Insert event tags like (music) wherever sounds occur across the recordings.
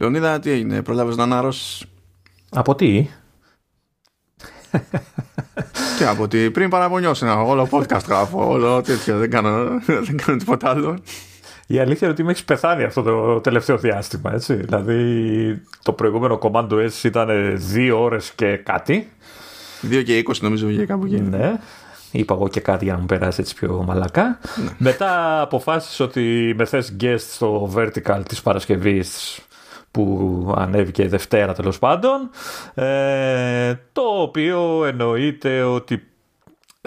Λεωνίδα, τι έγινε, προλάβες να ανάρρωσες. Από τι; Τι από τι, πριν παραπονιώσω όλο podcast γράφω, όλο τέτοιο, δεν κάνω, δεν κάνω τίποτα άλλο. Η αλήθεια είναι ότι με έχεις πεθάνει αυτό το τελευταίο διάστημα, έτσι. Δηλαδή, το προηγούμενο Commando S ήταν δύο ώρες και κάτι. 2 και 20 νομίζω βγήκε κάπου εκεί. Ναι. Είπα εγώ και κάτι για να μου περάσει έτσι πιο μαλακά. Ναι. Μετά αποφάσισε ότι με θες guest στο Vertical της Παρασκευής που ανέβηκε Δευτέρα τέλος πάντων ε, το οποίο εννοείται ότι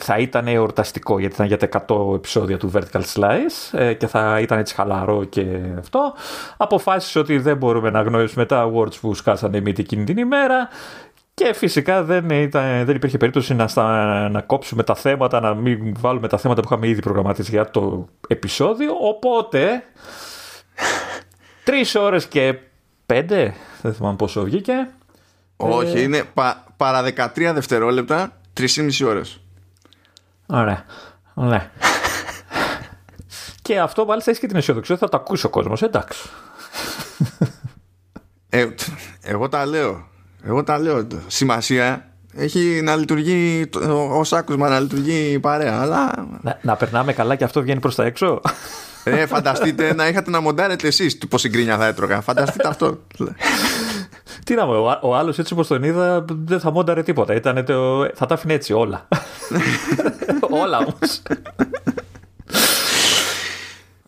θα ήταν εορταστικό γιατί ήταν για τα 100 επεισόδια του Vertical Slice ε, και θα ήταν έτσι χαλαρό και αυτό. Αποφάσισε ότι δεν μπορούμε να γνωρίσουμε τα awards που σκάσανε μύτη εκείνη την ημέρα και φυσικά δεν, ήταν, δεν υπήρχε περίπτωση να, στα, να κόψουμε τα θέματα, να μην βάλουμε τα θέματα που είχαμε ήδη προγραμματίσει για το επεισόδιο. Οπότε, τρεις ώρες και πέντε, δεν θυμάμαι πόσο βγήκε. Όχι, είναι πα, παρά 13 δευτερόλεπτα, 3,5 ώρες. Ωραία. Ναι. και αυτό μάλιστα έχει και την αισιοδοξία ότι θα το ακούσει ο κόσμος, εντάξει. Ε, εγώ τα λέω. Εγώ τα λέω. Σημασία έχει να λειτουργεί ω άκουσμα, να λειτουργεί παρέα. Αλλά... Να, να περνάμε καλά και αυτό βγαίνει προς τα έξω. Ε, φανταστείτε να είχατε να μοντάρετε εσείς τι πόση γκρίνια θα έτρωγα. Φανταστείτε αυτό. Τι να πω, ο, ο άλλος έτσι όπως τον είδα δεν θα μόνταρε τίποτα. Ήτανε το, θα τα αφήνει έτσι όλα. (laughs) όλα όμως.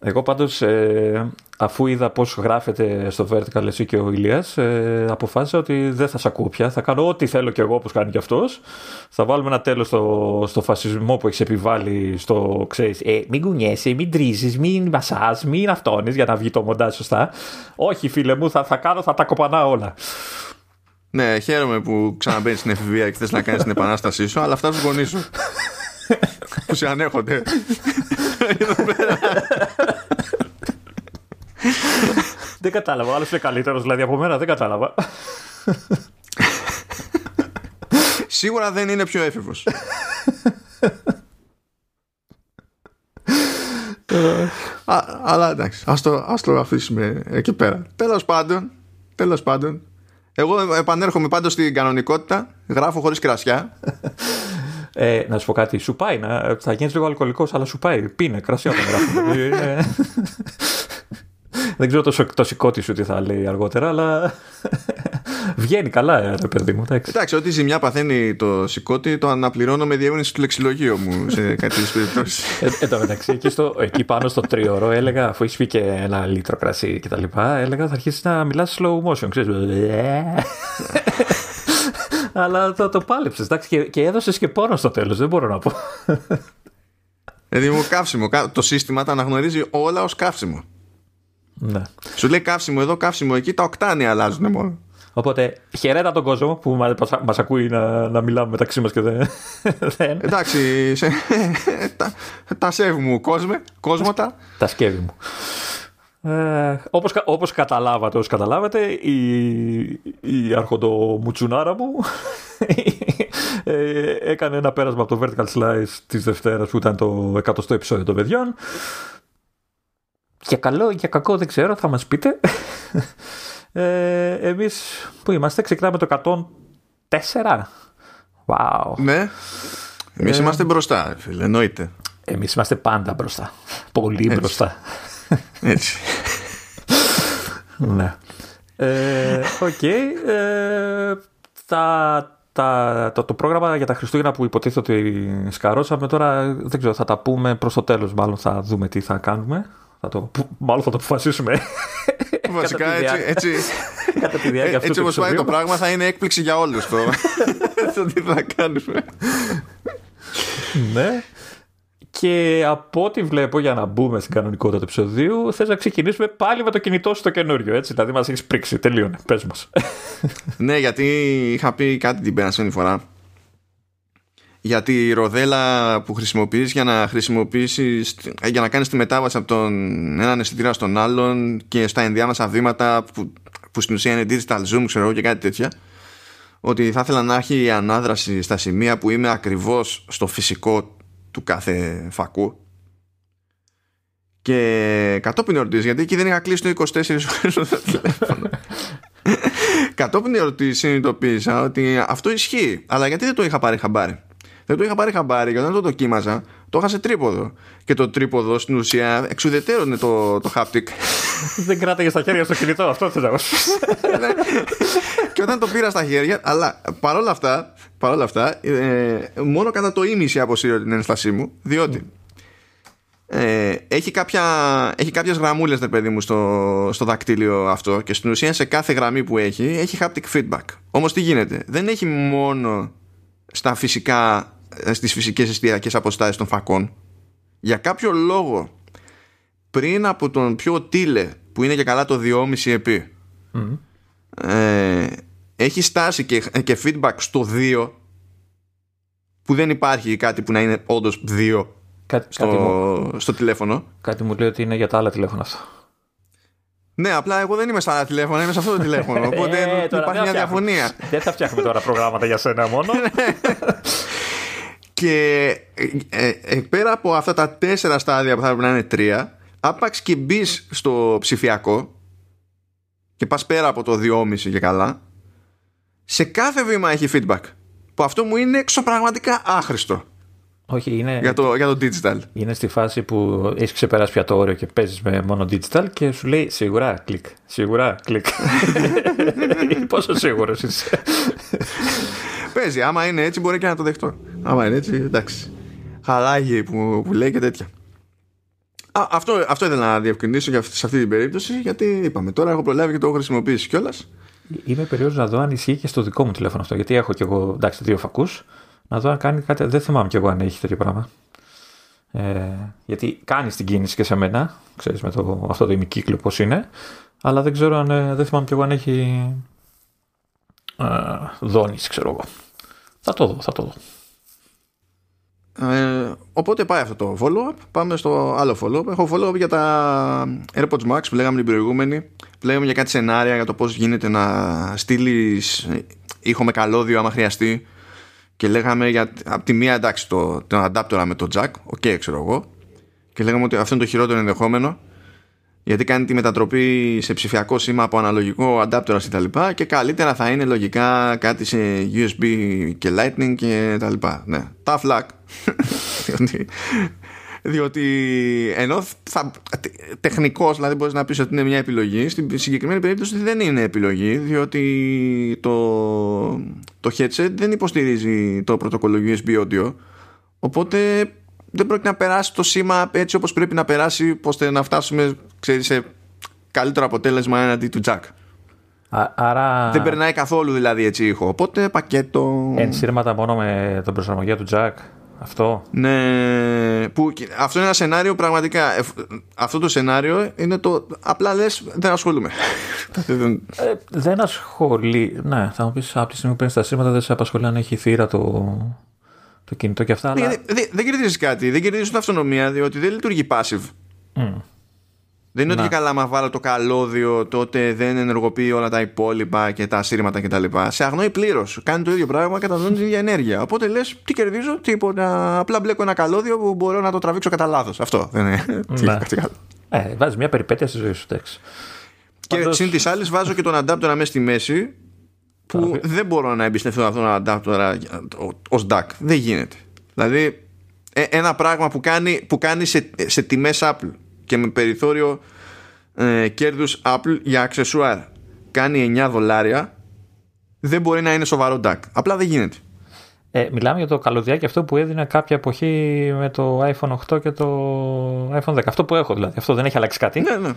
Εγώ πάντως ε, αφού είδα πώς γράφεται στο Vertical εσύ και ο Ηλίας ε, αποφάσισα ότι δεν θα σε ακούω πια. Θα κάνω ό,τι θέλω κι εγώ όπως κάνει κι αυτός. Θα βάλουμε ένα τέλος στο, στο φασισμό που έχεις επιβάλει στο ξέρεις ε, μην κουνιέσαι, μην τρίζεις, μην μασάς, μην αυτόνεις για να βγει το μοντάζ σωστά. Όχι φίλε μου θα, θα κάνω, θα τα κοπανά όλα. Ναι, χαίρομαι που ξαναμπαίνεις στην εφηβεία και θες να κάνεις την επανάστασή σου αλλά αυτά του γονείς σου (laughs) που σε ανέχονται (laughs) δεν κατάλαβα. Ο άλλος είναι καλύτερος δηλαδή από μένα. Δεν κατάλαβα. Σίγουρα δεν είναι πιο έφηβος. αλλά εντάξει, ας το, ας το αφήσουμε εκεί πέρα. Τέλος πάντων, τέλος πάντων, εγώ επανέρχομαι πάντως στην κανονικότητα, γράφω χωρίς κρασιά. Ε, να σου πω κάτι, σου πάει, να, θα γίνεις λίγο αλκοολικός, αλλά σου πάει, πίνε κρασιά όταν γράφω. (laughs) Δεν ξέρω το, το σηκώτη σου τι θα λέει αργότερα, αλλά βγαίνει καλά, ε, ρε παιδί μου. Εντάξει, εντάξει ό,τι ζημιά παθαίνει το σηκώτη, το αναπληρώνω με διεύρυνση του λεξιλογίου μου σε (laughs) κάποιες περιπτώσεις. Ε, εν τω μεταξύ, εκεί, στο, εκεί πάνω στο τρίωρο έλεγα, αφού έχεις πει και ένα λίτρο κρασί και τα λοιπά, έλεγα θα αρχίσεις να μιλάς slow motion. Ξέρεις, (laughs) αλλά το, το πάλεψες και, και έδωσες και πόνο στο τέλος, δεν μπορώ να πω. Δηλαδή μου καύσιμο. Το σύστημα τα αναγνωρίζει όλα ως καύσιμο. Ναι. Σου λέει καύσιμο εδώ, καύσιμο εκεί, τα οκτάνια αλλάζουν μόνο. Οπότε χαιρέτα τον κόσμο που μα μας ακούει να, να μιλάμε μεταξύ μας και δεν. (laughs) Εντάξει, σε, τα, τα σέβη μου κόσμε, κόσμοτα. τα σκεύη μου. Ε, όπως, όπως καταλάβατε, όπως καταλάβατε, η, η αρχοντομουτσουνάρα μου (laughs) ε, έκανε ένα πέρασμα από το Vertical Slice της Δευτέρας που ήταν το 100ο επεισόδιο των παιδιών για καλό ή για κακό δεν ξέρω, θα μας πείτε. Ε, εμείς που είμαστε, ξεκινάμε το 104. Wow. Ναι. Εμείς ε, είμαστε μπροστά, φίλε, εννοείται. Εμείς είμαστε πάντα μπροστά. Πολύ Έτσι. μπροστά. Έτσι. ναι. Ε, Οκ. Okay. Ε, τα, τα, το, το πρόγραμμα για τα Χριστούγεννα που υποτίθεται ότι σκαρώσαμε τώρα δεν ξέρω θα τα πούμε προς το τέλος μάλλον θα δούμε τι θα κάνουμε θα το, μάλλον θα το αποφασίσουμε. Βασικά έτσι, έτσι, (laughs) κατά τη διάρκεια έτσι όπως πάει το πράγμα θα είναι έκπληξη για όλους το, (laughs) το τι θα κάνουμε. ναι. Και από ό,τι βλέπω για να μπούμε στην κανονικότητα του επεισοδίου, θες να ξεκινήσουμε πάλι με το κινητό σου το καινούριο. Έτσι, δηλαδή μας έχεις πρίξει. Τελείωνε. Πες μας. ναι, γιατί είχα πει κάτι την περασμένη φορά για τη ροδέλα που χρησιμοποιείς για να χρησιμοποιήσεις για να κάνεις τη μετάβαση από τον έναν αισθητήρα στον άλλον και στα ενδιάμεσα βήματα που, που στην ουσία είναι digital zoom ξέρω και κάτι τέτοια ότι θα ήθελα να έχει η ανάδραση στα σημεία που είμαι ακριβώς στο φυσικό του κάθε φακού και κατόπιν ερωτήσεις γιατί εκεί δεν είχα κλείσει το 24 ώρες το τηλέφωνο (laughs) κατόπιν ερωτής συνειδητοποίησα ότι αυτό ισχύει. Αλλά γιατί δεν το είχα πάρει χαμπάρι; Δεν το είχα πάρει χαμπάρι γιατί όταν το δοκίμαζα, το είχα σε τρίποδο. Και το τρίποδο στην ουσία εξουδετέρωνε το, το haptic. (laughs) δεν κράταγε στα χέρια στο κινητό, αυτό θέλω να Και όταν το πήρα στα χέρια, αλλά παρόλα αυτά, παρόλα αυτά ε, μόνο κατά το ίμιση αποσύρω την ένστασή μου, διότι ε, έχει, κάποια, έχει κάποιες γραμμούλες ρε παιδί μου στο, στο δακτύλιο αυτό και στην ουσία σε κάθε γραμμή που έχει έχει haptic feedback όμως τι γίνεται δεν έχει μόνο στα φυσικά ε, στις φυσικές εστιακές αποστάσεις των φακών για κάποιο λόγο πριν από τον πιο τίλε που είναι και καλά το 2,5 επί ε, έχει στάση και, και feedback στο 2 που δεν υπάρχει κάτι που να είναι όντως 2 Κάτι, στο, μου, στο τηλέφωνο. Κάτι μου λέει ότι είναι για τα άλλα τηλέφωνα αυτό. Ναι, απλά εγώ δεν είμαι στα άλλα τηλέφωνα, είμαι σε αυτό το τηλέφωνο. (laughs) Οπότε Ε, τώρα υπάρχει δεν μια θα διαφωνία. Δεν θα φτιάχνουμε τώρα προγράμματα για σένα μόνο. (laughs) Και ε, ε, πέρα από αυτά τα τέσσερα στάδια που θα έπρεπε να είναι τρία, άπαξ και μπεις στο ψηφιακό και πας πέρα από το 2,5 και καλά, σε κάθε βήμα έχει feedback. Που αυτό μου είναι εξωπραγματικά άχρηστο Όχι, είναι, για το, για το digital. είναι στη φάση που έχεις ξεπεράσει πια το όριο και παίζεις με μόνο digital και σου λέει σίγουρα κλικ. Σίγουρα κλικ. (laughs) Πόσο σίγουρος είσαι. Παίζει, άμα είναι έτσι μπορεί και να το δεχτώ. Άμα είναι έτσι, εντάξει. Χαλάγει που, που λέει και τέτοια. Α, αυτό, αυτό ήθελα να διευκρινίσω για, αυτή- σε αυτή την περίπτωση, γιατί είπαμε τώρα έχω προλάβει και το έχω χρησιμοποιήσει κιόλας. Είμαι περίεργος να δω αν ισχύει και στο δικό μου τηλέφωνο αυτό. Γιατί έχω κι εγώ εντάξει, δύο φακούς. Να δω αν κάνει κάτι. Δεν θυμάμαι κι εγώ αν έχει τέτοιο πράγμα. Ε, γιατί κάνει την κίνηση και σε μένα. Ξέρεις με το, αυτό το ημικύκλιο πώς είναι. Αλλά δεν ξέρω αν. ε, δεν θυμάμαι κι εγώ αν έχει. Ε, δόνηση, ξέρω εγώ. Θα το δω, θα το δω. Ε, οπότε πάει αυτό το follow-up. Πάμε στο άλλο follow-up. Έχω follow-up για τα AirPods Max που λέγαμε την προηγούμενη. Που λέγαμε για κάτι σενάρια για το πώς γίνεται να στείλεις ήχο με καλώδιο άμα χρειαστεί. Και λέγαμε για από τη μία εντάξει το, το adapter με το jack. Οκ, ξέρω εγώ. Και λέγαμε ότι αυτό είναι το χειρότερο ενδεχόμενο. Γιατί κάνει τη μετατροπή σε ψηφιακό σήμα από αναλογικό adapter κτλ. Και, και καλύτερα θα είναι λογικά κάτι σε USB και Lightning και τα λοιπά. Ναι. Tough luck. (laughs) διότι, διότι ενώ θα, τεχνικός δηλαδή μπορείς να πεις ότι είναι μια επιλογή στην συγκεκριμένη περίπτωση δεν είναι επιλογή διότι το, το headset δεν υποστηρίζει το πρωτοκόλλο USB audio οπότε δεν πρόκειται να περάσει το σήμα έτσι όπως πρέπει να περάσει ώστε να φτάσουμε ξέρεις, σε καλύτερο αποτέλεσμα έναντι του jack. Α, άρα. Δεν περνάει καθόλου δηλαδή έτσι ήχο. Οπότε πακέτο. Ενσύρματα μόνο με την προσαρμογή του jack. Αυτό. Ναι. Που, αυτό είναι ένα σενάριο πραγματικά. ε, Αυτό το σενάριο είναι το. Απλά λες, δεν ασχολούμαι. (laughs) Ε, δεν ασχολεί. Ναι, θα μου πεις από τη στιγμή που παίρνεις τα σύρματα δεν σε απασχολεί αν έχει θύρα το, το κινητό και αυτά. Αλλά... Δεν, δεν, δεν κερδίζεις κάτι. Δεν κερδίζεις την αυτονομία διότι δεν λειτουργεί passive. Mm. Δεν είναι Να. ότι και καλά, άμα βάλω το καλώδιο, τότε δεν ενεργοποιεί όλα τα υπόλοιπα και τα σύρματα κτλ. Σε αγνοεί πλήρως. Κάνει το ίδιο πράγμα, καταναλώνεις την ίδια ενέργεια. Οπότε λες, τι κερδίζω, τίποτα. Απλά μπλέκω ένα καλώδιο που μπορώ να το τραβήξω κατά λάθος. Αυτό δεν είναι. (laughs) Τι Ναι. κάτι άλλο. Ε, βάζεις μια περιπέτεια στη ζωή σου, εντάξει. Και Πάντως- συν της άλλης, βάζω και τον adapter μέσα στη μέση που Τώρα, δεν μπορώ να εμπιστευτώ αυτόν τον adapter ως DAC. Δεν γίνεται. Δηλαδή, ε, ένα πράγμα που κάνει, που κάνει σε, σε τιμές Apple και με περιθώριο ε, κέρδους Apple για αξεσουάρ κάνει 9 δολάρια δεν μπορεί να είναι σοβαρό DAC. Απλά δεν γίνεται. Ε, μιλάμε για το καλωδιάκι αυτό που έδινε κάποια εποχή με το iPhone 8 και το iPhone 10. Αυτό που έχω δηλαδή. Αυτό δεν έχει αλλάξει κάτι. Ναι, ναι.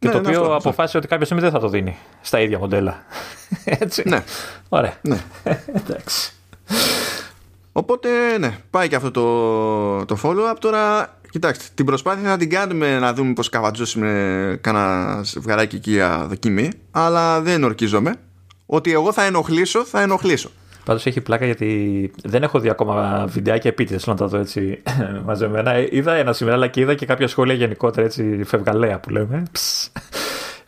Και Ναι, το ναι, οποίο αυτό, αυτό. αποφάσισε ότι κάποια στιγμή δεν θα το δίνει στα ίδια μοντέλα. (laughs) Έτσι. Ναι, Ωραία. ναι. (laughs) Εντάξει. Οπότε, ναι, πάει και αυτό το, το follow-up. Τώρα, κοιτάξτε, την προσπάθεια να την κάνουμε να δούμε πως καβατζώσουμε κάνα βγαράκι εκεί για δοκιμή, αλλά δεν ορκίζομαι. Ότι εγώ θα ενοχλήσω, θα ενοχλήσω. Πάντως έχει πλάκα γιατί δεν έχω δει ακόμα βιντεάκια επίτηδες να τα δω έτσι (clears throat) μαζεμένα. Ε, Είδα ένα σήμερα, αλλά και είδα και κάποια σχόλια γενικότερα έτσι φευγαλέα που λέμε. Ψ.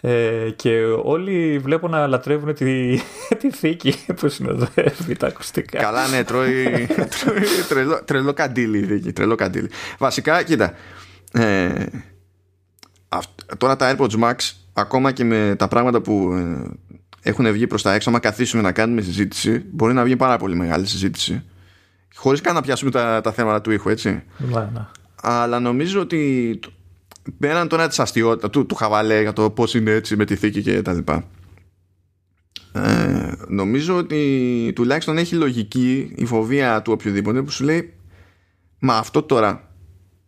Ε, και όλοι βλέπω να λατρεύουν τη, (laughs) τη θήκη που συνοδεύει τα ακουστικά. Καλά, ναι, τρώει, (laughs) τρώει τρελό, τρελό καντήλι η δίκη. Τρελό καντήλι. Βασικά, κοίτα. Ε, αυ- τώρα τα AirPods Max, ακόμα και με τα πράγματα που ε, έχουν βγει προς τα έξω, άμα καθίσουμε να κάνουμε συζήτηση, μπορεί να βγει πάρα πολύ μεγάλη συζήτηση. Χωρίς καν να πιάσουμε τα, τα θέματα του ήχου, έτσι. Ναι, ναι. Αλλά νομίζω ότι πέραν τώρα της αστείωτα του, του χαβαλέ για το πώς είναι έτσι με τη θήκη και τα λοιπά. Ε, νομίζω ότι τουλάχιστον έχει λογική η φοβία του οποιοδήποτε που σου λέει Μα αυτό τώρα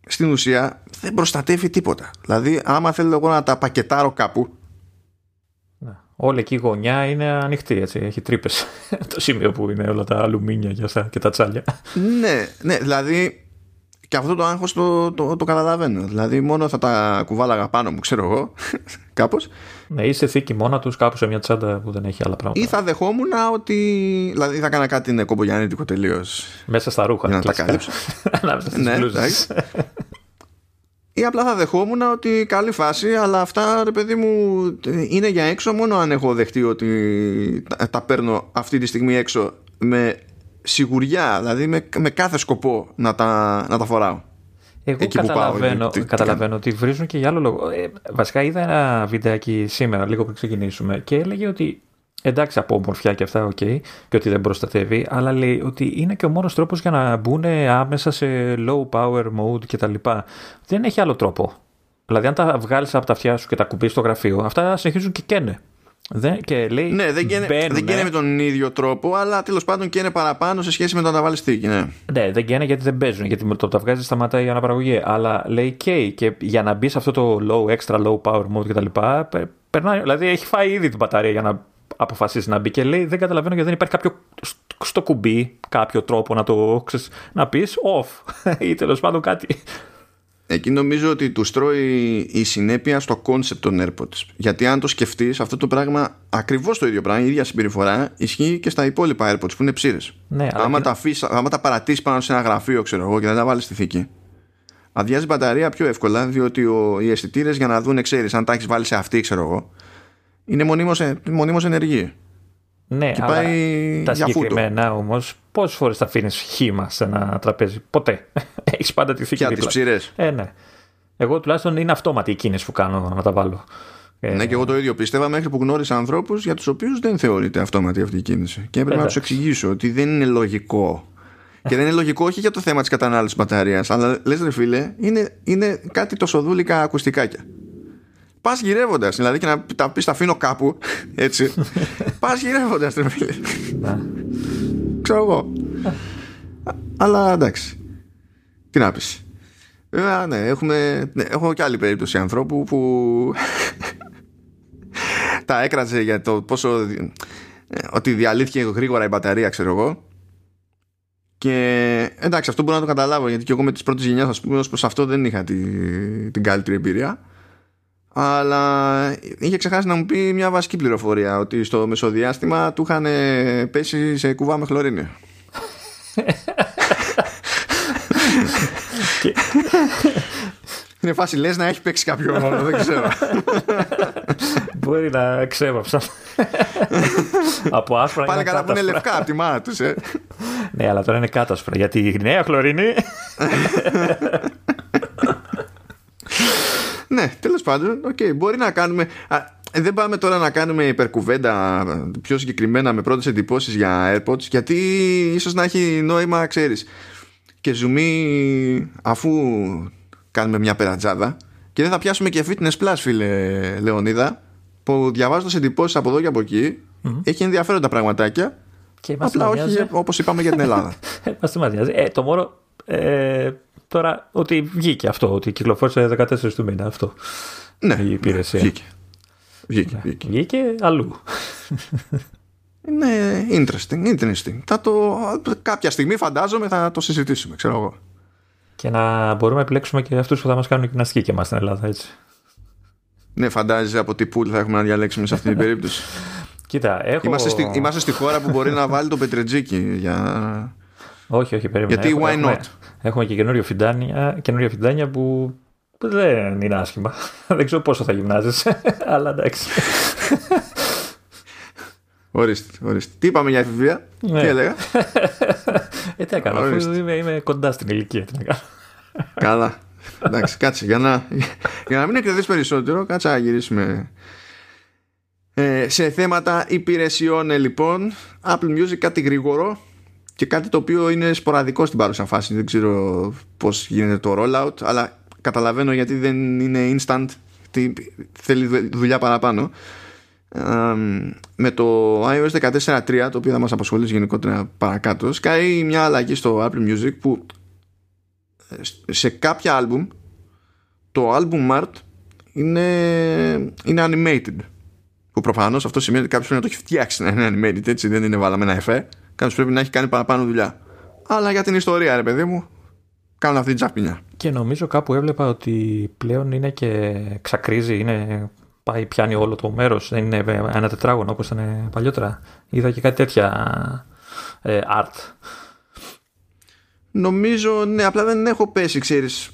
στην ουσία δεν προστατεύει τίποτα. Δηλαδή, άμα θέλω εγώ να τα πακετάρω κάπου. Ναι. Όλη εκεί η γωνιά είναι ανοιχτή, έτσι. Έχει τρύπες. (laughs) το σημείο που είναι όλα τα αλουμίνια και, αυτά, και τα τσάλια. ναι, ναι, δηλαδή και αυτό το άγχος το, το, το καταλαβαίνω. Δηλαδή μόνο θα τα κουβάλαγα πάνω μου, ξέρω εγώ, (laughs) κάπως. Ναι, είσαι θήκη μόνα τους κάπου σε μια τσάντα που δεν έχει άλλα πράγματα. Ή θα δεχόμουν ότι. Δηλαδή θα έκανα κάτι νεκομπογιανίτικο τελείως. Μέσα στα ρούχα. Για να τα καλύψω. (laughs) ναι, Ή απλά θα δεχόμουν ότι καλή φάση, αλλά αυτά ρε παιδί μου είναι για έξω μόνο αν έχω δεχτεί ότι τα παίρνω αυτή τη στιγμή έξω με σιγουριά, δηλαδή με, με κάθε σκοπό να τα, να τα φοράω. Εγώ Εκεί καταλαβαίνω, πάω, καταλαβαίνω ότι βρίζουν και για άλλο λόγο. Ε, βασικά είδα ένα βιντεάκι σήμερα, λίγο πριν ξεκινήσουμε, και έλεγε ότι εντάξει από ομορφιά και αυτά, οκ, okay, και ότι δεν προστατεύει, αλλά λέει ότι είναι και ο μόνος τρόπος για να μπουν άμεσα σε low power mode κτλ. Δεν έχει άλλο τρόπο. Δηλαδή, αν τα βγάλεις από τα αυτιά σου και τα ακουμπήσεις στο γραφείο, αυτά συνεχίζουν και καίνε. Δεν, και λέει, ναι, δεν καίνε, δεν καίνε με τον ίδιο τρόπο, αλλά τέλος πάντων καίνε παραπάνω σε σχέση με το να τα βάλεις στη θήκη. Ναι. ναι, δεν καίνε γιατί δεν παίζουν, γιατί με το που τα βγάζεις σταματάει η αναπαραγωγή. Αλλά λέει και, και για να μπει σε αυτό το low, extra low power mode κτλ. Περνάει, δηλαδή έχει φάει ήδη την μπαταρία για να αποφασίσει να μπει και λέει δεν καταλαβαίνω γιατί δεν υπάρχει κάποιο στο κουμπί κάποιο τρόπο να το ξέρεις, να πεις off ή τέλος πάντων κάτι Εκεί νομίζω ότι τους τρώει η συνέπεια στο concept των AirPods. Γιατί αν το σκεφτείς, αυτό το πράγμα, ακριβώς το ίδιο πράγμα, η ίδια συμπεριφορά, ισχύει και στα υπόλοιπα AirPods που είναι ψείρες. Ναι, άμα, τα άμα τα παρατήσεις πάνω σε ένα γραφείο, ξέρω εγώ, και δεν τα βάλεις στη θήκη, αδειάζει μπαταρία πιο εύκολα, διότι ο, οι αισθητήρες για να δουν, ξέρεις, αν τα έχεις βάλει σε αυτή, ξέρω εγώ, είναι μονίμως ενεργοί. Ναι, και αλλά πάει τα για συγκεκριμένα όμως, πόσες φορές θα αφήνεις χήμα σε ένα τραπέζι, Ποτέ. (laughs) Έχεις πάντα τη θήκη. Για τις ψήρες. Ε, ναι. Εγώ τουλάχιστον είναι αυτόματη η κίνηση που κάνω να τα βάλω. Ε, ναι, και εγώ το ίδιο πίστευα μέχρι που γνώρισα ανθρώπους για τους οποίους δεν θεωρείται αυτόματη αυτή η κίνηση. Και έπρεπε να τους εξηγήσω ότι δεν είναι λογικό. (laughs) και δεν είναι λογικό όχι για το θέμα της κατανάλωσης μπαταρίας, αλλά λες, ρε φίλε, είναι, είναι κάτι τόσο δούλικα ακουστικάκια πας γυρεύοντας. Δηλαδή και να τα πεις, τα αφήνω κάπου. Έτσι. (laughs) πας γυρεύοντας, ρε φίλε. Ξέρω εγώ. Αλλά εντάξει. Τι να πεις. Βέβαια, ναι, έχουμε, ναι, έχω και άλλη περίπτωση ανθρώπου που (laughs) τα έκραζε για το πόσο ε, ότι διαλύθηκε γρήγορα η μπαταρία, ξέρω εγώ. Και εντάξει, αυτό μπορώ να το καταλάβω γιατί και εγώ με τις πρώτες γενιέ, ας πούμε, ως προς αυτό δεν είχα την, την καλύτερη εμπειρία αλλά είχε ξεχάσει να μου πει μια βασική πληροφορία ότι στο μεσοδιάστημα του είχαν πέσει σε κουβά με χλωρίνη. Είναι φάση λες να έχει παίξει κάποιο ρόλο, δεν ξέρω. Μπορεί να ξέβαψα. από άσπρα Πάλι καλά που είναι λευκά από τη μάνα τους, ε. ναι, αλλά τώρα είναι κάτασπρα. Γιατί η νέα χλωρίνη (laughs) ναι, τέλος πάντων, okay, μπορεί να κάνουμε. δεν πάμε τώρα να κάνουμε υπερκουβέντα πιο συγκεκριμένα με πρώτες εντυπώσεις για AirPods, γιατί ίσως να έχει νόημα, ξέρεις. Και ζουμί, αφού κάνουμε μια περατζάδα, και δεν θα πιάσουμε και fitness plus, φίλε Λεωνίδα, που διαβάζοντας εντυπώσεις από εδώ και από εκεί, mm-hmm. έχει ενδιαφέροντα πραγματάκια. Και Απλά όχι όπως είπαμε για την Ελλάδα. (laughs) Μας Ε, το μόνο ε, Τώρα ότι βγήκε αυτό, ότι κυκλοφόρησε 14 του μήνα αυτό. Ναι, η υπηρεσία. Βγήκε. Βγήκε, βγήκε. βγήκε αλλού. Είναι interesting, interesting. Θα το, κάποια στιγμή φαντάζομαι θα το συζητήσουμε, ξέρω εγώ. Και να μπορούμε να επιλέξουμε και αυτούς που θα μας κάνουν γυμναστική και εμάς στην Ελλάδα, έτσι. Ναι, φαντάζεσαι από τι πουλ θα έχουμε να διαλέξουμε σε αυτή την περίπτωση. (laughs) Κοίτα, έχω... είμαστε, στη, είμαστε στη χώρα που μπορεί να βάλει το πετρετζίκι για... Όχι, όχι, περίμενα. Γιατί why not; Έχουμε και καινούριο φιντάνια, καινούριο φιντάνια που δεν είναι άσχημα. (laughs) δεν ξέρω πόσο θα γυμνάζεσαι, (laughs) αλλά εντάξει. Ορίστε, ορίστε. Τι είπαμε για εφηβεία, ναι. τι έλεγα; (laughs) ε, τι έκανα, αφού είμαι, είμαι κοντά στην ηλικία, τι να κάνω. Καλά. Εντάξει, κάτσε. Για να, για να μην εκδεδείς περισσότερο, κάτσε να γυρίσουμε Ε, σε θέματα υπηρεσιών ε, λοιπόν Apple Music κάτι γρήγορο και κάτι το οποίο είναι σποραδικό στην παρούσα φάση. Δεν ξέρω πως γίνεται το rollout αλλά καταλαβαίνω γιατί δεν είναι instant θέλει δουλειά παραπάνω. Με το iOS 14.3 το οποίο θα μας απασχολήσει γενικότερα παρακάτω σκάει μια αλλαγή στο Apple Music που ε, σε κάποια άλμπουμ το album art είναι, είναι animated. Που προφανώς αυτό σημαίνει ότι κάποιος πρέπει να το έχει φτιάξει να είναι animated έτσι δεν είναι βάλαμε ένα εφέ κάποιος πρέπει να έχει κάνει παραπάνω δουλειά αλλά για την ιστορία ρε παιδί μου κάνουν αυτή την τσαπινιά και νομίζω κάπου έβλεπα ότι πλέον είναι και ξακρίζει είναι πάει, πιάνει όλο το μέρος. Δεν είναι ένα τετράγωνο όπως ήταν παλιότερα. Είδα και κάτι τέτοια ε, art. Νομίζω, ναι, απλά δεν έχω πέσει, ξέρεις.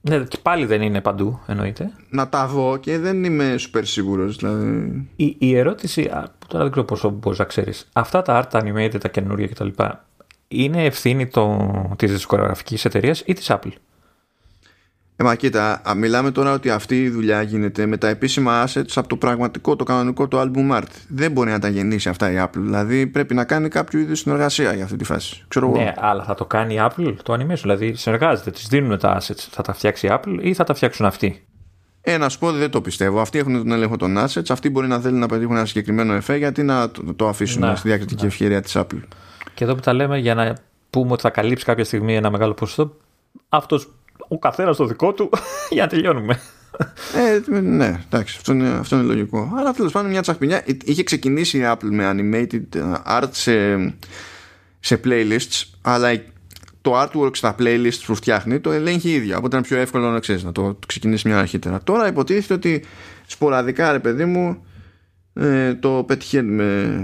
Ναι, και πάλι δεν είναι παντού, εννοείται. Να τα δω και δεν είμαι σούπερ σίγουρος. Δηλαδή. Η, η ερώτηση, που τώρα δεν ξέρω πόσο μπορείς να ξέρεις, αυτά τα art animated, τα καινούργια κτλ. Είναι ευθύνη της δισκογραφικής εταιρείας ή της Apple; Ε, μα κοίτα, μιλάμε τώρα ότι αυτή η δουλειά γίνεται με τα επίσημα assets από το πραγματικό, το κανονικό, το album art. Δεν μπορεί να τα γεννήσει αυτά η Apple. Δηλαδή πρέπει να κάνει κάποιο είδους συνεργασία για αυτή τη φάση. Ξέρω ναι, εγώ. αλλά θα το κάνει η Apple το animation. Δηλαδή συνεργάζεται, της δίνουν τα assets. Θα τα φτιάξει η Apple ή θα τα φτιάξουν αυτοί; Ε, να σου πω δεν το πιστεύω. Αυτοί έχουν τον έλεγχο των assets. Αυτοί μπορεί να θέλουν να πετύχουν ένα συγκεκριμένο εφέ γιατί να το, το αφήσουν να, στη διακριτική να. ευκαιρία της Apple. Και εδώ που τα λέμε για να πούμε ότι θα καλύψει κάποια στιγμή ένα μεγάλο ποσοστό, αυτός ο καθένας το δικό του (laughs) για να τελειώνουμε. Ε, ναι, εντάξει, αυτό είναι, αυτό είναι λογικό. Αλλά τέλος πάντων μια τσαχπινιά. Είχε ξεκινήσει η Apple με animated art σε, σε playlists, αλλά το artwork στα playlists που φτιάχνει το ελέγχει η ίδια. Οπότε είναι πιο εύκολο να ξέρεις να το, το ξεκινήσεις μια αρχίτερα. Τώρα υποτίθεται ότι σποραδικά, ρε παιδί μου, ε, το πετυχαίνουμε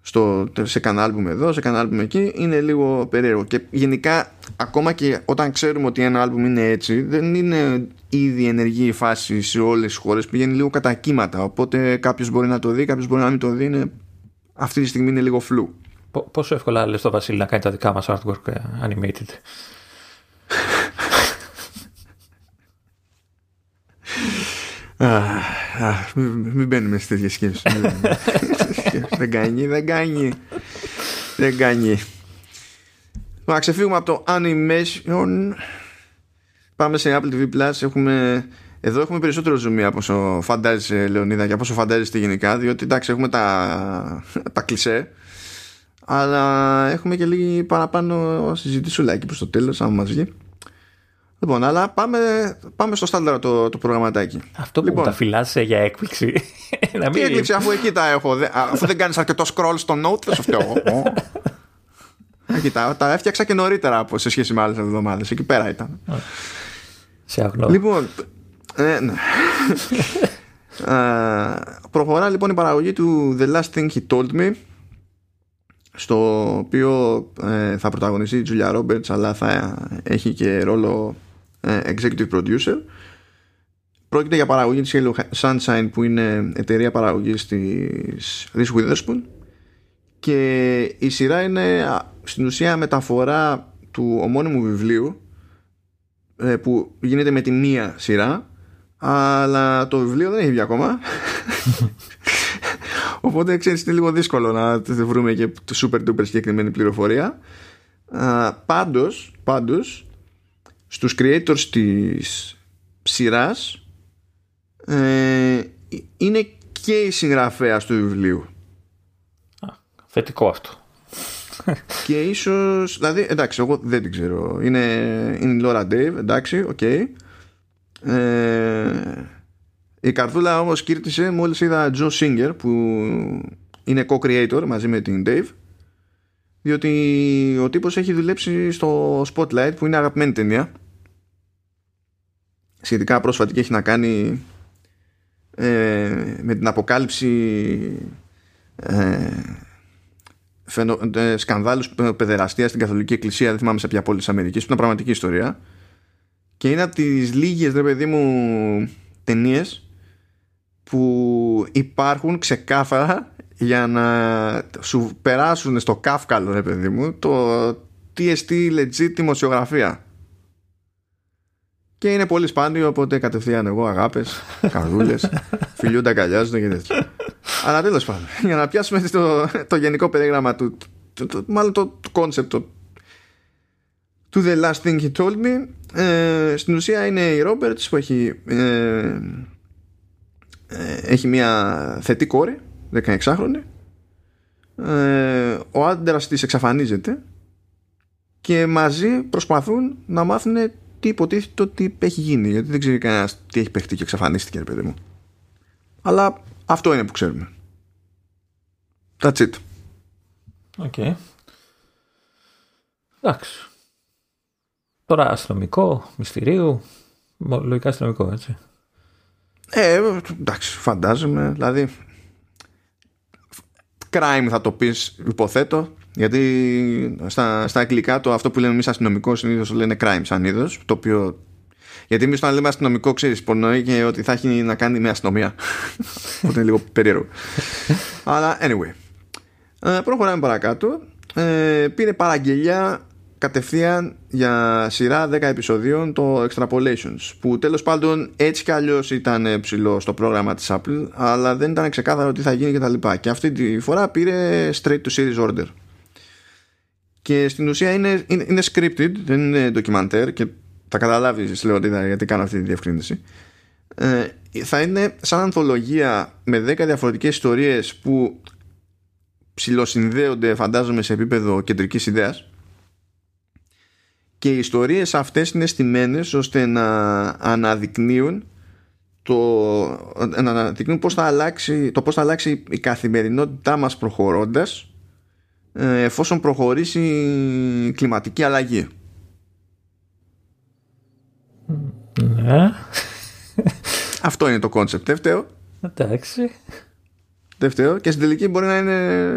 στο, σε κανένα άλμπουμ εδώ, σε κανένα άλμπουμ εκεί είναι λίγο περίεργο και γενικά ακόμα και όταν ξέρουμε ότι ένα άλμπουμ είναι έτσι δεν είναι ήδη ενεργή η φάση σε όλες τις χώρες πηγαίνει λίγο κατά κύματα οπότε κάποιος μπορεί να το δει, κάποιος μπορεί να μην το δει είναι, αυτή τη στιγμή είναι λίγο φλού Πόσο εύκολα λες το Βασίλη να κάνει τα δικά μας artwork ε, animated; (laughs) Μην μπαίνουμε σε τέτοιες σκέψεις δεν κάνει, δεν κάνει. Δεν κάνει. Να ξεφύγουμε από το animation. Πάμε σε Apple TV Plus. Έχουμε, εδώ έχουμε περισσότερο zoom από όσο φαντάζεσαι Λεωνίδα και από όσο φαντάζεστε γενικά. Διότι εντάξει έχουμε τα, τα κλισέ. Αλλά έχουμε και λίγη παραπάνω συζητήσουλάκι προς το τέλος αν μας βγει. Λοιπόν, αλλά πάμε, πάμε στο στάνταρο το, το προγραμματάκι. Αυτό που λοιπόν, τα φυλάσσε για έκπληξη. (laughs) να μην... Τι έκπληξη, αφού εκεί τα έχω. αφού δεν κάνεις αρκετό scroll στο note, δεν σου φταίω. Εκεί (laughs) τα, τα έφτιαξα και νωρίτερα από σε σχέση με άλλες εβδομάδες. Εκεί πέρα ήταν. Σε αγνώ. Λοιπόν. Ε, ναι. (laughs) προχωρά λοιπόν η παραγωγή του The Last Thing He Told Me στο οποίο ε, θα πρωταγωνιστεί η Julia Roberts αλλά θα έχει και ρόλο ε, executive producer. Πρόκειται για παραγωγή της Hello Sunshine που είναι εταιρεία παραγωγής της Reese Witherspoon. Και η σειρά είναι στην ουσία μεταφορά του ομώνυμου βιβλίου ε, που γίνεται με τη μία σειρά αλλά το βιβλίο δεν έχει βγει ακόμα (laughs) οπότε ξέρεις είναι λίγο δύσκολο να βρούμε και super duper συγκεκριμένη πληροφορία πάντως, πάντως στους creators της σειράς ε, είναι και η συγγραφέα του βιβλίου. θετικό αυτό. (laughs) και ίσως, δηλαδή εντάξει εγώ δεν την ξέρω. Είναι, είναι η Laura Dave, εντάξει, OK. Okay. Ε, η καρδούλα όμως σκίρτησε μόλις είδα Josh Singer που είναι co-creator μαζί με την Dave διότι ο τύπος έχει δουλέψει στο Spotlight που είναι αγαπημένη ταινία. Σχετικά πρόσφατη και έχει να κάνει ε, με την αποκάλυψη ε, φαινο, ε, σκανδάλους παιδεραστίας στην Καθολική Εκκλησία δεν θυμάμαι σε ποια πόλη της Αμερικής που είναι πραγματική ιστορία. Και είναι από τις λίγες ρε παιδί μου ταινίες που υπάρχουν ξεκάθαρα για να σου περάσουν στο κάφκαλο ρε παιδί μου το τι εστί legit δημοσιογραφία. Και είναι πολύ σπάνιο οπότε κατευθείαν εγώ αγάπες, (laughs) καρδούλες φιλιούνται αγκαλιάζονται και τέτοια. Αλλά τέλος πάντων, για να πιάσουμε το, το γενικό περίγραμμα του, το, το, μάλλον το concept το, του The Last Thing He Told Me, ε, στην ουσία είναι η Roberts που έχει, ε, ε, έχει μια θετή κόρη, 16χρονη. Ε, ο άντρας της εξαφανίζεται και μαζί προσπαθούν να μάθουν τι υποτίθεται ότι έχει γίνει. Γιατί δεν ξέρει κανένας τι έχει παιχτεί και εξαφανίστηκε, ρε παιδί μου. Αλλά αυτό είναι που ξέρουμε. That's it. OK. Okay. Εντάξει. Τώρα αστυνομικό, μυστηρίου. Λογικά αστυνομικό, έτσι. Ε, εντάξει, φαντάζομαι. Δηλαδή, crime θα το πεις υποθέτω γιατί στα, στα αγγλικά το αυτό που λέμε εμείς αστυνομικό συνήθως το λένε crime σαν είδος. Το οποίο. Γιατί εμείς όταν λέμε αστυνομικό, ξέρεις, υπονοεί και ότι θα έχει να κάνει με αστυνομία. (laughs) Οπότε είναι λίγο περίεργο. (laughs) Αλλά anyway. Ε, προχωράμε παρακάτω. Ε, πήρε παραγγελιά κατευθείαν για σειρά 10 επεισοδίων το Extrapolations που τέλος πάντων έτσι κι αλλιώς ήταν ψηλό στο πρόγραμμα της Apple αλλά δεν ήταν ξεκάθαρο τι θα γίνει και τα λοιπά. Και αυτή τη φορά πήρε straight to series order. Και στην ουσία είναι, είναι, είναι scripted, δεν είναι ντοκιμαντέρ και θα καταλάβεις λέω γιατί κάνω αυτή τη διευκρίνηση. Ε, θα είναι σαν ανθολογία με 10 διαφορετικές ιστορίες που ψηλοσυνδέονται φαντάζομαι σε επίπεδο κεντρικής ιδέας και οι ιστορίες αυτές είναι στημένες ώστε να αναδεικνύουν το, να αναδεικνύουν πώς θα αλλάξει, το πώς θα αλλάξει η καθημερινότητά μας προχωρώντας ε, εφόσον προχωρήσει η κλιματική αλλαγή. Ναι. Αυτό είναι το concept. Δεύτερο. Εντάξει. Δεύτερο. Και στην τελική μπορεί να είναι,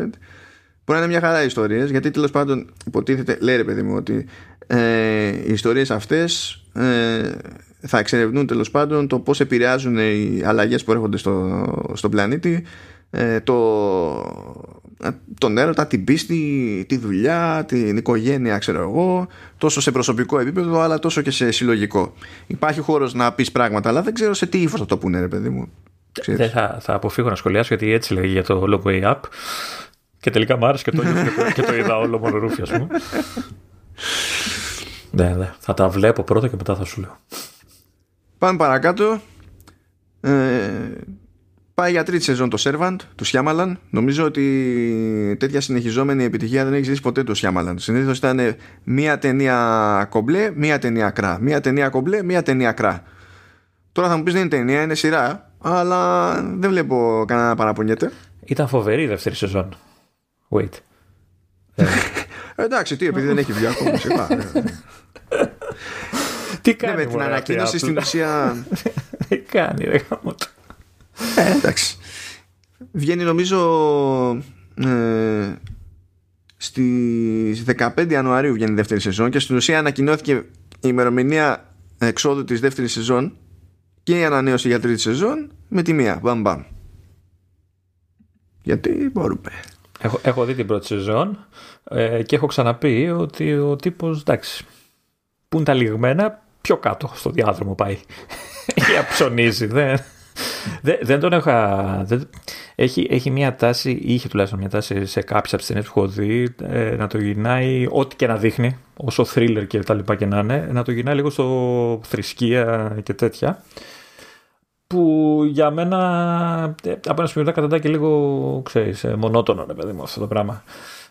μπορεί να είναι μια χαρά ιστορίες γιατί τέλος πάντων υποτίθεται, λέει ρε παιδί μου, ότι ε, οι ιστορίες αυτές ε, θα εξερευνούν τέλος πάντων το πώς επηρεάζουν οι αλλαγές που έρχονται στο, στον πλανήτη ε, το, ε, τον έρωτα, την πίστη, τη δουλειά, την οικογένεια, ξέρω εγώ, τόσο σε προσωπικό επίπεδο, αλλά τόσο και σε συλλογικό. Υπάρχει χώρος να πεις πράγματα, αλλά δεν ξέρω σε τι ύφος θα το πούνε, ρε παιδί μου. Δεν θα, θα αποφύγω να σχολιάσω, γιατί έτσι λέγει για το Long Way Up. Και τελικά μου άρεσε και το, και το είδα όλο μόνο ρούφι, ας πούμε. Ναι, ναι. Θα τα βλέπω πρώτα και μετά θα σου λέω. Πάμε παρακάτω. Ε, Πάει για τρίτη σεζόν το Servant του Σιάμαλαν. Νομίζω ότι τέτοια συνεχιζόμενη επιτυχία δεν έχεις ζήσει ποτέ το Σιάμαλαν. Συνήθως ήταν μία ταινία κομπλέ, μία ταινία κρά. Μία ταινία κομπλέ, μία ταινία κρά. Τώρα θα μου πεις δεν είναι ταινία, είναι σειρά. Αλλά δεν βλέπω κανένα να παραπονιέται. Ήταν φοβερή η δεύτερη σεζόν. Wait. Εντάξει, τι, επειδή δεν έχει βγει ακόμα. Τι κάνει ναι, με την ανακοίνωση στην ουσία. Τι κάνει, ρε ε, εντάξει. Βγαίνει νομίζω ε, στις 15 Ιανουαρίου βγαίνει η δεύτερη σεζόν και στην ουσία ανακοινώθηκε η ημερομηνία εξόδου της δεύτερης σεζόν και η ανανέωση για τρίτη σεζόν με τη μία. Μπαμ μπαμ. Γιατί μπορούμε. Έχω, έχω δει την πρώτη σεζόν ε, και έχω ξαναπεί ότι ο τύπος εντάξει που είναι τα λιγμένα πιο κάτω στο διάδρομο πάει. (laughs) Για ψωνίζει. Δεν, δεν, δεν τον είχα. Δεν, έχει, έχει μια τάση, είχε τουλάχιστον μια τάση σε κάποιες από τις ταινίες που έχω δει ε, να το γυρνάει, ό,τι και να δείχνει, όσο thriller και τα λοιπά και να είναι, να το γυρνάει λίγο στο θρησκεία και τέτοια. Που για μένα ε, από ένα σημείο καταντά και λίγο, ξέρεις, ε, μονότονο, ρε παιδί μου, αυτό το πράγμα.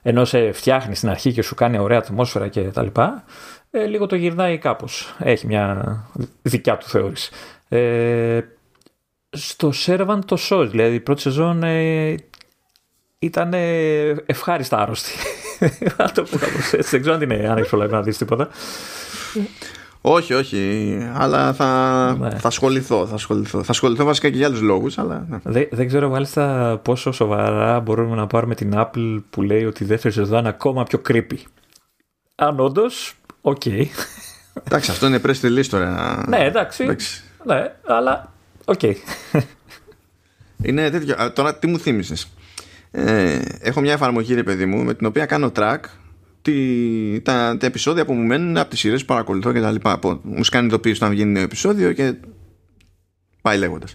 Ενώ σε φτιάχνεις στην αρχή και σου κάνει ωραία ατμόσφαιρα και τα λοιπά, ε, λίγο το γυρνάει κάπως. Έχει μια δικιά του θεώρηση. Ε, στο Servant το Souls, δηλαδή η πρώτη σεζόν ε, ήταν ευχάριστα άρρωστη. (laughs) Θα το πω κάπως έτσι. Δεν ξέρω αν, είναι, αν έχεις προλάβει να δεις τίποτα. Όχι, όχι, αλλά θα, ναι. θα ασχοληθώ. Θα ασχοληθώ. Θα ασχοληθώ βασικά και για άλλους λόγους. Αλλά... Ναι. Δεν, δεν ξέρω μάλιστα πόσο σοβαρά μπορούμε να πάρουμε την Apple που λέει ότι η δεύτερη σεζόν είναι ακόμα πιο creepy. Αν όντως, OK. Okay. Εντάξει, αυτό είναι press release τώρα. Ναι, εντάξει. εντάξει. Ναι, αλλά OK. Okay. Είναι τέτοιο. Τώρα τι μου θύμισες. Ε, έχω μια εφαρμογή, ρε παιδί μου, με την οποία κάνω track τι, τα, τα επεισόδια που μου μένουν από τις σειρές που παρακολουθώ και τα λοιπά. Μου σκάνει ειδοποίηση όταν βγαίνει νέο επεισόδιο και πάει λέγοντας.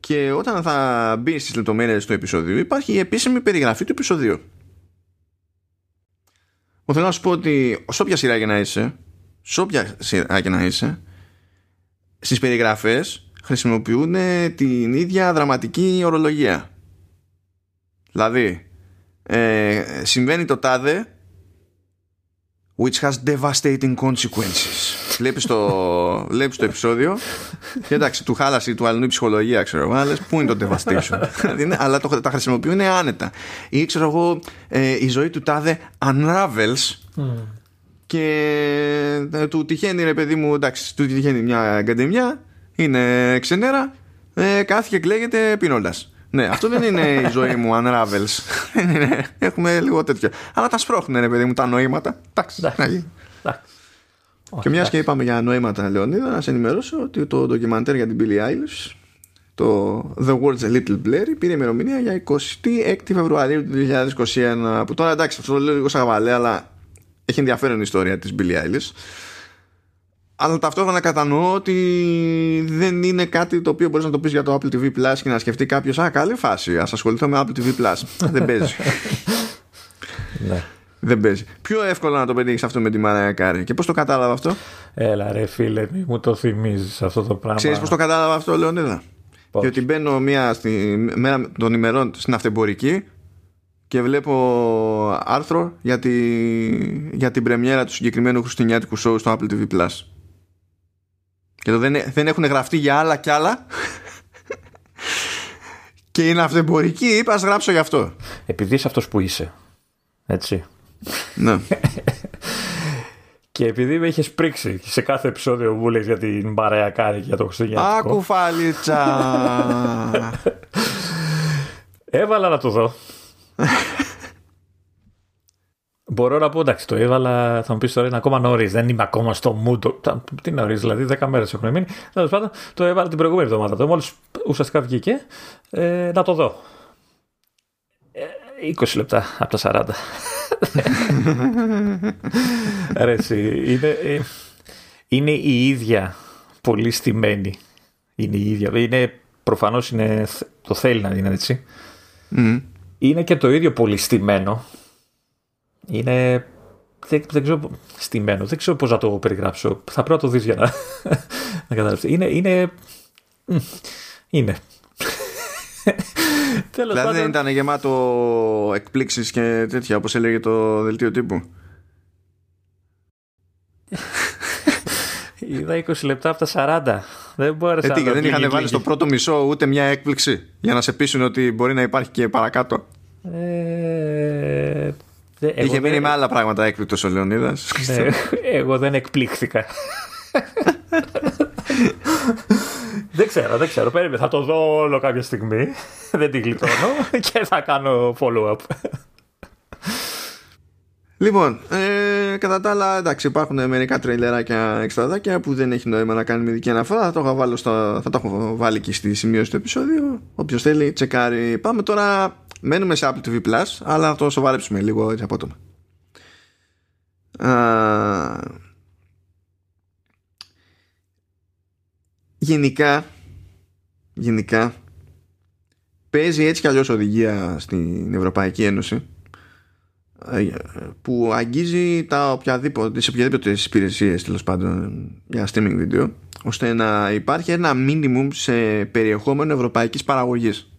και όταν θα μπει στις λεπτομέρειες του επεισοδίου υπάρχει η επίσημη περιγραφή του επεισοδίου. Εγώ θέλω να σου πω ότι σε όποια σειρά και να είσαι, σε όποια σειρά και να είσαι, στις περιγραφές χρησιμοποιούν την ίδια δραματική ορολογία. Δηλαδή, ε, συμβαίνει το τάδε which has devastating consequences. Βλέπεις το, βλέπεις το επεισόδιο; Και εντάξει, του χάλασε ή του αλλού η ψυχολογία, ξέρω εγώ, αλλά πού είναι το devastation; (laughs) αλλά το, τα χρησιμοποιούν άνετα. Ή ξέρω εγώ, ε, η ζωή του τάδε unravels και ε, του τυχαίνει ρε παιδί μου, εντάξει, του τυχαίνει μια γκαντεμιά, είναι ξενέρα, ε, κάθηκε και κλαίγεται πίνοντας. Ναι, αυτό δεν είναι η ζωή μου, unravels. Έχουμε λίγο τέτοιο. Αλλά τα σπρώχνουν, ρε παιδί μου, τα νοήματα. Εντάξει. Και μιας και είπαμε για νοήματα, Λεωνίδα, να σε ενημερώσω ότι το ντοκιμαντέρ για την Billie Eilish, το The World's a Little Blurry, πήρε ημερομηνία για 26 Φεβρουαρίου του 2021. Που τώρα εντάξει, αυτό το λέω λίγο σαν αλλά έχει ενδιαφέρον η ιστορία της Billie Eilish αλλά ταυτόχρονα κατανοώ ότι δεν είναι κάτι το οποίο μπορείς να το πεις για το Apple TV Plus και να σκεφτεί κάποιος «Α, καλή φάση, ας ασχοληθώ με Apple TV Plus». (laughs) δεν παίζει. ναι. Δεν παίζει. Πιο εύκολο να το πετύχεις αυτό με τη Μαρία Κάρη. Και πώς το κατάλαβα αυτό; Έλα, ρε φίλε, μη μου το θυμίζεις αυτό το πράγμα. Ξέρεις πώς το κατάλαβα αυτό, Λεωνίδα; Πώς; Διότι μπαίνω μία στη μέρα των ημερών στην αυτεμπορική και βλέπω άρθρο για, τη, για την πρεμιέρα του συγκεκριμένου χριστουγεννιάτικου σοου στο Apple TV Plus. Και εδώ δεν, δεν έχουν γραφτεί για άλλα κι άλλα. (laughs) και είναι αυτεμπορική, είπα, ας γράψω γι' αυτό. Επειδή είσαι αυτός που είσαι. Έτσι. Ναι. (laughs) Και επειδή με είχες πρίξει σε κάθε επεισόδιο που λες για την παρέα κάρη για το Χριστουγεννιάτικο. Άκου φαλίτσα. (laughs) Έβαλα να το δω. Μπορώ να πω, εντάξει, το έβαλα, θα μου πεις τώρα είναι ακόμα νωρίς. Δεν είμαι ακόμα στο mood. Τι νωρίς, δηλαδή 10 μέρες έχουν μείνει. Τέλος πάντων, το έβαλα την προηγούμενη εβδομάδα. Το μόλις ουσιαστικά βγήκε. Ε, να το δω. 20 ε, λεπτά από τα 40. (laughs) Ρε, είναι, ε, είναι η ίδια πολύ στημένη. Είναι η ίδια. Είναι, προφανώς είναι, το θέλει να είναι έτσι. Mm. Είναι και το ίδιο πολύ στημένο είναι. Δεν, δεν ξέρω. Στημένο. Δεν ξέρω πώς να το περιγράψω. Θα πρέπει να το δεις για να, (laughs) να καταλάβεις. Είναι. Είναι. είναι. (laughs) Τέλος δηλαδή δεν ήταν γεμάτο εκπλήξεις και τέτοια όπως έλεγε το δελτίο τύπου; (laughs) Είδα 20 λεπτά από τα 40. Δεν μπόρεσα ε, να δεν είχαν βάλει στο πρώτο μισό ούτε μια έκπληξη για να σε πείσουν ότι μπορεί να υπάρχει και παρακάτω; Ε, Είχε μείνει με άλλα πράγματα έκπληκτος ο Λεωνίδας. Ναι, εγώ δεν εκπλήχθηκα. δεν ξέρω, δεν ξέρω. Περίμενε, θα το δω όλο κάποια στιγμή. δεν την γλιτώνω και θα κάνω follow-up. Λοιπόν, ε, κατά τα άλλα, εντάξει, υπάρχουν μερικά τρελεράκια εξτραδάκια που δεν έχει νόημα να κάνει ειδική αναφορά. Θα το, έχω βάλει στο, θα το έχω βάλει και στη σημείωση του επεισόδιου. Όποιος θέλει, τσεκάρει. Πάμε τώρα Μένουμε σε Apple TV Plus, αλλά θα το σοβαρέψουμε λίγο έτσι απότομα. γενικά, γενικά, παίζει έτσι κι αλλιώς οδηγία στην Ευρωπαϊκή Ένωση που αγγίζει τα οποιαδήποτε, τις οποιαδήποτε υπηρεσίες τέλος πάντων για streaming video ώστε να υπάρχει ένα minimum σε περιεχόμενο ευρωπαϊκής παραγωγής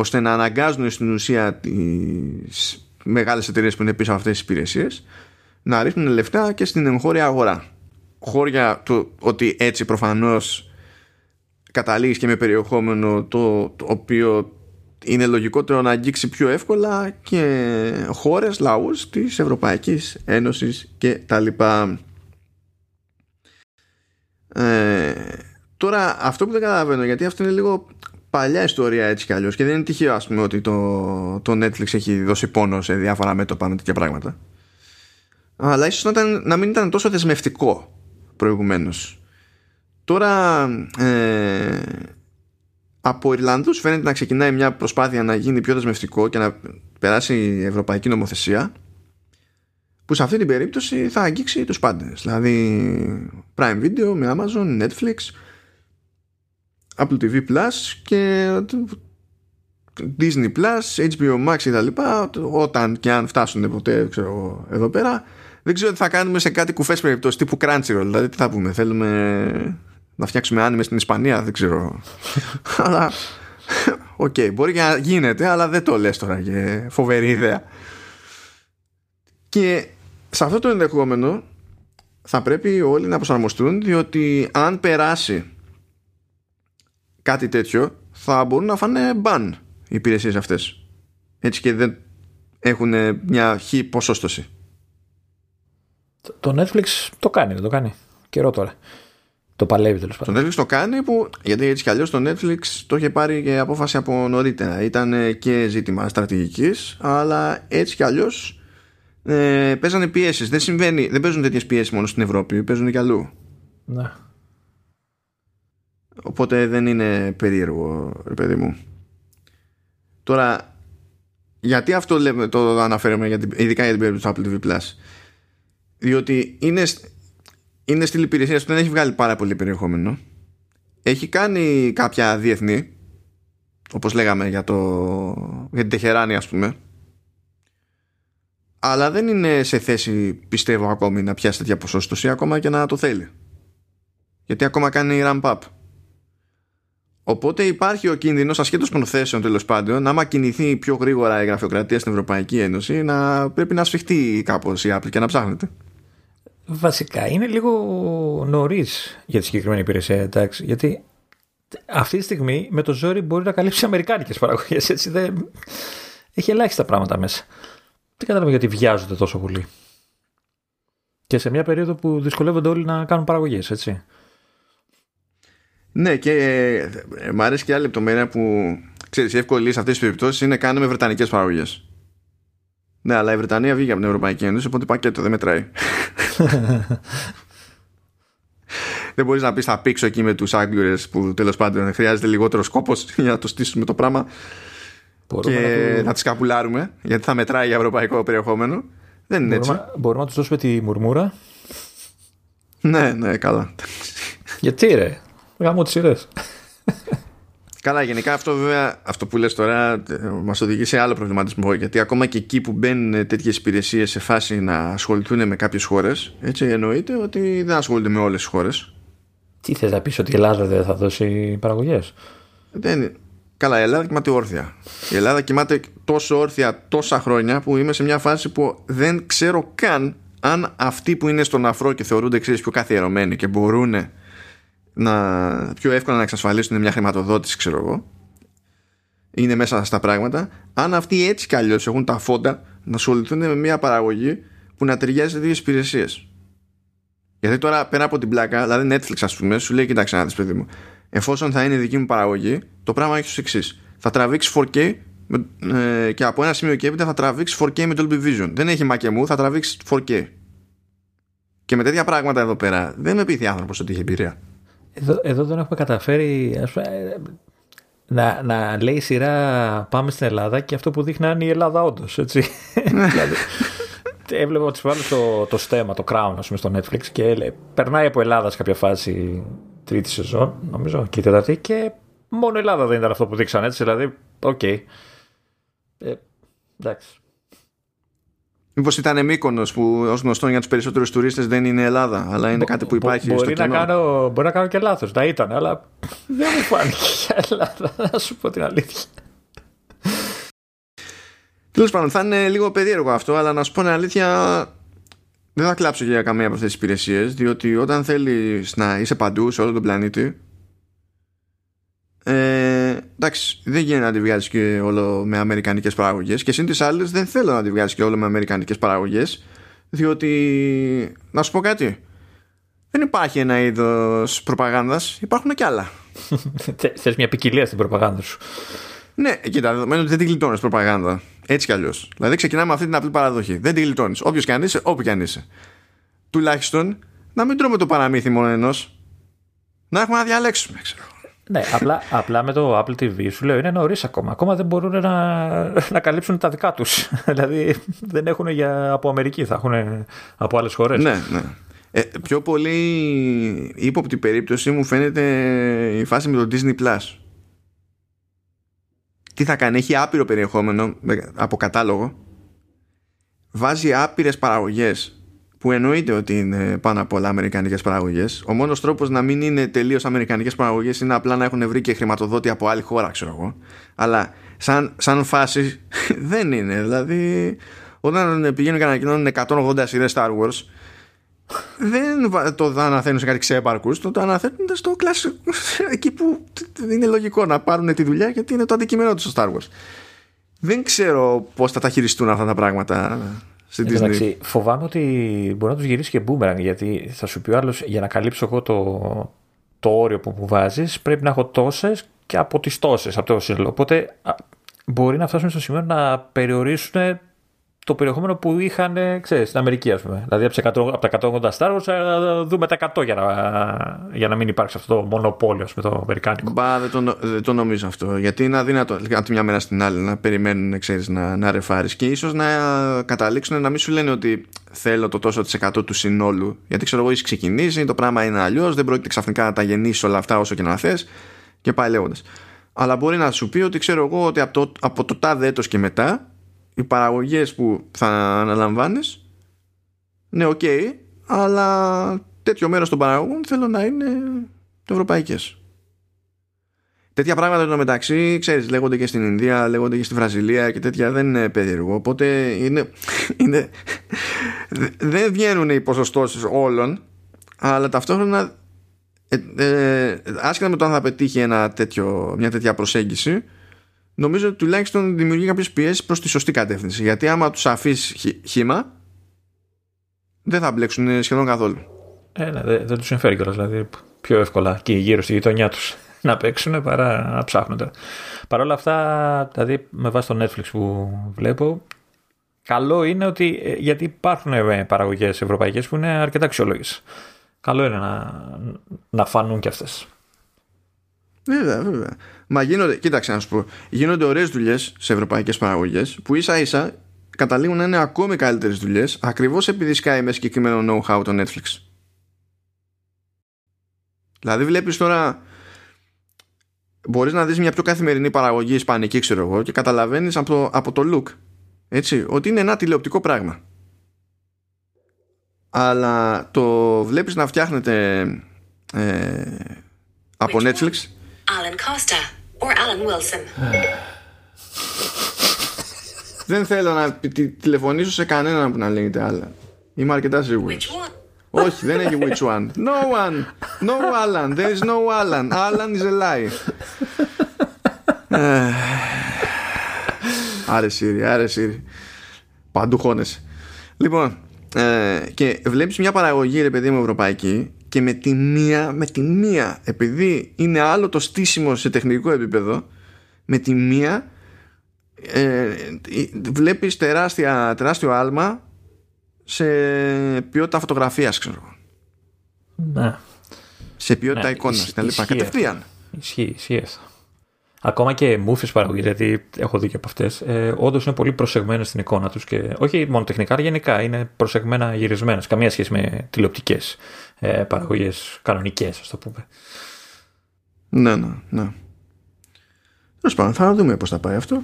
ώστε να αναγκάζουν στην ουσία τις μεγάλες εταιρείες που είναι πίσω από αυτές τις υπηρεσίες να ρίχνουν λεφτά και στην εγχώρια αγορά. Χώρια του ότι έτσι προφανώς καταλήγεις και με περιεχόμενο το, το οποίο είναι λογικότερο να αγγίξει πιο εύκολα και χώρες, λαούς της Ευρωπαϊκής Ένωσης και τα λοιπά. Ε, τώρα αυτό που δεν καταλαβαίνω γιατί αυτό είναι λίγο παλιά ιστορία έτσι κι αλλιώς και δεν είναι τυχαίο ας πούμε ότι το, το Netflix έχει δώσει πόνο σε διάφορα μέτωπα με τέτοια πράγματα. Αλλά ίσως να, ήταν, να μην ήταν τόσο δεσμευτικό προηγουμένως. Τώρα ε, από Ιρλανδούς φαίνεται να ξεκινάει μια προσπάθεια να γίνει πιο δεσμευτικό και να περάσει η ευρωπαϊκή νομοθεσία που σε αυτή την περίπτωση θα αγγίξει τους πάντες. Δηλαδή Prime Video με Amazon, Netflix Apple TV Plus και Disney Plus, HBO Max και τα λοιπά όταν και αν φτάσουν ποτέ ξέρω, εδώ πέρα δεν ξέρω τι θα κάνουμε σε κάτι κουφές περιπτώσεις τύπου Crunchyroll δηλαδή τι θα πούμε θέλουμε να φτιάξουμε άνιμε στην Ισπανία δεν ξέρω. (laughs) Αλλά OK okay, μπορεί και να γίνεται αλλά δεν το λες τώρα και φοβερή ιδέα. Και σε αυτό το ενδεχόμενο θα πρέπει όλοι να προσαρμοστούν διότι αν περάσει κάτι τέτοιο θα μπορούν να φάνε μπαν οι υπηρεσίες αυτές έτσι και δεν έχουν μια χ ποσόστοση το Netflix το κάνει, δεν το κάνει καιρό τώρα το παλεύει τέλος πάντων. Το Netflix το κάνει που, γιατί έτσι κι αλλιώς το Netflix το είχε πάρει και απόφαση από νωρίτερα. Ήταν και ζήτημα στρατηγικής, αλλά έτσι κι αλλιώς ε, παίζανε πιέσεις. Δεν, συμβαίνει, δεν παίζουν τέτοιες πιέσεις μόνο στην Ευρώπη, παίζουν και αλλού. Ναι. Οπότε δεν είναι περίεργο, ρε παιδί μου. Τώρα, γιατί αυτό λέμε, το αναφέρουμε για την, ειδικά για την περίπτωση του Apple TV Plus; Διότι είναι, είναι στην υπηρεσίας που δεν έχει βγάλει πάρα πολύ περιεχόμενο. Έχει κάνει κάποια διεθνή, όπως λέγαμε για, το, για την Τεχεράνη ας πούμε, αλλά δεν είναι σε θέση πιστεύω ακόμη να πιάσει τέτοια ποσόστοση ακόμα και να το θέλει γιατί ακόμα κάνει ramp up οπότε υπάρχει ο κίνδυνος ασχέτως προθέσεων τέλος πάντων άμα κινηθεί πιο γρήγορα η γραφειοκρατία στην Ευρωπαϊκή Ένωση να πρέπει να σφιχτεί κάπως η Apple και να ψάχνεται Βασικά είναι λίγο νωρίς για τη συγκεκριμένη υπηρεσία εντάξει, γιατί αυτή τη στιγμή με το ζόρι μπορεί να καλύψει αμερικάνικες παραγωγές έτσι δεν... έχει ελάχιστα πράγματα μέσα δεν κατάλαβα γιατί βιάζονται τόσο πολύ; Και σε μια περίοδο που δυσκολεύονται όλοι να κάνουν παραγωγές, έτσι. Ναι, και ε, μου αρέσει και άλλη λεπτομέρεια που ξέρεις, η εύκολη σε αυτές τις περιπτώσεις είναι κάνουμε βρετανικές παραγωγές. Ναι, αλλά η Βρετανία βγήκε από την Ευρωπαϊκή Ένωση, οπότε πακέτο δεν μετράει. (laughs) δεν μπορείς να πεις θα πήξω εκεί με τους Άγγλουρε που τέλος πάντων χρειάζεται λιγότερο σκόπος (laughs) για να το στήσουμε το πράγμα και να, να τις καπουλάρουμε γιατί θα μετράει για ευρωπαϊκό περιεχόμενο. Δεν είναι μπορούμε, έτσι. Μπορούμε να τους δώσουμε τη μουρμούρα. Ναι, ναι, καλά. Γιατί ρε, γάμω τις σειρές. Καλά, γενικά αυτό βέβαια, αυτό που λες τώρα μας οδηγεί σε άλλο προβληματισμό γιατί ακόμα και εκεί που μπαίνουν τέτοιες υπηρεσίες σε φάση να ασχοληθούν με κάποιες χώρες έτσι εννοείται ότι δεν ασχολούνται με όλες τις χώρες. Τι θες να πεις ότι η Ελλάδα δεν θα δώσει παραγωγές; Δεν, Καλά, η Ελλάδα κοιμάται όρθια. Η Ελλάδα κοιμάται τόσο όρθια τόσα χρόνια που είμαι σε μια φάση που δεν ξέρω καν αν αυτοί που είναι στον αφρό και θεωρούνται ξέρεις, πιο καθιερωμένοι και μπορούν να, πιο εύκολα να εξασφαλίσουν μια χρηματοδότηση, ξέρω εγώ, είναι μέσα στα πράγματα, αν αυτοί έτσι κι αλλιώς έχουν τα φόντα να ασχοληθούν με μια παραγωγή που να ταιριάζει σε δύο υπηρεσίες. Γιατί τώρα πέρα από την πλάκα, δηλαδή Netflix, ας πούμε, σου λέει: Κοιτάξτε, να δεις, παιδί μου, εφόσον θα είναι δική μου παραγωγή, το πράγμα έχει ως εξής. Θα τραβήξεις 4K ε, και από ένα σημείο και έπειτα θα τραβήξεις 4K με Dolby Vision. Δεν έχει μάκια μου, θα τραβήξεις 4K. Και με τέτοια πράγματα εδώ πέρα δεν με πείθει άνθρωπος ότι έχει εμπειρία. Εδώ, εδώ δεν έχουμε καταφέρει ας πούμε, να, να λέει σειρά Πάμε στην Ελλάδα και αυτό που δείχνει είναι η Ελλάδα όντως. δηλαδή, έβλεπα ότι βάλω το, το στέμα, το Crown, ας πούμε, στο Netflix και λέει, περνάει από Ελλάδα σε κάποια φάση τρίτη σεζόν, νομίζω, και τέταρτη, και μόνο η Ελλάδα δεν ήταν αυτό που δείξαν έτσι, δηλαδή, OK. Okay. Ε, εντάξει. Μήπως ήταν Μύκονο που ως γνωστό για τους περισσότερους τουρίστες δεν είναι Ελλάδα, αλλά είναι κάτι που υπάρχει μπο, μπορεί στο να Κάνω, μπορεί να κάνω και λάθος. Να ήταν, αλλά δεν μου φάνηκε για Ελλάδα, (laughs) να σου πω την αλήθεια. Τέλος πάντων, θα είναι λίγο περίεργο αυτό, αλλά να σου πω την αλήθεια, δεν θα κλάψω για καμία από αυτές τις υπηρεσίες, διότι όταν θέλεις να είσαι παντού σε όλο τον πλανήτη, ε, εντάξει, δεν γίνεται να τη βγάλει και όλο με αμερικανικές παραγωγές. Και συν τι άλλε, δεν θέλω να τη βγάλει και όλο με αμερικανικές παραγωγές, διότι να σου πω κάτι. Δεν υπάρχει ένα είδος προπαγάνδας, υπάρχουν και άλλα. Θε μια ποικιλία στην προπαγάνδα σου. Ναι, κοίτα, δεδομένου ότι δεν την γλιτώνεις προπαγάνδα. Έτσι κι αλλιώς. Δηλαδή, ξεκινάμε με αυτή την απλή παραδοχή. Δεν την γλιτώνεις. Όποιος κι αν είσαι, όπου κι αν είσαι. Τουλάχιστον να μην τρώμε το παραμύθι μόνο ενός. Να έχουμε να διαλέξουμε, ξέρω. Ναι, απλά, απλά με το Apple TV σου λέω είναι νωρίς ακόμα. Ακόμα δεν μπορούν να, να καλύψουν τα δικά τους. (laughs) δηλαδή δεν έχουν για, από Αμερική, θα έχουν από άλλες χώρες. Ναι, ναι. Ε, πιο πολύ ύποπτη περίπτωση μου φαίνεται η φάση με το Disney Plus. Τι θα κάνει, έχει άπειρο περιεχόμενο από κατάλογο. Βάζει άπειρες παραγωγές που εννοείται ότι είναι πάνω από όλα αμερικανικές παραγωγές. Ο μόνος τρόπος να μην είναι τελείως αμερικανικές παραγωγές είναι απλά να έχουν βρει και χρηματοδότη από άλλη χώρα, ξέρω εγώ. Αλλά σαν, σαν φάση (laughs) δεν είναι. Δηλαδή, όταν πηγαίνουν και ανακοινώνουν 180 σειρές Star Wars, δεν το αναθέτουν σε κάτι ξέπαρκους, το, το αναθέτουν στο κλασικό, (laughs) εκεί που είναι λογικό να πάρουν τη δουλειά γιατί είναι το αντικείμενό τους στο Star Wars. Δεν ξέρω πώς θα τα χειριστούν αυτά τα πράγματα στην Disney. Εντάξει, φοβάμαι ότι μπορεί να τους γυρίσει και boomerang γιατί θα σου πει ο άλλος για να καλύψω εγώ το, το όριο που μου βάζεις πρέπει να έχω τόσες και από τις τόσες από το σύνολο. Οπότε μπορεί να φτάσουν στο σημείο να περιορίσουν το περιεχόμενο που είχαν ξέρεις, στην Αμερική, ας πούμε. Δηλαδή από, τα 180 Star Wars θα δούμε τα 100 για να, για να μην υπάρξει αυτό το μονοπόλιο με το Αμερικάνικο. Μπα, δεν το, δεν το νομίζω αυτό. Γιατί είναι αδύνατο από τη μια μέρα στην άλλη να περιμένουν ξέρεις, να, να ρεφάρεις και ίσως να καταλήξουν να μην σου λένε ότι θέλω το τόσο της εκατό του συνόλου. Γιατί ξέρω εγώ, έχει ξεκινήσει, το πράγμα είναι αλλιώς, δεν πρόκειται ξαφνικά να τα γεννήσεις όλα αυτά όσο και να θες και πάει λέγοντας. Αλλά μπορεί να σου πει ότι ξέρω εγώ ότι από το, από το τάδε έτος και μετά οι παραγωγές που θα αναλαμβάνεις ναι οκ αλλά τέτοιο μέρος των παραγωγών θέλω να είναι ευρωπαϊκές. Τέτοια πράγματα εδώ μεταξύ ξέρεις λέγονται και στην Ινδία λέγονται και στη Βραζιλία και τέτοια δεν είναι περίεργο οπότε είναι, (laughs) είναι δεν βγαίνουν οι ποσοστώσεις όλων αλλά ταυτόχρονα ε, ε, άσχετα με το αν θα πετύχει ένα τέτοιο, μια τέτοια προσέγγιση νομίζω ότι τουλάχιστον δημιουργεί κάποιες πιέσεις προς τη σωστή κατεύθυνση. Γιατί άμα τους αφήσεις χήμα, δεν θα μπλέξουν σχεδόν καθόλου. Ε, ναι, δεν, δεν τους συμφέρει κιόλας. Δηλαδή, πιο εύκολα και γύρω στη γειτονιά τους (laughs) να παίξουν παρά να ψάχνουν. Παρ' όλα αυτά, δηλαδή, με βάση το Netflix που βλέπω, καλό είναι ότι ε, γιατί υπάρχουν ε, παραγωγές ευρωπαϊκές που είναι αρκετά αξιόλογες. Καλό είναι να, να φανούν κι αυτές. Βέβαια, βέβαια. Μα γίνονται, κοίταξε να σου πω, γίνονται ωραίες δουλειές σε ευρωπαϊκές παραγωγές που ίσα ίσα καταλήγουν να είναι ακόμη καλύτερες δουλειές ακριβώς επειδή σκάει με συγκεκριμένο know-how το Netflix. Δηλαδή βλέπεις τώρα μπορείς να δεις μια πιο καθημερινή παραγωγή ισπανική ξέρω εγώ και καταλαβαίνεις από το, από το look έτσι, ότι είναι ένα τηλεοπτικό πράγμα αλλά το βλέπεις να φτιάχνεται ε, από Netflix Alan Costa or Alan Wilson. (sighs) Δεν θέλω να τηλεφωνήσω σε κανέναν που να λέγεται άλλα. Είμαι αρκετά σίγουρος. Όχι, δεν έχει which one. No one. No Alan. There is no Alan. Alan is a lie. (sighs) άρε Σύρι, άρε Σύρι. Παντού χώνεσαι. Λοιπόν, ε, και βλέπεις μια παραγωγή ρε παιδί μου ευρωπαϊκή και με τη μία, με τη μία επειδή είναι άλλο το στήσιμο σε τεχνικό επίπεδο με τη μία ε, βλέπεις τεράστια, τεράστιο άλμα σε ποιότητα φωτογραφίας ξέρω ναι. σε ποιότητα ναι, εικόνας κατευθείαν. ισχύει, ισχύει Ακόμα και μούφε παραγωγή, γιατί έχω δει και από αυτές, ε, όντως είναι πολύ προσεγμένες στην εικόνα τους και όχι μόνο τεχνικά, αλλά γενικά είναι προσεγμένα γυρισμένες. Καμία σχέση με τηλεοπτικές ε, παραγωγές κανονικές, ας το πούμε. Ναι, ναι, ναι. Τέλος πάντων, θα δούμε πώς θα πάει αυτό.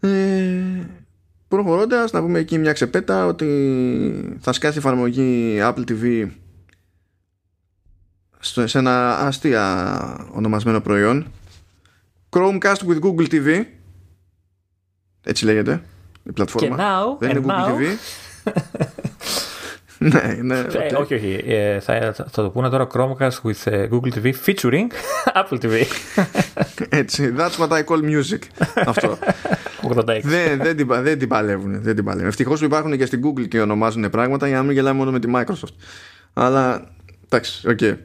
Ε, Προχωρώντας, να πούμε εκεί μια ξεπέτα ότι θα σκάσει εφαρμογή Apple TV σε ένα αστεία ονομασμένο προϊόν Chromecast with Google TV έτσι λέγεται η πλατφόρμα και now, δεν είναι Google now. TV (laughs) (laughs) ναι, ναι. Ε, όχι, όχι. Ε, θα, θα, το πούνε τώρα Chromecast with uh, Google TV featuring (laughs) Apple TV. (laughs) Έτσι. That's what I call music. Αυτό. δεν, δεν, την, δεν την παλεύουν. Δεν την παλεύουν. Ευτυχώς που υπάρχουν και στην Google και ονομάζουν πράγματα για να μην γελάμε μόνο με τη Microsoft. Αλλά εντάξει, OK. Okay.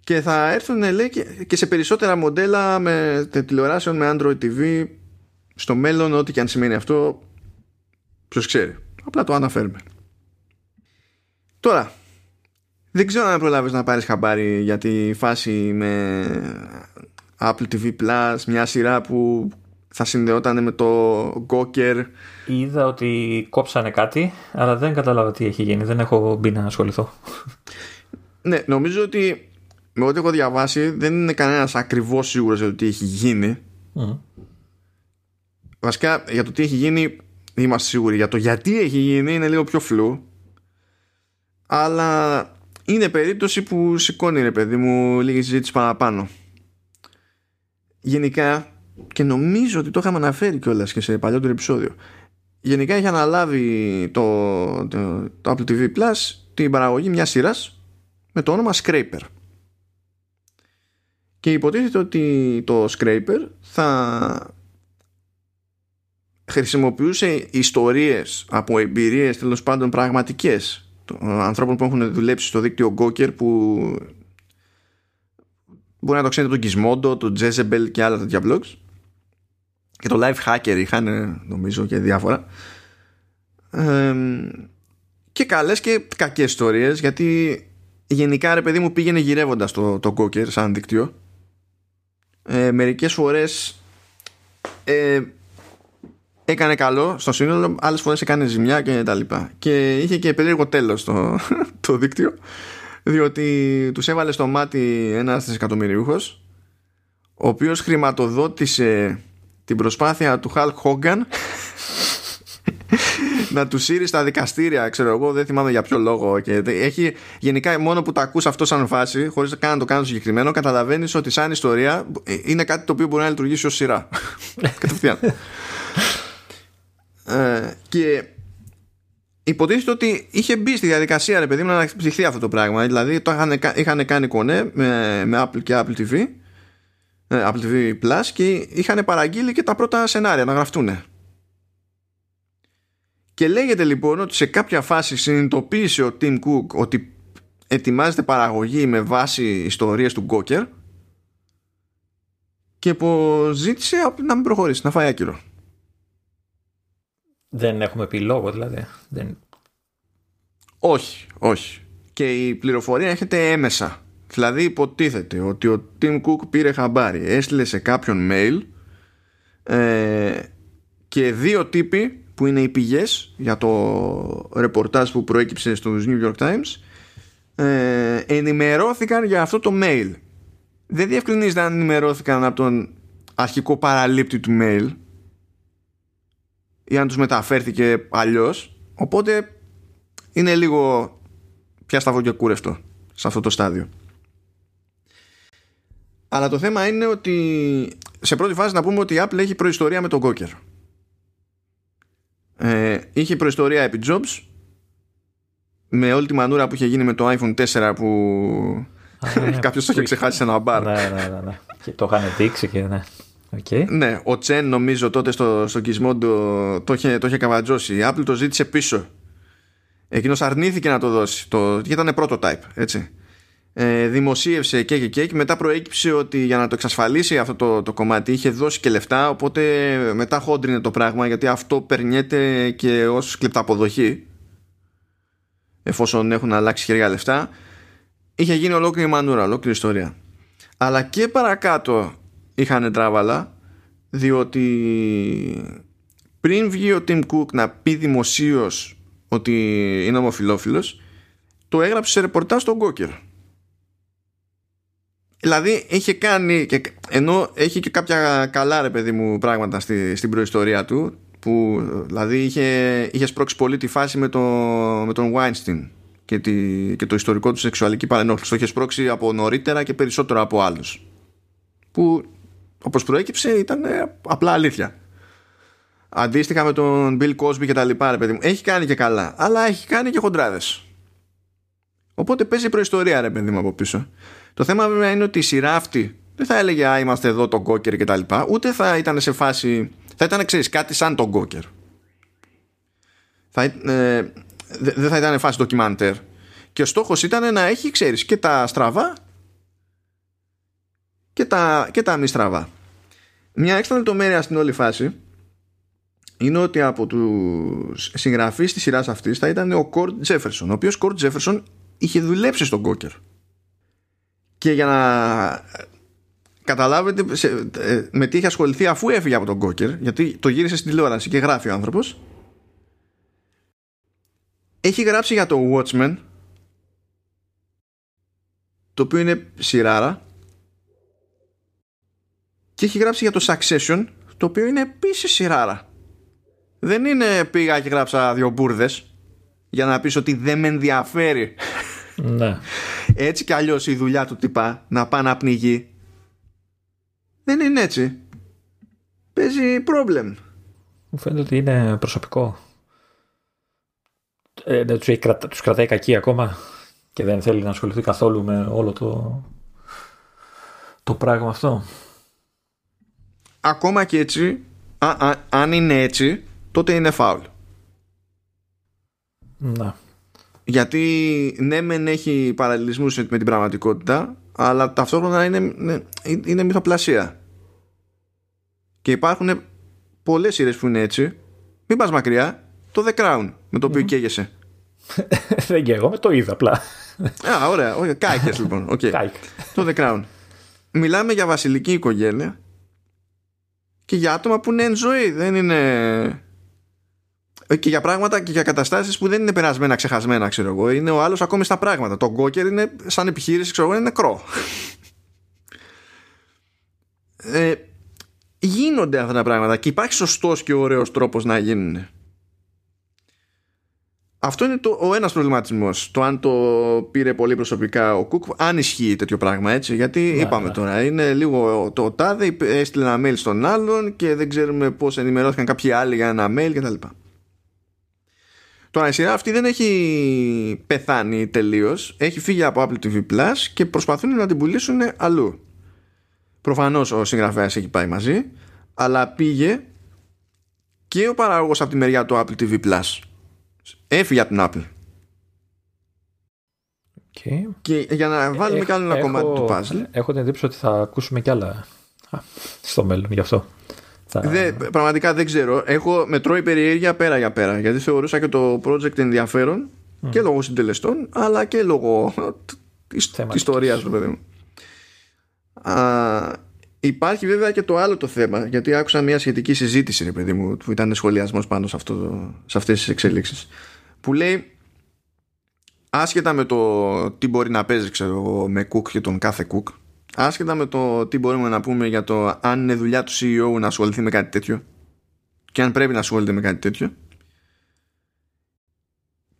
Και θα έρθουν λέει και σε περισσότερα μοντέλα με τηλεοράσεων με Android TV στο μέλλον ό,τι και αν σημαίνει αυτό ποιος ξέρει. Απλά το αναφέρουμε. Τώρα, δεν ξέρω αν προλάβεις να πάρεις χαμπάρι για τη φάση με Apple TV Plus, μια σειρά που θα συνδεόταν με το Gawker. Είδα ότι κόψανε κάτι, αλλά δεν κατάλαβα τι έχει γίνει. Δεν έχω μπει να ασχοληθώ. Ναι, νομίζω ότι με ό,τι έχω διαβάσει δεν είναι κανένας ακριβώς σίγουρος για το τι έχει γίνει. Mm. Βασικά για το τι έχει γίνει είμαστε σίγουροι. Για το γιατί έχει γίνει είναι λίγο πιο φλού. Αλλά είναι περίπτωση που σηκώνει ρε παιδί μου λίγη συζήτηση παραπάνω. Γενικά, και νομίζω ότι το είχαμε αναφέρει κιόλας και σε παλιότερο επεισόδιο, γενικά έχει αναλάβει το, το, το Apple TV Plus την παραγωγή μιας σειράς με το όνομα Scraper. Και υποτίθεται ότι το Scraper θα χρησιμοποιούσε ιστορίες από εμπειρίες τέλος πάντων πραγματικές ανθρώπων που έχουν δουλέψει στο δίκτυο Gawker που μπορεί να το ξέρετε τον Gizmodo, τον Jezebel και άλλα τέτοια blogs. Και το Life Hacker είχαν νομίζω και διάφορα. Και καλές και κακές ιστορίες γιατί γενικά ρε παιδί μου πήγαινε γυρεύοντας το, το Gawker σαν δίκτυο. Ε, μερικές φορές ε, έκανε καλό στο σύνολο, άλλες φορές έκανε ζημιά και τα λοιπά. Και είχε και περίεργο τέλος το, (laughs) το δίκτυο, διότι τους έβαλε στο μάτι ένας εκατομμυριούχος, ο οποίος χρηματοδότησε την προσπάθεια του Χαλκ Χόγκαν (laughs) να τους σύρει στα δικαστήρια, ξέρω εγώ, δεν θυμάμαι για ποιο λόγο. Και έχει, γενικά, μόνο που τα ακούς αυτό σαν φάση, χωρίς καν να το κάνω συγκεκριμένο, καταλαβαίνεις ότι σαν ιστορία είναι κάτι το οποίο μπορεί να λειτουργήσει ως σειρά. (laughs) Κατευθείαν. Ε, και υποτίθεται ότι είχε μπει στη διαδικασία ρε παιδί μου να αναπτυχθεί αυτό το πράγμα δηλαδή το είχαν, είχαν κάνει κονέ με, με Apple και Apple TV ε, Apple TV Plus και είχαν παραγγείλει και τα πρώτα σενάρια να γραφτούν και λέγεται λοιπόν ότι σε κάποια φάση συνειδητοποίησε ο Tim Cook ότι ετοιμάζεται παραγωγή με βάση ιστορίες του Gawker και πως ζήτησε να μην προχωρήσει, να φάει άκυρο. Δεν έχουμε πει λόγο δηλαδή. Δεν... Όχι, όχι. Και η πληροφορία έρχεται έμεσα. Δηλαδή υποτίθεται ότι ο Tim Cook πήρε χαμπάρι, έστειλε σε κάποιον mail ε, και δύο τύποι που είναι οι πηγές για το ρεπορτάζ που προέκυψε στους New York Times ε, ενημερώθηκαν για αυτό το mail. Δεν διευκρινίζεται αν ενημερώθηκαν από τον αρχικό παραλήπτη του mail ή αν τους μεταφέρθηκε αλλιώς. Οπότε είναι λίγο πια σταυρό και κούρευτο σε αυτό το στάδιο. Αλλά το θέμα είναι ότι σε πρώτη φάση να πούμε ότι η Apple έχει προϊστορία με τον Gawker. Ε, είχε προϊστορία επί Jobs με όλη τη μανούρα που είχε γίνει με το iPhone 4 που ναι, (laughs) κάποιος το είχε. ξεχάσει σε ένα μπαρ. Ναι, ναι, ναι, ναι. και το είχαν δείξει και ναι Okay. Ναι, ο Τσεν νομίζω τότε στο, στο το, το, είχε, το είχε καβατζώσει. Η Apple το ζήτησε πίσω. Εκείνος αρνήθηκε να το δώσει. Το, και ήταν prototype, έτσι. Ε, δημοσίευσε και και και και μετά προέκυψε ότι για να το εξασφαλίσει αυτό το, το κομμάτι είχε δώσει και λεφτά οπότε μετά χόντρινε το πράγμα γιατί αυτό περνιέται και ως κλεπταποδοχή εφόσον έχουν αλλάξει χέρια λεφτά είχε γίνει ολόκληρη μανούρα, ολόκληρη ιστορία αλλά και παρακάτω είχαν τράβαλα διότι πριν βγει ο Tim Cook να πει δημοσίως ότι είναι ομοφιλόφιλος το έγραψε σε ρεπορτάζ στον Γκόκερ δηλαδή είχε κάνει και, ενώ έχει και κάποια καλά ρε παιδί μου πράγματα στη, στην προϊστορία του που δηλαδή είχε, είχε σπρώξει πολύ τη φάση με, το, με τον Weinstein και, τη, και το ιστορικό του σεξουαλική παρενόχληση. Το είχε σπρώξει από νωρίτερα και περισσότερο από άλλους. Που όπως προέκυψε ήταν ε, απλά αλήθεια. Αντίστοιχα με τον Bill Cosby και τα λοιπά, ρε παιδί μου. Έχει κάνει και καλά, αλλά έχει κάνει και χοντράδες. Οπότε παίζει προϊστορία, ρε παιδί μου, από πίσω. Το θέμα βέβαια είναι ότι η σειρά αυτή δεν θα έλεγε Α, είμαστε εδώ τον Γκόκερ και τα λοιπά, ούτε θα ήταν σε φάση. Θα ήταν, ξέρεις, κάτι σαν τον Γκόκερ. ε, δεν θα ήταν φάση ντοκιμαντέρ. Και ο στόχος ήταν να έχει, ξέρεις, και τα στραβά και τα, και τα μη στραβά. Μια έξτρα λεπτομέρεια στην όλη φάση είναι ότι από τους συγγραφείς της σειράς αυτής θα ήταν ο Cord Jefferson, ο οποίος Cord Jefferson είχε δουλέψει στον Gawker. Και για να καταλάβετε σε, ε, με τι έχει ασχοληθεί αφού έφυγε από τον Gawker, γιατί το γύρισε στην τηλεόραση και γράφει ο άνθρωπος. Έχει γράψει για το Watchmen, το οποίο είναι σειράρα, και έχει γράψει για το Succession, το οποίο είναι επίσης σειράρα. Δεν είναι πήγα και γράψα δύο μπουρδες για να πεις ότι δεν με ενδιαφέρει. Ναι. Έτσι κι αλλιώς η δουλειά του τυπά να πάει να πνιγεί δεν είναι έτσι. Παίζει πρόβλημα. Μου φαίνεται ότι είναι προσωπικό. Ε, τους, τους κρατάει κακή ακόμα και δεν θέλει να ασχοληθεί καθόλου με όλο το, το πράγμα αυτό. Ακόμα και έτσι, αν είναι έτσι, τότε είναι φάουλ. Να. Γιατί ναι μεν έχει παραλληλισμούς με την πραγματικότητα αλλά ταυτόχρονα είναι, είναι, είναι μυθοπλασία. Και υπάρχουν πολλές σειρές που είναι έτσι. Μην πας μακριά. Το The Crown με το οποίο mm. καίγεσαι. (laughs) Δεν καίγομαι, το είδα απλά. Α, ωραία. Okay. Κάηκες λοιπόν. Okay. το The Crown. Μιλάμε για βασιλική οικογένεια και για άτομα που είναι εν ζωή. Δεν είναι ε, και για πράγματα και για καταστάσεις που δεν είναι περασμένα, ξεχασμένα, ξέρω εγώ. Είναι ο άλλος ακόμη στα πράγματα. Το γκόκερ είναι σαν επιχείρηση, ξέρω εγώ, είναι νεκρό. ε, γίνονται αυτά τα πράγματα και υπάρχει σωστός και ωραίος τρόπος να γίνουν. Αυτό είναι το, ο ένας προβληματισμός Το αν το πήρε πολύ προσωπικά ο Κουκ Αν ισχύει τέτοιο πράγμα έτσι Γιατί ναι, είπαμε ναι. τώρα Είναι λίγο το τάδε Έστειλε ένα mail στον άλλον Και δεν ξέρουμε πώς ενημερώθηκαν κάποιοι άλλοι για ένα mail κτλ Τώρα η σειρά αυτή δεν έχει πεθάνει τελείως. Έχει φύγει από Apple TV Plus και προσπαθούν να την πουλήσουν αλλού. Προφανώς ο συγγραφέας έχει πάει μαζί, αλλά πήγε και ο παράγωγο από τη μεριά του Apple TV Plus. Έφυγε από την Apple. Okay. Και για να βάλουμε ε, κι άλλο ένα κομμάτι του puzzle. Έχω την εντύπωση ότι θα ακούσουμε κι άλλα στο μέλλον γι' αυτό. Δε, πραγματικά δεν ξέρω. Έχω μετρώει περιέργεια πέρα για πέρα. Γιατί θεωρούσα και το project ενδιαφέρον και λόγω συντελεστών, αλλά και λόγω τη ιστορίας του παιδί μου. Α, υπάρχει βέβαια και το άλλο το θέμα, γιατί άκουσα μια σχετική συζήτηση, ρε παιδί μου, που ήταν σχολιασμός πάνω σε, αυτό, σε αυτές τις εξελίξεις, που λέει άσχετα με το τι μπορεί να παίζει ξέρω, με cook και τον κάθε cook άσχετα με το τι μπορούμε να πούμε για το αν είναι δουλειά του CEO να ασχοληθεί με κάτι τέτοιο και αν πρέπει να ασχολείται με κάτι τέτοιο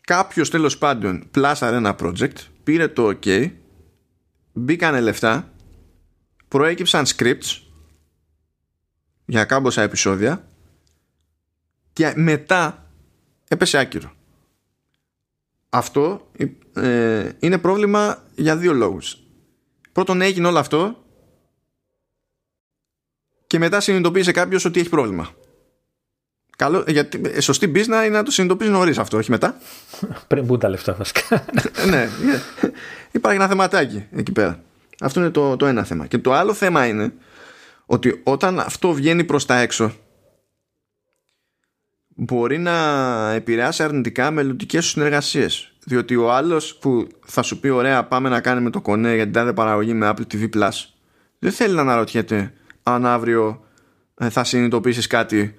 κάποιος τέλος πάντων πλάσαρε ένα project πήρε το ok μπήκανε λεφτά προέκυψαν scripts για κάμποσα επεισόδια και μετά έπεσε άκυρο αυτό ε, είναι πρόβλημα για δύο λόγους Πρώτον έγινε όλο αυτό και μετά συνειδητοποίησε κάποιος ότι έχει πρόβλημα. Καλό, γιατί ε, σωστή business είναι να το συνειδητοποιήσει νωρίς αυτό, όχι μετά. (laughs) Πριν μπουν τα λεφτά, βασικά. ναι, υπάρχει ένα θεματάκι εκεί πέρα. Αυτό είναι το, το ένα θέμα. Και το άλλο θέμα είναι ότι όταν αυτό βγαίνει προς τα έξω μπορεί να επηρεάσει αρνητικά μελλοντικές σου συνεργασίες. Διότι ο άλλος που θα σου πει: Ωραία, πάμε να κάνουμε το κονέ για την τάδε παραγωγή με Apple TV Plus, δεν θέλει να αναρωτιέται αν αύριο ε, θα συνειδητοποιήσεις κάτι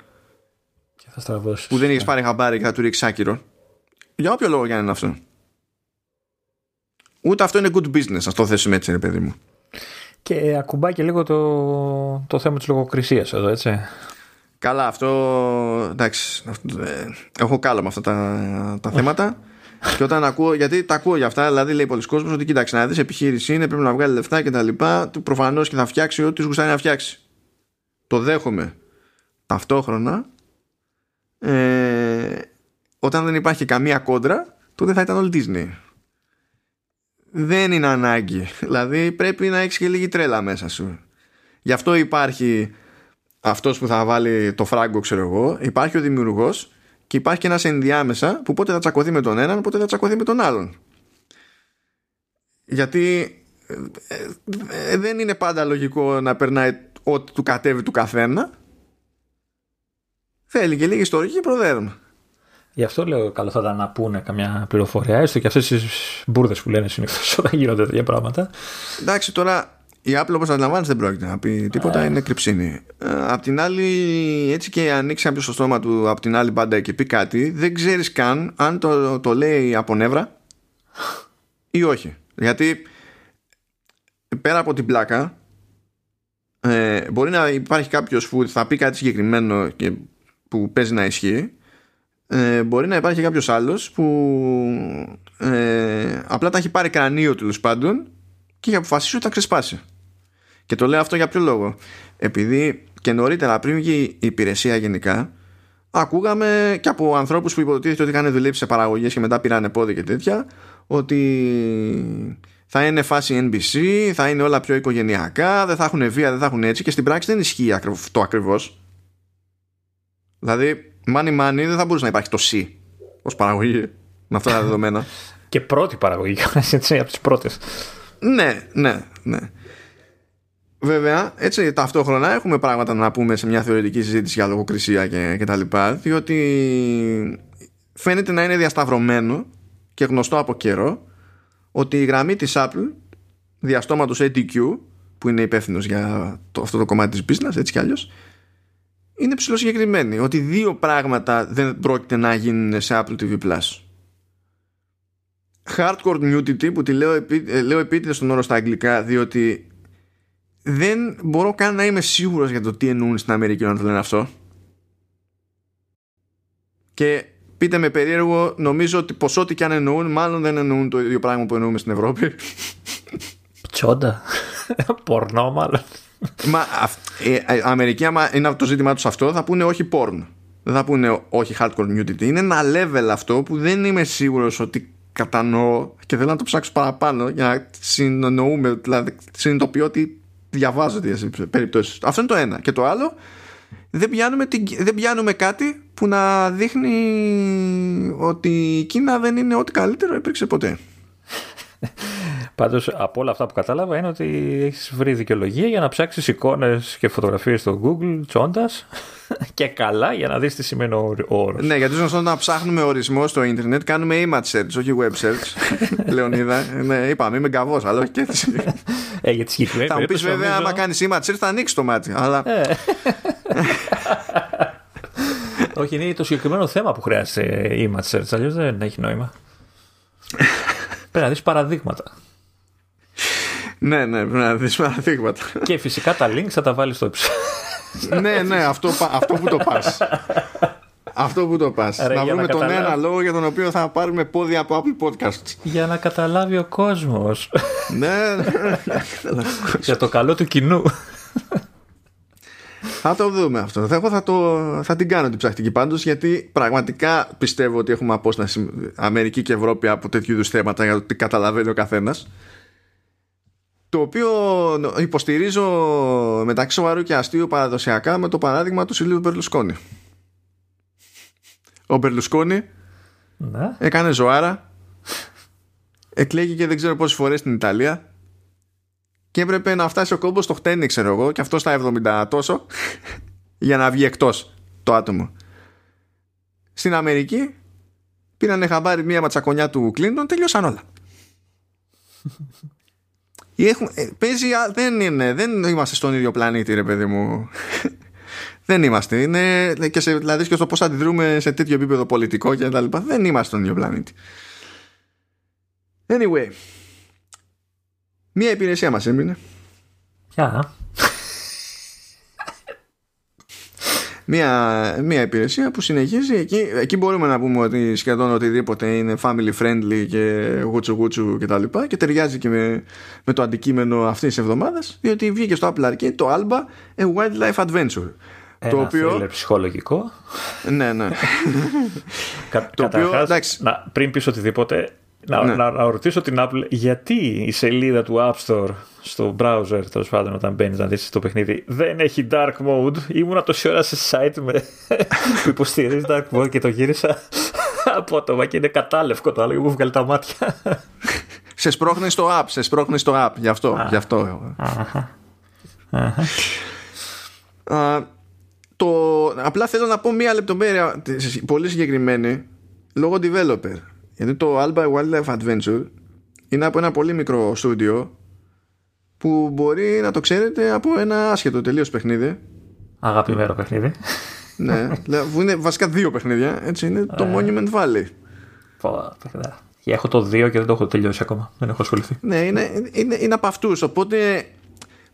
και θα που δεν έχεις πάρει χαμπάρι και θα του ρίξεις άκυρο. Για όποιο λόγο για να είναι αυτό. Ούτε αυτό είναι good business, α το θέσουμε έτσι, ρε παιδί μου. Και ακουμπάει και λίγο το, το θέμα της λογοκρισίας εδώ, έτσι. Καλά, αυτό. Εντάξει. Ε, έχω κάλο με αυτά τα, τα θέματα. και όταν ακούω, γιατί τα ακούω για αυτά, δηλαδή λέει πολλοί κόσμος ότι κοίταξε να δεις επιχείρηση είναι, πρέπει να βγάλει λεφτά και τα λοιπά. Προφανώς και θα φτιάξει ό,τι σου γουστάει να φτιάξει. Το δέχομαι. Ταυτόχρονα, ε, όταν δεν υπάρχει καμία κόντρα, τότε θα ήταν όλη Disney. Δεν είναι ανάγκη. Δηλαδή πρέπει να έχεις και λίγη τρέλα μέσα σου. Γι' αυτό υπάρχει αυτός που θα βάλει το φράγκο, ξέρω εγώ, υπάρχει ο δημιουργός και υπάρχει και ένας ενδιάμεσα που πότε θα τσακωθεί με τον έναν, πότε θα τσακωθεί με τον άλλον. Γιατί ε, ε, δεν είναι πάντα λογικό να περνάει ό,τι του κατέβει του καθένα. Θέλει και λίγη ιστορική προδέρμα. Γι' αυτό λέω καλό θα ήταν να πούνε καμιά πληροφορία, έστω και αυτές τις μπουρδες που λένε συνήθως όταν γίνονται τέτοια πράγματα. Εντάξει, τώρα η Apple όπως αντιλαμβάνεις δεν πρόκειται να πει τίποτα, Ε. είναι κρυψίνη. Ε, απ' την άλλη, έτσι και ανοίξει κάποιος το στόμα του απ' την άλλη μπάντα και πει κάτι, δεν ξέρεις καν αν το, το λέει από νεύρα ή όχι. Γιατί πέρα από την πλάκα, ε, μπορεί να υπάρχει κάποιος που θα πει κάτι συγκεκριμένο και που παίζει να ισχύει, ε, μπορεί να υπάρχει κάποιος άλλος που ε, απλά τα έχει πάρει κρανίο τέλο πάντων και έχει αποφασίσει ότι θα ξεσπάσει. Και το λέω αυτό για ποιο λόγο. Επειδή και νωρίτερα πριν βγει η υπηρεσία γενικά, ακούγαμε και από ανθρώπους που υποτίθεται ότι είχαν δουλέψει σε παραγωγές και μετά πήραν πόδι και τέτοια, ότι θα είναι φάση NBC, θα είναι όλα πιο οικογενειακά, δεν θα έχουν βία, δεν θα έχουν έτσι και στην πράξη δεν ισχύει αυτό ακριβώς. Δηλαδή, money money δεν θα μπορούσε να υπάρχει το C ως παραγωγή με αυτά τα (laughs) δεδομένα. Και πρώτη παραγωγή, (laughs) έτσι, από τις πρώτες. ναι, ναι, ναι. Βέβαια, έτσι ταυτόχρονα έχουμε πράγματα να πούμε σε μια θεωρητική συζήτηση για λογοκρισία και, και τα λοιπά, διότι φαίνεται να είναι διασταυρωμένο και γνωστό από καιρό ότι η γραμμή της Apple διαστόματος ATQ που είναι υπεύθυνος για το, αυτό το κομμάτι της business έτσι κι αλλιώς είναι ψηλοσυγκεκριμένη ότι δύο πράγματα δεν πρόκειται να γίνουν σε Apple TV Plus. Hardcore nudity που τη λέω, επί, ε, λέω επίτηδες τον όρο στα αγγλικά διότι δεν μπορώ καν να είμαι σίγουρος για το τι εννοούν στην Αμερική όταν το λένε αυτό και πείτε με περίεργο νομίζω ότι πως ό,τι και αν εννοούν μάλλον δεν εννοούν το ίδιο πράγμα που εννοούμε στην Ευρώπη Τσόντα. Πορνό, μάλλον. Μα αυ- ε, ε, Αμερική άμα είναι το ζήτημά τους αυτό θα πούνε όχι porn δεν θα πούνε όχι hardcore nudity είναι ένα level αυτό που δεν είμαι σίγουρος ότι κατανοώ και θέλω να το ψάξω παραπάνω για να συνεννοούμε δηλαδή συνειδητοποιώ ότι διαβάζω τις περιπτώσεις. Αυτό είναι το ένα. Και το άλλο δεν πιάνουμε, την, δεν πιάνουμε κάτι που να δείχνει ότι η Κίνα δεν είναι ό,τι καλύτερο υπήρξε ποτέ (laughs) Πάντως, από όλα αυτά που κατάλαβα είναι ότι έχεις βρει δικαιολογία για να ψάξεις εικόνες και φωτογραφίες στο Google τσόντας (laughs) και καλά για να δεις τι σημαίνει ο όρος. Ναι, γιατί όσο να ψάχνουμε ορισμό στο ίντερνετ, κάνουμε image search, όχι web search. (laughs) Λεωνίδα. Ναι, είπαμε, είμαι γκαβός, αλλά όχι και έτσι. Ε, για τη συγκεκριμένη θα μου πεις περίπτωση, βέβαια, νομίζω- άμα κάνεις image search, θα ανοίξεις το μάτι. Αλλά Ε. (laughs) Όχι, είναι το συγκεκριμένο θέμα που χρειάζεται image search, αλλιώς δεν έχει νόημα. Πρέπει να δεις παραδείγματα. Ναι, ναι, πρέπει να δεις παραδείγματα. και φυσικά τα links θα τα βάλεις στο ύψο. ναι, ναι, αυτό, πα- αυτό που το πας. Αυτό που το πας. Ρε, Να για βρούμε να τον καταλάβω. ένα λόγο για τον οποίο θα πάρουμε πόδια από Apple Podcasts. για να καταλάβει ο κόσμος. ναι, ναι. για το καλό του κοινού. Θα το δούμε αυτό. Θα- Εγώ θα, το, θα την κάνω την ψαχτική πάντως γιατί πραγματικά πιστεύω ότι έχουμε απόσταση Αμερική και Ευρώπη από τέτοιου είδους θέματα για το τι καταλαβαίνει ο καθένας. Το οποίο υποστηρίζω μεταξύ σοβαρού και αστείου παραδοσιακά με το παράδειγμα του Σιλίου Μπερλουσκόνη. Ο Μπερλουσκόνη Να. έκανε ζωάρα, εκλέγηκε δεν ξέρω πόσες φορές στην Ιταλία και έπρεπε να φτάσει ο κόμπος στο χτένι ξέρω εγώ και αυτό στα 70 τόσο (laughs) για να βγει εκτός το άτομο. Στην Αμερική πήρανε χαμπάρι μία ματσακονιά του Κλίντον, τελειώσαν όλα. (laughs) Έχουμε, ε, παίζει, α, δεν, είναι, δεν είμαστε στον ίδιο πλανήτη ρε παιδί μου. (laughs) Δεν είμαστε. Είναι, και σε, δηλαδή και στο πως αντιδρούμε σε τέτοιο επίπεδο πολιτικό και τα λοιπά δεν είμαστε στον ίδιο πλανήτη. Anyway μία υπηρεσία μας έμεινε. Ποια; Μία, μία υπηρεσία που συνεχίζει εκεί, εκεί μπορούμε να πούμε ότι σχεδόν οτιδήποτε είναι family friendly και γούτσου γούτσου και τα λοιπά και ταιριάζει και με, με το αντικείμενο αυτής της εβδομάδας διότι βγήκε στο Apple Arcade το Alba A Wildlife Adventure Ένα το οποίο thriller ψυχολογικό. ναι ναι Κα, Το οποίο, καταρχάς, εντάξει. να, πριν πεις οτιδήποτε, να, Ναι. να, να ρωτήσω την Apple γιατί η σελίδα του App Store στο browser, τέλος πάντων, όταν μπαίνεις να δεις το παιχνίδι, δεν έχει dark mode; Ήμουνα τόση ώρα σε site με, (laughs) που υποστηρίζει dark mode και το γύρισα (laughs) απότομα και είναι κατάλευκο το άλλο και μου βγάλει τα μάτια. (laughs) σε σπρώχνεις στο app σε σπρώχνεις στο app γι' αυτό, γι αυτό. Α, το, απλά θέλω να πω μία λεπτομέρεια πολύ συγκεκριμένη λόγω developer γιατί το Alba Wildlife Adventure είναι από ένα πολύ μικρό στούντιο που μπορεί να το ξέρετε από ένα άσχετο τελείως παιχνίδι. Αγαπημένο παιχνίδι. ναι, που είναι βασικά δύο παιχνίδια. Έτσι είναι το ε. Monument Valley. Πω, Έχω το δύο και δεν το έχω τελειώσει ακόμα. Δεν έχω ασχοληθεί. Ναι, είναι, είναι, είναι από αυτούς. Οπότε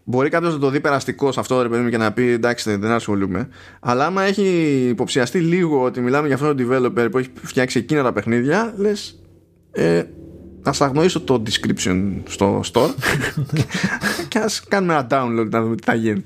μπορεί κάποιος να το δει περαστικός σε αυτό ρε παιδί μου και να πει εντάξει δεν ασχολούμαι. Αλλά άμα έχει υποψιαστεί λίγο ότι μιλάμε για αυτόν τον developer που έχει φτιάξει εκείνα τα παιχνίδια, λες. Ε, να σας αγνοήσω το description στο store (laughs) και ας κάνουμε ένα download να δούμε τι θα γίνει.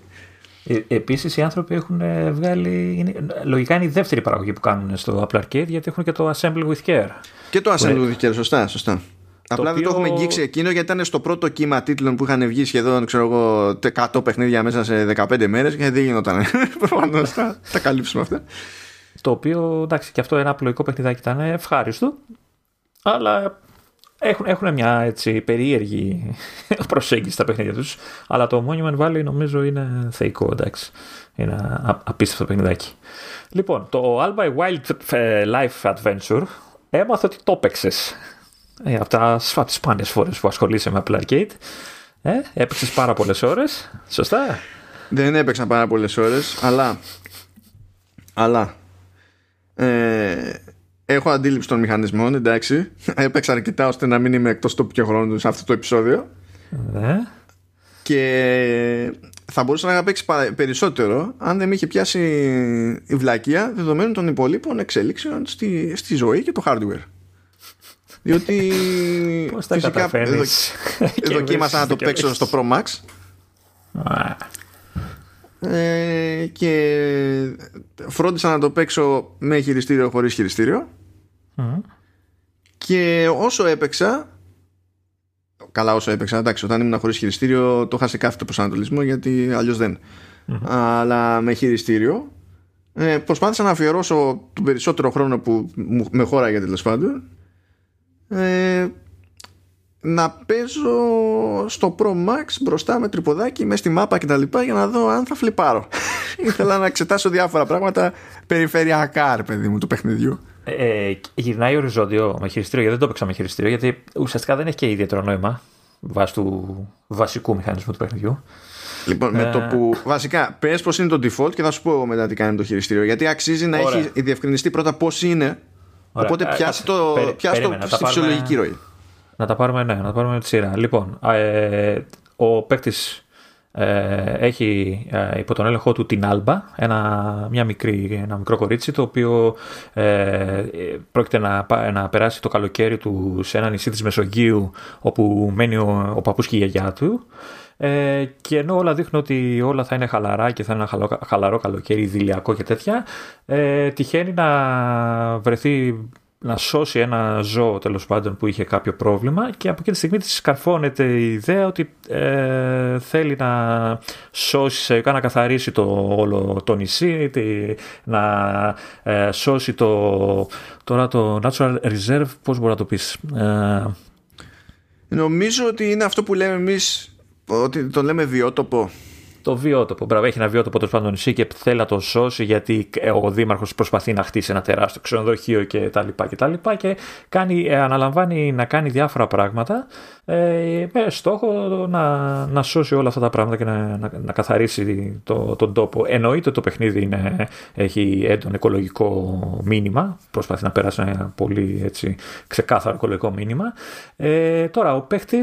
Ε, Επίσης, οι άνθρωποι έχουν ε, βγάλει. Είναι, λογικά είναι η δεύτερη παραγωγή που κάνουν στο Apple Arcade γιατί έχουν και το Assemble with Care. Και το Assemble with Care, σωστά. σωστά. Απλά δεν το έχουμε αγγίξει εκείνο γιατί ήταν στο πρώτο κύμα τίτλων που είχαν βγει σχεδόν ξέρω εγώ, 100 παιχνίδια μέσα σε 15 μέρες και δεν γινόταν. (laughs) Προφανώς θα τα καλύψουμε αυτά. Το οποίο εντάξει και αυτό ένα απλοϊκό παιχνιδάκι ήταν ευχάριστο. Αλλά έχουν, έχουν μια έτσι, περίεργη (laughs) προσέγγιση στα παιχνίδια τους αλλά το Monument Valley νομίζω είναι θεϊκό εντάξει είναι απίστευτο παιχνιδάκι λοιπόν το All by Wild ε, Life Adventure έμαθα ότι το έπαιξες. Ε, από τα σπάνιες φορές που ασχολείσαι με Apple Arcade ε, έπαιξες πάρα πολλές ώρες σωστά; Δεν έπαιξα πάρα πολλές ώρες αλλά αλλά ε, έχω αντίληψη των μηχανισμών, εντάξει. Έπαιξα αρκετά ώστε να μην είμαι εκτός τόπου και χρόνου σε αυτό το επεισόδιο. Ναι. Και θα μπορούσα να παίξει περισσότερο αν δεν με είχε πιάσει η βλακεία δεδομένων των υπολείπων εξέλιξεων στη, στη ζωή και το hardware. Διότι Πώς τα φυσικά δοκίμασα (laughs) να το παίξω στο Pro Max. Ε, και φρόντισα να το παίξω με χειριστήριο χωρίς χειριστήριο. Και όσο έπαιξα καλά όσο έπαιξα εντάξει όταν ήμουν χωρίς χειριστήριο το είχα σε κάθε προσανατολισμό γιατί αλλιώς δεν. Αλλά με χειριστήριο ε, προσπάθησα να αφιερώσω τον περισσότερο χρόνο που με χώραγε τέλος πάντων ε, να παίζω στο Pro Max μπροστά με τρυποδάκι μέσα στη μάπα και τα λοιπά για να δω αν θα φλιπάρω (laughs) ήθελα να εξετάσω διάφορα πράγματα περιφερειακά ρε παιδί μου του παιχνιδιού ε, γυρνάει οριζόντιο με χειριστήριο γιατί δεν το έπαιξα με χειριστήριο γιατί ουσιαστικά δεν έχει και ιδιαίτερο νόημα βάσει του βασικού μηχανισμού του παιχνιδιού Λοιπόν, με το ε. που. Βασικά, πες πώς είναι το default και θα σου πω μετά τι κάνει το χειριστήριο. Γιατί αξίζει να έχει διευκρινιστεί πρώτα πώς είναι. Ωραία. Οπότε ε, πιάσει το, πιάσει το στη φυσιολογική ροή. Να τα πάρουμε, ναι, να τα πάρουμε με τη σειρά. Λοιπόν, ε, ο παίκτης ε, έχει ε, υπό τον έλεγχό του την Άλμπα, ένα, μια μικρή, ένα μικρό κορίτσι το οποίο ε, πρόκειται να, να περάσει το καλοκαίρι του σε ένα νησί της Μεσογείου όπου μένει ο, ο παππούς και η γιαγιά του ε, και ενώ όλα δείχνουν ότι όλα θα είναι χαλαρά και θα είναι ένα χαλαρό, χαλαρό καλοκαίρι, ιδηλιακό και τέτοια, ε, τυχαίνει να βρεθεί να σώσει ένα ζώο τέλος πάντων που είχε κάποιο πρόβλημα και από εκείνη τη στιγμή της καρφώνεται η ιδέα ότι ε, θέλει να σώσει, να καθαρίσει το όλο το νησί, να ε, σώσει το, τώρα το Natural Reserve, πώς μπορεί να το πεις. Ε, Νομίζω ότι είναι αυτό που λέμε εμείς, ότι το λέμε βιότοπο το βιότοπο. Μπράβο, έχει ένα βιότοπο το πάνω νησί και θέλει να το σώσει γιατί ο Δήμαρχος προσπαθεί να χτίσει ένα τεράστιο ξενοδοχείο κτλ. Και, και, και κάνει, ε, αναλαμβάνει να κάνει διάφορα πράγματα ε, με στόχο να, να σώσει όλα αυτά τα πράγματα και να, να, να καθαρίσει το, τον τόπο. Εννοείται το παιχνίδι είναι, έχει έντονο οικολογικό μήνυμα. Προσπαθεί να περάσει ένα πολύ έτσι, ξεκάθαρο οικολογικό μήνυμα. Ε, τώρα, ο παίχτη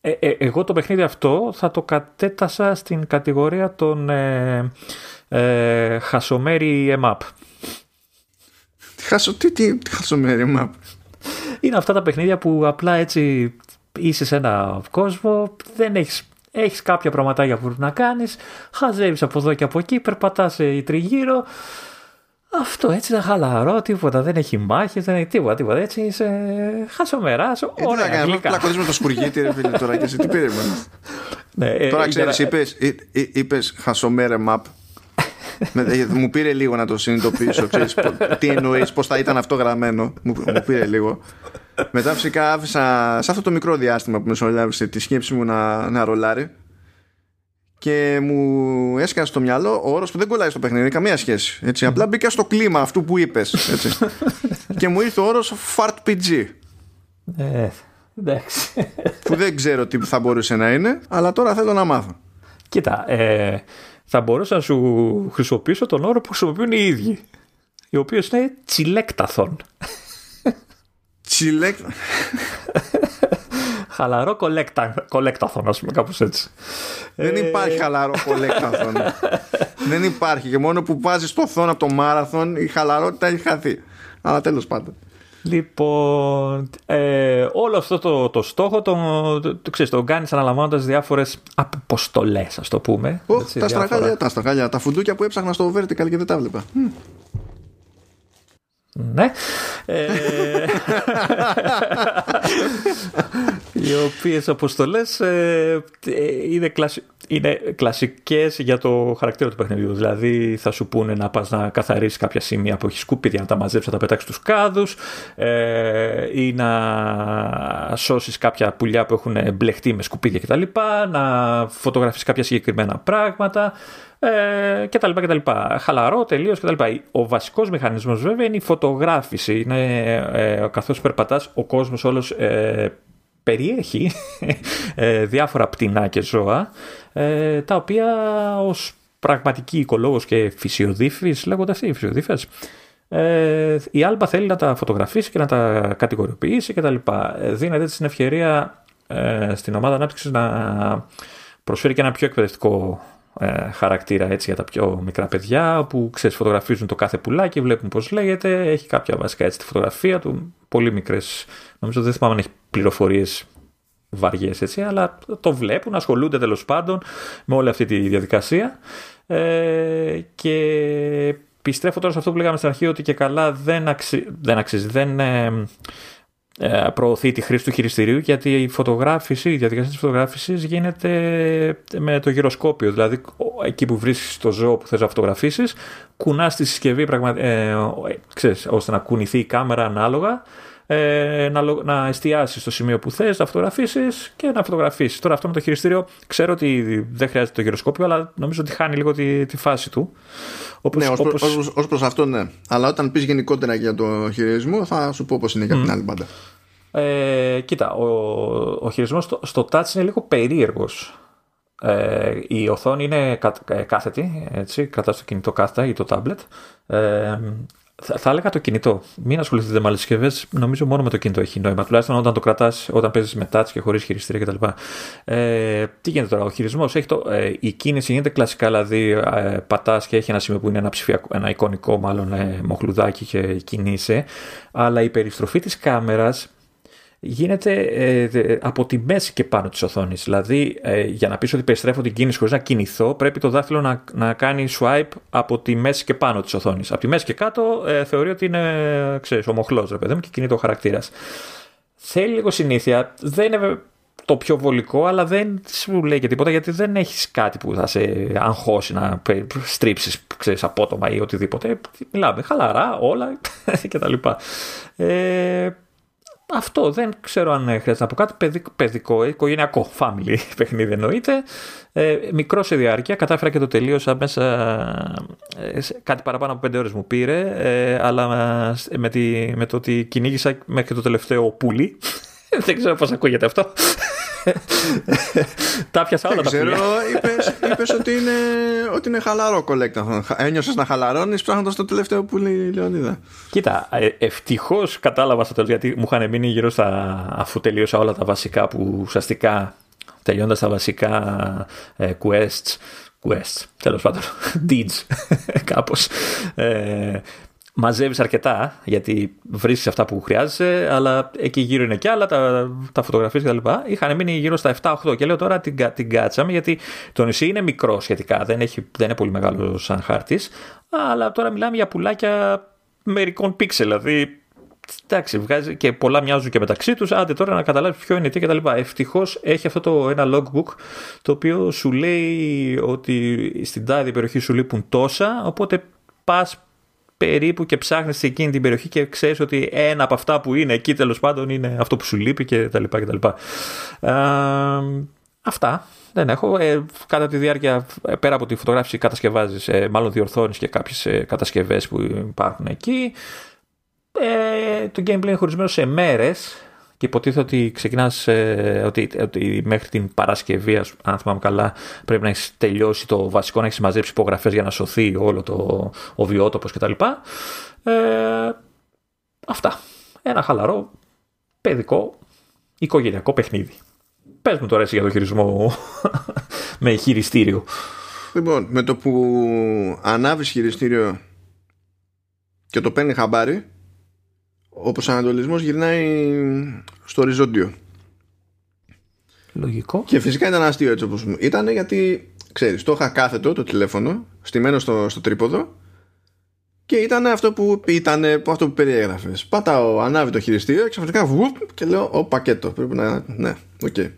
ε, ε, ε, εγώ το παιχνίδι αυτό θα το κατέτασα στην κατηγορία των ε, ε, χασομέρι εμάπ. Χασο, τι, τι, τι χασομέρι εμάπ. Είναι αυτά τα παιχνίδια που απλά έτσι είσαι σε ένα κόσμο, δεν έχεις, έχεις κάποια πραγματάκια που πρέπει να κάνεις, χαζεύεις από εδώ και από εκεί, περπατάς τριγύρω, αυτό έτσι είναι χαλαρό, τίποτα. Δεν έχει μάχες, δεν έχει τίποτα. τίποτα. Έτσι είσαι χασομερά. Ε, ωραία, τι θα κάνουμε, πλακωδίζουμε το σπουργίτι, ρε φίλε τώρα και εσύ τι πήρε. Ναι, ε, τώρα ξέρεις, είπε χασομέρε map. μου πήρε λίγο να το συνειδητοποιήσω. Ξέρεις, τι εννοείς, πώς θα ήταν αυτό γραμμένο. Μου, μου πήρε λίγο. Μετά φυσικά άφησα σε αυτό το μικρό διάστημα που μεσολάβησε τη σκέψη μου να, να ρολάρει και μου έσκασε στο μυαλό ο όρος που δεν κολλάει στο παιχνίδι, καμία σχέση. Έτσι. Απλά μπήκα στο κλίμα αυτού που είπες. (laughs) και μου ήρθε ο όρος FartPG. Ε, Εντάξει. που δεν ξέρω τι θα μπορούσε να είναι, αλλά τώρα θέλω να μάθω. Κοίτα, ε, θα μπορούσα να σου χρησιμοποιήσω τον όρο που χρησιμοποιούν οι ίδιοι. Οι οποίοι είναι τσιλέκταθον. Τσιλέκταθον. (laughs) χαλαρό κολέκταθον, ας πούμε, κάπως έτσι. Δεν ε, υπάρχει χαλαρό κολέκταθον. (laughs) Δεν υπάρχει. Και μόνο που βάζεις το θόν από το μάραθον, η χαλαρότητα έχει χαθεί. Αλλά τέλος πάντων. Λοιπόν, ε, όλο αυτό το, το στόχο το, το, το, ξέρεις, το κάνεις αναλαμβάνοντας διάφορες αποστολές, ας το πούμε. Oh, έτσι, τα, διάφορα... στραγάλια, τα στραγάλια, τα φουντούκια που έψαχνα στο Vertical και δεν τα βλέπα. Ναι. Ε, οι οποίες αποστολές ε, είναι, κλασι... είναι κλασικές για το χαρακτήρα του παιχνιδιού. Δηλαδή θα σου πούνε να πας να καθαρίσεις κάποια σημεία που έχεις σκουπίδια, να τα μαζέψεις, να τα πετάξεις στους κάδους ε, ή να σώσεις κάποια πουλιά που έχουν μπλεχτεί με σκουπίδια κτλ. Να φωτογραφίσεις κάποια συγκεκριμένα πράγματα ε, κτλ. κτλ. Χαλαρό τελείως κτλ. Ο βασικός μηχανισμός βέβαια είναι η φωτογράφηση. Είναι ε, καθώς περπατάς, ο κόσμος όλος ε, περιέχει ε, διάφορα πτηνά και ζώα ε, τα οποία ως πραγματικοί οικολόγος και φυσιοδίφης λέγονται αυτοί οι φυσιοδίφες ε, η Άλμπα θέλει να τα φωτογραφίσει και να τα κατηγοριοποιήσει κτλ. Δίνεται έτσι την ευκαιρία ε, στην ομάδα ανάπτυξης να προσφέρει και ένα πιο εκπαιδευτικό ε, χαρακτήρα έτσι για τα πιο μικρά παιδιά που ξέρεις φωτογραφίζουν το κάθε πουλάκι, βλέπουν πώς λέγεται, έχει κάποια βασικά έτσι τη φωτογραφία του, πολύ μικρές, νομίζω δεν θυμάμαι αν έχει πληροφορίες βαριές έτσι, αλλά το βλέπουν, ασχολούνται τέλος πάντων με όλη αυτή τη διαδικασία. Ε, και πιστρέφω τώρα σε αυτό που λέγαμε στην αρχή ότι και καλά δεν, αξι... δεν αξίζει, δεν ε, ε, προωθεί τη χρήση του χειριστηρίου γιατί η φωτογράφηση, η διαδικασία της φωτογράφησης γίνεται με το γυροσκόπιο. Δηλαδή εκεί που βρίσκεις το ζώο που θες να φωτογραφίσεις κουνάς τη συσκευή πραγμα... ε, ξέρεις, ώστε να κουνηθεί η κάμερα ανάλογα ε, να, να εστιάσεις στο σημείο που θες, να φωτογραφίσεις και να φωτογραφίσεις. Τώρα αυτό με το χειριστήριο ξέρω ότι δεν χρειάζεται το γυροσκόπιο, αλλά νομίζω ότι χάνει λίγο τη, τη φάση του. Όπως, ναι, ως, όπως... ως, ως προς αυτό ναι. Αλλά όταν πεις γενικότερα για το χειρισμό θα σου πω πώς είναι για την άλλη πάντα. Ε, κοίτα, ο, ο χειρισμός στο, στο touch είναι λίγο περίεργος. Ε, η οθόνη είναι ε, κάθετη, έτσι, κρατάς το κινητό κάθετα ή το tablet. Ε, θα, θα έλεγα το κινητό. Μην ασχοληθείτε με άλλες συσκευές. Νομίζω μόνο με το κινητό έχει νόημα. Τουλάχιστον όταν το κρατάς, όταν παίζεις με touch και χωρίς χειριστήρια κτλ. Ε, τι γίνεται τώρα, ο χειρισμός. Ε, η κίνηση γίνεται κλασικά, δηλαδή ε, πατάς και έχει ένα σημείο που είναι ένα, ψηφιακό, ένα εικονικό μάλλον ε, μοχλουδάκι και κινείσαι. Αλλά η περιστροφή της κάμερας γίνεται ε, από τη μέση και πάνω της οθόνης. Δηλαδή, ε, για να πεις ότι περιστρέφω την κίνηση χωρίς να κινηθώ, πρέπει το δάχτυλο να, να κάνει swipe από τη μέση και πάνω της οθόνης. Από τη μέση και κάτω ε, θεωρεί ότι είναι, ξέρεις, ομοχλός, ρε παιδί μου, και κινείται ο χαρακτήρας. Θέλει λίγο συνήθεια, δεν είναι το πιο βολικό, αλλά δεν σου λέει και τίποτα γιατί δεν έχεις κάτι που θα σε αγχώσει να στρίψεις, ξέρεις, απότομα ή οτιδήποτε. Μιλάμε χαλαρά όλα (laughs) κτλ. Ε, αυτό δεν ξέρω αν χρειάζεται να πω κάτι. Παιδικό, παιδικό οικογενειακό, family (laughs) παιχνίδι εννοείται. Ε, μικρό σε διάρκεια. Κατάφερα και το τελείωσα μέσα. Ε, κάτι παραπάνω από 5 ώρες μου πήρε. Ε, αλλά με, τη, με το ότι κυνήγησα μέχρι το τελευταίο πουλί. (laughs) δεν ξέρω πώς ακούγεται αυτό. Τα πιάσα όλα τα πουλιά. είπες, είπες ότι, είναι, ότι είναι χαλαρό κολέκτα. Ένιωσες να χαλαρώνεις ψάχνοντας το τελευταίο πουλί Λεωνίδα. Κοίτα, ε, ευτυχώς κατάλαβα στο τέλος γιατί μου είχαν μείνει γύρω στα αφού τελείωσα όλα τα βασικά που ουσιαστικά τελειώντας τα βασικά ε, quests quests, τέλος πάντων, (laughs) deeds, (laughs) κάπως. Ε, μαζεύεις αρκετά γιατί βρίσκεις αυτά που χρειάζεσαι, αλλά εκεί γύρω είναι κι άλλα, τα, τα φωτογραφίες κτλ. Είχαν μείνει γύρω στα 7-8 και λέω τώρα την, την κάτσαμε γιατί το νησί είναι μικρό σχετικά, δεν, έχει, δεν είναι πολύ μεγάλο σαν χάρτης. Αλλά τώρα μιλάμε για πουλάκια μερικών πίξελ, δηλαδή εντάξει, βγάζει και πολλά μοιάζουν και μεταξύ τους. Άντε τώρα να καταλάβεις ποιο είναι τι κτλ. Ευτυχώς έχει αυτό το ένα logbook το οποίο σου λέει ότι στην τάδε περιοχή σου λείπουν τόσα, οπότε πας περίπου και ψάχνεις σε εκείνη την περιοχή και ξέρεις ότι ένα από αυτά που είναι εκεί τέλος πάντων είναι αυτό που σου λείπει και τα λοιπά και τα λοιπά. Ε, αυτά δεν έχω. Ε, κατά τη διάρκεια, ε, πέρα από τη φωτογράφηση, κατασκευάζεις, ε, μάλλον διορθώνεις και κάποιες ε, κατασκευές που υπάρχουν εκεί. Ε, το gameplay είναι χωρισμένο σε μέρες και υποτίθεται ότι ξεκινάς ε, ότι, ότι μέχρι την Παρασκευή, αν θυμάμαι καλά, πρέπει να έχεις τελειώσει το βασικό, να έχεις μαζέψει υπογραφές για να σωθεί όλο το, ο βιότοπος κτλ. Ε, αυτά. Ένα χαλαρό, παιδικό, οικογενειακό παιχνίδι. Πες μου τώρα εσύ για το χειρισμό (laughs) με χειριστήριο. Λοιπόν, με το που ανάβεις χειριστήριο και το παίρνει χαμπάρι, ο προσανατολισμός γυρνάει στο οριζόντιο. Λογικό. Και φυσικά ήταν αστείο έτσι όπως μου ήταν γιατί, ξέρεις, το είχα κάθετο το τηλέφωνο, στημένο στο, στο τρίποδο και ήταν αυτό που ήταν αυτό που περιέγραφες. Πατάω, ανάβει το χειριστήριο, ξαφνικά βουπ και λέω: Ο πακέτο. Πρέπει να. Ναι, OK. Okay.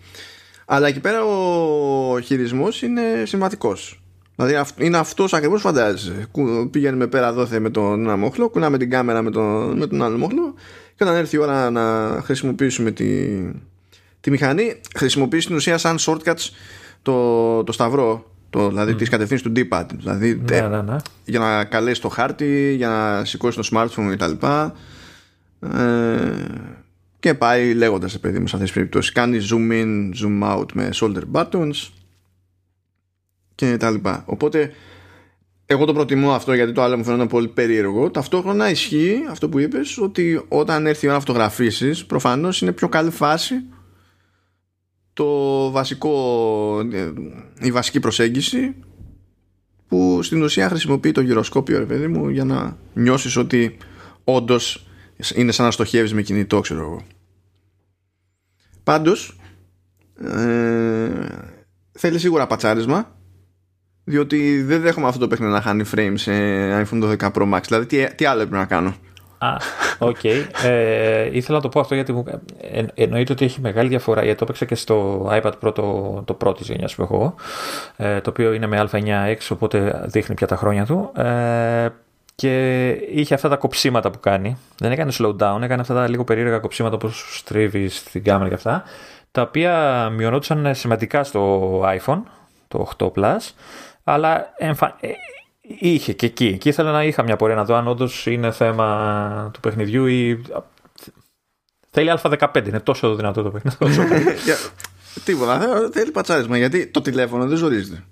Αλλά εκεί πέρα ο χειρισμός είναι σημαντικός. Δηλαδή είναι αυτός ακριβώς φαντάζεσαι. Πηγαίνουμε πέρα δόθε με τον ένα μοχλό, κουνάμε την κάμερα με τον, με τον άλλο μοχλό και όταν έρθει η ώρα να χρησιμοποιήσουμε τη, τη μηχανή, χρησιμοποιείς στην ουσία σαν shortcuts το, το σταυρό το, δηλαδή mm. τις κατευθύνσεις του D-pad δηλαδή ναι, ναι, ναι. για να καλέσεις το χάρτη για να σηκώσεις το smartphone κτλ ε, και πάει λέγοντας παιδί μου σε αυτές τις περιπτώσεις κάνει zoom in, zoom out με shoulder buttons και τα λοιπά. Οπότε εγώ το προτιμώ αυτό γιατί το άλλο μου φαίνεται πολύ περίεργο. Ταυτόχρονα ισχύει αυτό που είπες ότι όταν έρθει η ώρα να φωτογραφίσεις προφανώς είναι πιο καλή φάση το βασικό, η βασική προσέγγιση που στην ουσία χρησιμοποιεί το γυροσκόπιο ρε παιδί μου για να νιώσεις ότι όντως είναι σαν να στοχεύεις με κινητό ξέρω εγώ. Πάντως ε, θέλει σίγουρα πατσάρισμα διότι δεν δέχομαι αυτό το παιχνίδι να χάνει frame σε iPhone 12 Pro Max δηλαδή τι, τι άλλο έπρεπε να κάνω; Α, OK. Okay. Ε, ήθελα να το πω αυτό γιατί μου, ε, εννοείται ότι έχει μεγάλη διαφορά γιατί το έπαιξα και στο iPad Pro το, το πρώτη γενιά που έχω ε, το οποίο είναι με A9X οπότε δείχνει πια τα χρόνια του ε, και είχε αυτά τα κοψίματα που κάνει δεν έκανε slowdown, έκανε αυτά τα λίγο περίεργα κοψίματα όπως στρίβει στην κάμερα και αυτά τα οποία μειωνόντουσαν σημαντικά στο iPhone το 8 Plus αλλά εμφα... Ε, Είχε και εκεί. Και ήθελα να είχα μια πορεία να δω αν όντως είναι θέμα του παιχνιδιού ή. Θέλει Α15, είναι τόσο δυνατό το παιχνίδι. (laughs) Τίποτα. Θέλει πατσάρισμα γιατί το τηλέφωνο δεν ζορίζεται.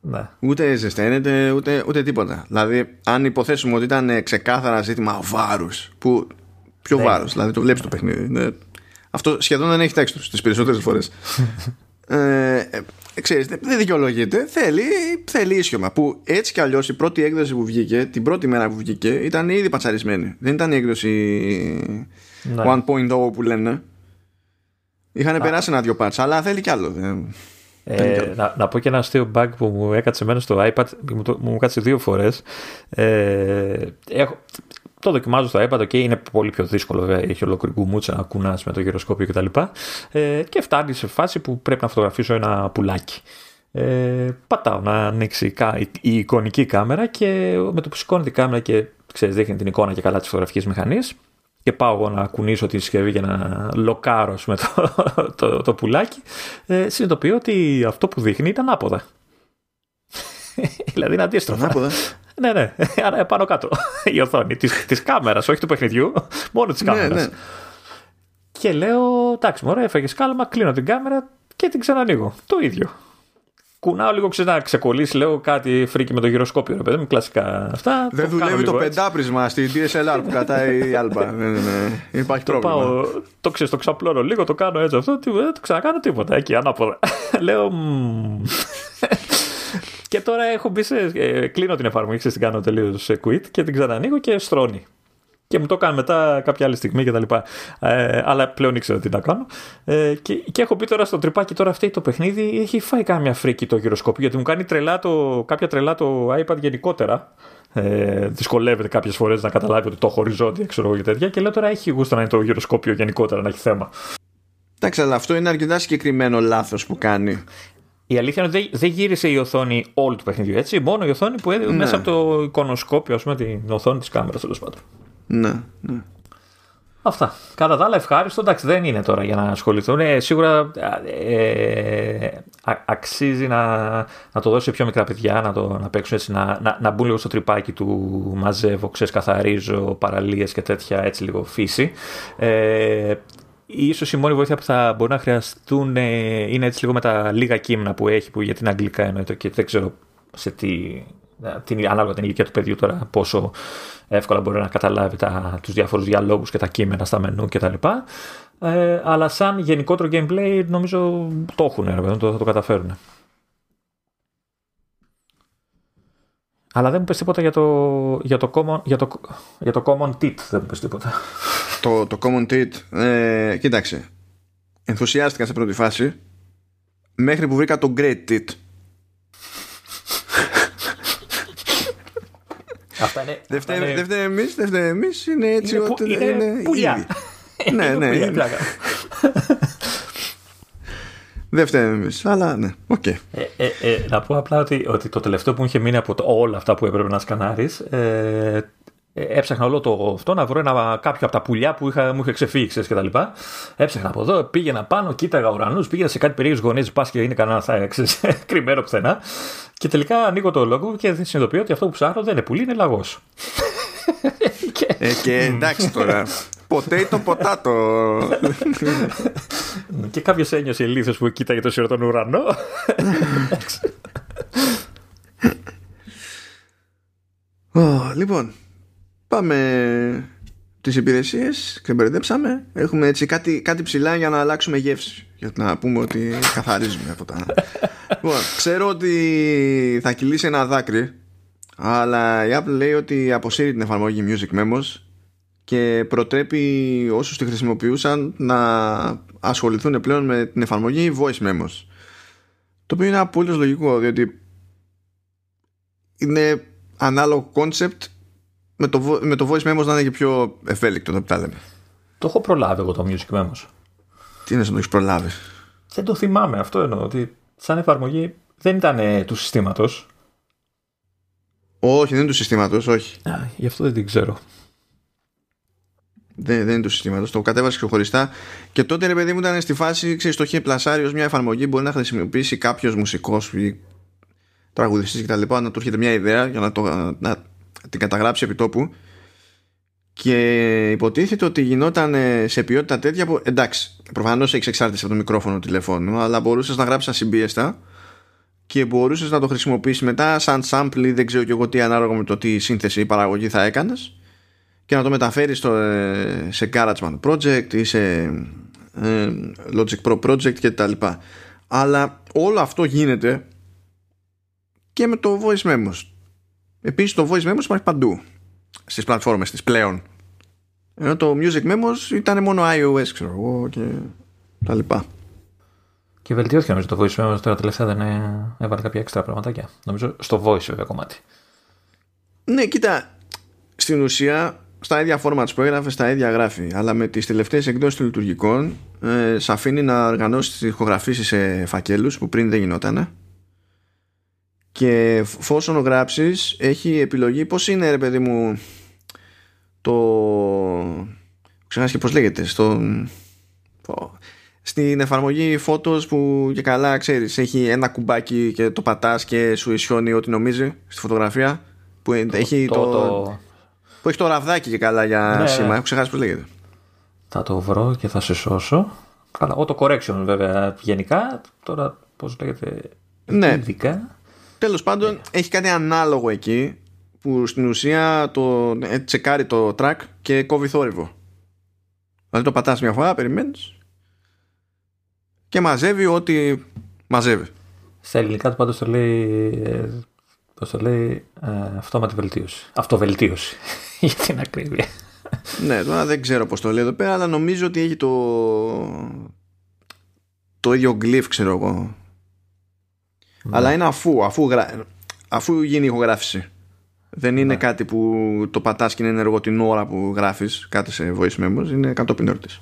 Ναι. Ούτε ζεσταίνεται, ούτε, ούτε τίποτα. Δηλαδή, αν υποθέσουμε ότι ήταν ξεκάθαρα ζήτημα βάρους, που. Πιο ναι. βάρος, δηλαδή το βλέπεις το παιχνίδι. Ναι. Αυτό σχεδόν δεν έχει τέξτο τις περισσότερες φορές. (laughs) ε, ε, ξέρεις, δεν δικαιολογείται. Θέλει, θέλει ίσιομα. Που έτσι κι αλλιώς η πρώτη έκδοση που βγήκε, την πρώτη μέρα που βγήκε, ήταν ήδη πατσαρισμένη. Δεν ήταν η έκδοση ναι. 1.0 που λένε. Είχαν περάσει ένα-δυο patch, αλλά θέλει κι άλλο. Ε, να, να, πω και ένα αστείο bug που μου έκατσε μένω στο iPad, μου, μου, μου κάτσε δύο φορές. Ε, έχω, το δοκιμάζω στο iPad, okay, είναι πολύ πιο δύσκολο, βέβαια, έχει ολόκληρη κουμούτσα να κουνάς με το γυροσκόπιο κτλ. Ε, και φτάνει σε φάση που πρέπει να φωτογραφίσω ένα πουλάκι. Ε, πατάω να ανοίξει η εικονική κάμερα και με το που σηκώνει την κάμερα και ξέρεις, δείχνει την εικόνα και καλά τη φωτογραφική μηχανή. Και πάω εγώ να κουνήσω τη συσκευή για να λοκάρω με το, το, το, πουλάκι. Ε, συνειδητοποιώ ότι αυτό που δείχνει ήταν άποδα. (laughs) δηλαδή είναι αντίστροφα. Ναι, ναι, (laughs) άρα πάνω κάτω η οθόνη της, της κάμερας, όχι του παιχνιδιού, μόνο της ναι, κάμερας. Ναι, ναι. Και λέω, εντάξει μωρέ, έφαγες κάλμα, κλείνω την κάμερα και την ξανανοίγω. Το ίδιο. Κουνάω λίγο ξανά, ξεκολλήσει, λέω κάτι φρίκι με το γυροσκόπιο, ρε παιδί μου, κλασικά αυτά. Δεν το δουλεύει το πεντάπρισμα στη DSLR που κρατάει η Άλπα. δεν, (laughs) υπάρχει το πρόβλημα. Πάω, το ξέρεις, το ξαπλώνω λίγο, το κάνω έτσι αυτό, δεν το ξανακάνω τίποτα. Εκεί ανάποδα. (laughs) λέω. Και τώρα έχω μπει σε. Ε, κλείνω την εφαρμογή, ξέρεις, την κάνω τελείως σε quit και την ξανανοίγω και στρώνει. Και μου το έκανε μετά κάποια άλλη στιγμή κτλ. Ε, αλλά πλέον ήξερα τι να κάνω. Ε, και, και έχω μπει τώρα στο τρυπάκι τώρα αυτή το παιχνίδι. Έχει φάει κάμια φρίκη το γυροσκόπιο γιατί μου κάνει τρελά το, κάποια τρελά το iPad γενικότερα. Ε, δυσκολεύεται κάποιες φορές να καταλάβει ότι το χωριζόντια ξέρω εγώ και τέτοια. Και λέω τώρα έχει γούστα να είναι το γυροσκόπιο γενικότερα να έχει θέμα. Εντάξει, αλλά αυτό είναι αρκετά συγκεκριμένο λάθος που κάνει. Η αλήθεια είναι ότι δεν γύρισε η οθόνη όλου του παιχνιδιού, έτσι. Μόνο η οθόνη που έδινε ναι. μέσα από το εικονοσκόπιο, ας πούμε, την οθόνη της κάμερας τέλος πάντων. Ναι, ναι. Αυτά. Κατά τα άλλα, ευχάριστο. Εντάξει, δεν είναι τώρα για να ασχοληθούν. Ε, σίγουρα ε, αξίζει να, να το δώσει σε πιο μικρά παιδιά, να, το, να παίξουν έτσι, να, να, να μπουν λίγο στο τρυπάκι του μαζεύω, ξέρει, καθαρίζω, παραλίες και τέτοια έτσι λίγο φύση. Ε, ίσως η μόνη βοήθεια που θα μπορεί να χρειαστούν ε, είναι έτσι λίγο με τα λίγα κείμενα που έχει, που για την αγγλικά εννοείται και δεν ξέρω σε τι, την, ανάλογα την ηλικία του παιδιού τώρα πόσο εύκολα μπορεί να καταλάβει τα, τους διάφορους διαλόγους και τα κείμενα στα μενού κτλ. Ε, αλλά σαν γενικότερο gameplay νομίζω το έχουν, το, θα το καταφέρουν. Αλλά δεν μου πες τίποτα για το, για το, common, για το, για το common tit. Δεν μου πες τίποτα. Το, το common tit, ε, κοίταξε. Ενθουσιάστηκα σε πρώτη φάση μέχρι που βρήκα το great tit. Αυτά είναι. Δεν φταίμε εμείς, δεν φταίμε εμείς. Είναι έτσι είναι, ότι. Είναι, είναι πουλιά. ναι, ναι. Είναι δεν φταίμε εμείς. Αλλά ναι, OK. Okay. Ε, ε, ε, να πω απλά ότι, ότι το τελευταίο που μου είχε μείνει από το, όλα αυτά που έπρεπε να σκανάρεις. Ε, έψαχνα όλο το αυτό να βρω ένα, κάποιο από τα πουλιά που είχα, μου είχε ξεφύγει ξέρεις, και τα λοιπά. Έψαχνα από εδώ, πήγαινα πάνω, κοίταγα ουρανούς, πήγαινα σε κάτι περίεργε γωνίε, πας και είναι κανένα θα (laughs) κρυμμένο πουθενά. Και τελικά ανοίγω το λόγο και συνειδητοποιώ ότι αυτό που ψάχνω δεν είναι πουλί, είναι λαγός. και... Ε, και εντάξει τώρα. (laughs) Ποτέ το ποτάτο. (laughs) και κάποιος ένιωσε ηλίθιο που κοίταγε το σιρό τον ουρανό. λοιπόν, πάμε τις υπηρεσίες, ξεμπερδέψαμε. Έχουμε έτσι κάτι, κάτι ψηλά για να αλλάξουμε γεύση. Για να πούμε ότι καθαρίζουμε από τα... λοιπόν, ξέρω ότι θα κυλήσει ένα δάκρυ, αλλά η Apple λέει ότι αποσύρει την εφαρμογή Music Memos και προτρέπει όσους τη χρησιμοποιούσαν να ασχοληθούν πλέον με την εφαρμογή Voice Memos. Το οποίο είναι απολύτως λογικό, διότι είναι ανάλογο concept με το, με το voice memos να είναι και πιο ευέλικτο να τα λέμε. Το έχω προλάβει εγώ το music memos. Τι είναι να το έχεις προλάβει; Δεν το θυμάμαι αυτό εννοώ. Ότι σαν εφαρμογή δεν ήταν ε, του συστήματος. Όχι, δεν είναι του συστήματος, όχι. Α, γι' αυτό δεν την ξέρω. Δεν, δεν είναι του συστήματο. Το κατέβασε ξεχωριστά. Και τότε ρε παιδί μου ήταν στη φάση, ξέρεις, το είχε πλασάρει ω μια εφαρμογή. Μπορεί να χρησιμοποιήσει κάποιος μουσικός ή τραγουδιστής κτλ. Να του έρχεται μια ιδέα για να, το, να την καταγράψει επί τόπου και υποτίθεται ότι γινόταν σε ποιότητα τέτοια που εντάξει προφανώς έχεις εξάρτηση από το μικρόφωνο του τηλεφώνου αλλά μπορούσες να γράψεις ασυμπίεστα και μπορούσες να το χρησιμοποιήσεις μετά σαν sample ή δεν ξέρω και εγώ τι ανάλογα με το τι σύνθεση ή παραγωγή θα έκανες και να το μεταφέρεις στο, ε, σε GarageBand Project ή σε ε, Logic Pro Project και τα λοιπά αλλά όλο αυτό γίνεται και με το voice memos Επίσης το voice memos υπάρχει παντού στις πλατφόρμες της πλέον. Ενώ το music memos ήταν μόνο iOS ξέρω εγώ και τα λοιπά. Και βελτιώθηκε νομίζω το voice memos τώρα τελευταία δεν έβαλε κάποια έξτρα πραγματάκια. Νομίζω στο voice βέβαια κομμάτι. Ναι, κοίτα, στην ουσία στα ίδια formats που έγραφε, στα ίδια γράφει. Αλλά με τις τελευταίες εκδόσεις των λειτουργικών ε, σε αφήνει να οργανώσει τις ηχογραφήσεις σε φακέλους που πριν δεν γινότανε και φόσον γράψεις έχει επιλογή πώς είναι ρε παιδί μου το ξεχάσει και πώς λέγεται στο... στην εφαρμογή φώτος που και καλά ξέρεις έχει ένα κουμπάκι και το πατάς και σου ισιώνει ό,τι νομίζει στη φωτογραφία που έχει το, το, που έχει το ραβδάκι και καλά για ναι. σήμα έχω ξεχάσει πώς λέγεται θα το βρω και θα σε σώσω καλά, το correction βέβαια γενικά τώρα πώς λέγεται ναι. ειδικά Τέλος πάντων έχει κάτι ανάλογο εκεί που στην ουσία το ε, τσεκάρει το track και κόβει θόρυβο. Δηλαδή το πατάς μια φορά, περιμένεις και μαζεύει ό,τι μαζεύει. Στα ελληνικά του πάντως το λέει, ε, πώς το λέει ε, αυτόματη βελτίωση. Αυτοβελτίωση (laughs) για την ακρίβεια. ναι, τώρα δεν ξέρω πώς το λέει εδώ πέρα αλλά νομίζω ότι έχει το το ίδιο γκλίφ ξέρω εγώ ναι. Αλλά είναι αφού, αφού, αφού γίνει η ηχογράφηση. Δεν είναι ναι. κάτι που το πατάς και είναι ενεργό την ώρα που γράφεις κάτι σε voice memos. Είναι κατόπιν ερωτής.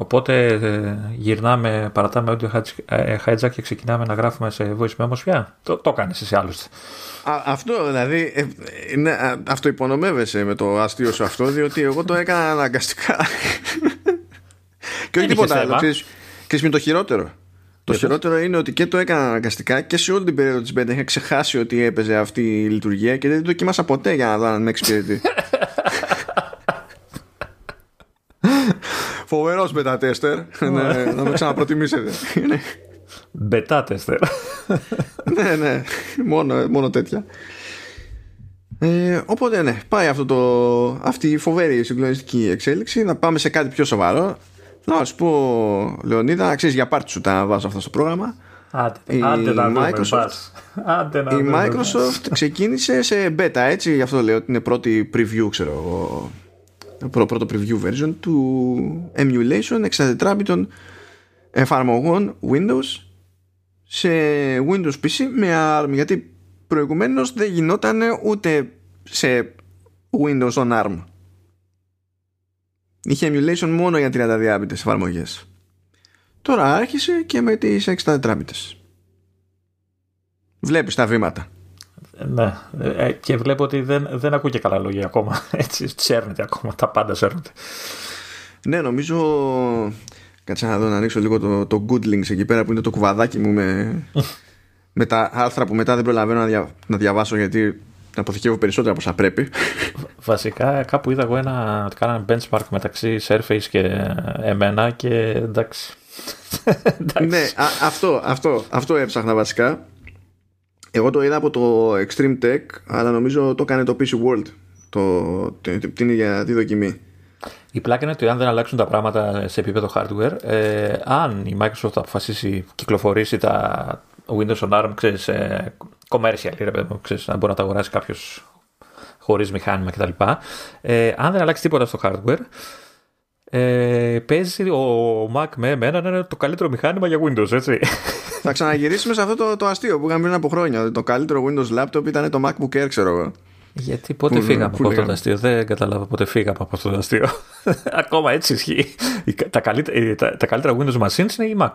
Οπότε ε, γυρνάμε, παρατάμε audio ε, hijack και ξεκινάμε να γράφουμε σε voice memos πια. Το, το κάνεις εσύ άλλωστε. αυτό δηλαδή, ε, είναι, αυτό υπονομεύεσαι με το αστείο σου αυτό, διότι εγώ το έκανα αναγκαστικά. (laughs) και όχι τίποτα άλλο. Ξέρεις, με το χειρότερο; Το χειρότερο είναι ότι και το έκανα αναγκαστικά και σε όλη την περίοδο της μπέντα είχα ξεχάσει ότι έπαιζε αυτή η λειτουργία και δεν το δοκίμασα ποτέ για να δω αν με εξυπηρετεί. (laughs) Φοβερός beta tester. ναι, να με ξαναπροτιμήσετε. Beta tester. ναι, ναι. Μόνο, μόνο τέτοια. Ε, οπότε ναι, πάει αυτό το, αυτή η φοβερή συγκλονιστική εξέλιξη. Να πάμε σε κάτι πιο σοβαρό. Να σου πω, Λεωνίδα, ξέρεις για πάρτι σου τα βάζω αυτό στο πρόγραμμα. Άντε, η άντε να Microsoft, άντε να η Microsoft ξεκίνησε σε beta, έτσι, γι' αυτό λέω ότι είναι πρώτη preview, ξέρω εγώ, πρώτο preview version του emulation 64 εφαρμογών Windows σε Windows PC με ARM γιατί προηγουμένως δεν γινόταν ούτε σε Windows on ARM είχε emulation μόνο για 32 bits εφαρμογές. Τώρα άρχισε και με τις 64 bits βλέπεις τα βήματα ναι, ε, και βλέπω ότι δεν, δεν ακούει και καλά λόγια ακόμα. (laughs) Έτσι, τσέρνεται ακόμα. Τα πάντα σέρνεται. Ναι, νομίζω. Κάτσε να δω να ανοίξω λίγο το, το Good Links εκεί πέρα που είναι το κουβαδάκι μου με, (laughs) με τα άρθρα που μετά δεν προλαβαίνω να, δια, να διαβάσω γιατί να αποθηκεύω περισσότερα από όσα πρέπει. Βασικά κάπου είδα εγώ ένα ότι κάνανε benchmark μεταξύ Surface και εμένα και (laughs) εντάξει. ναι, α, αυτό, αυτό, αυτό έψαχνα βασικά. Εγώ το είδα από το Extreme Tech, αλλά νομίζω το έκανε το PC World το, την ίδια τη δοκιμή. Η πλάκα είναι ότι αν δεν αλλάξουν τα πράγματα σε επίπεδο hardware, ε, αν η Microsoft αποφασίσει κυκλοφορήσει τα Windows on ARM, ξέρεις, ε, commercial, ρε παιδί ξέρεις, να μπορεί να τα αγοράσει κάποιος χωρίς μηχάνημα κτλ. Ε, αν δεν αλλάξει τίποτα στο hardware, ε, παίζει ο Mac με εμένα είναι το καλύτερο μηχάνημα για Windows, έτσι. Θα ξαναγυρίσουμε σε αυτό το, το αστείο που είχαμε πριν από χρόνια. Το καλύτερο Windows laptop ήταν το MacBook Air, ξέρω εγώ. Γιατί πότε που, φύγαμε που από αυτό το αστείο; Δεν κατάλαβα πότε φύγαμε από αυτό το αστείο. (laughs) Ακόμα έτσι ισχύει. Τα καλύτερα, τα, τα καλύτερα Windows machines είναι η Mac.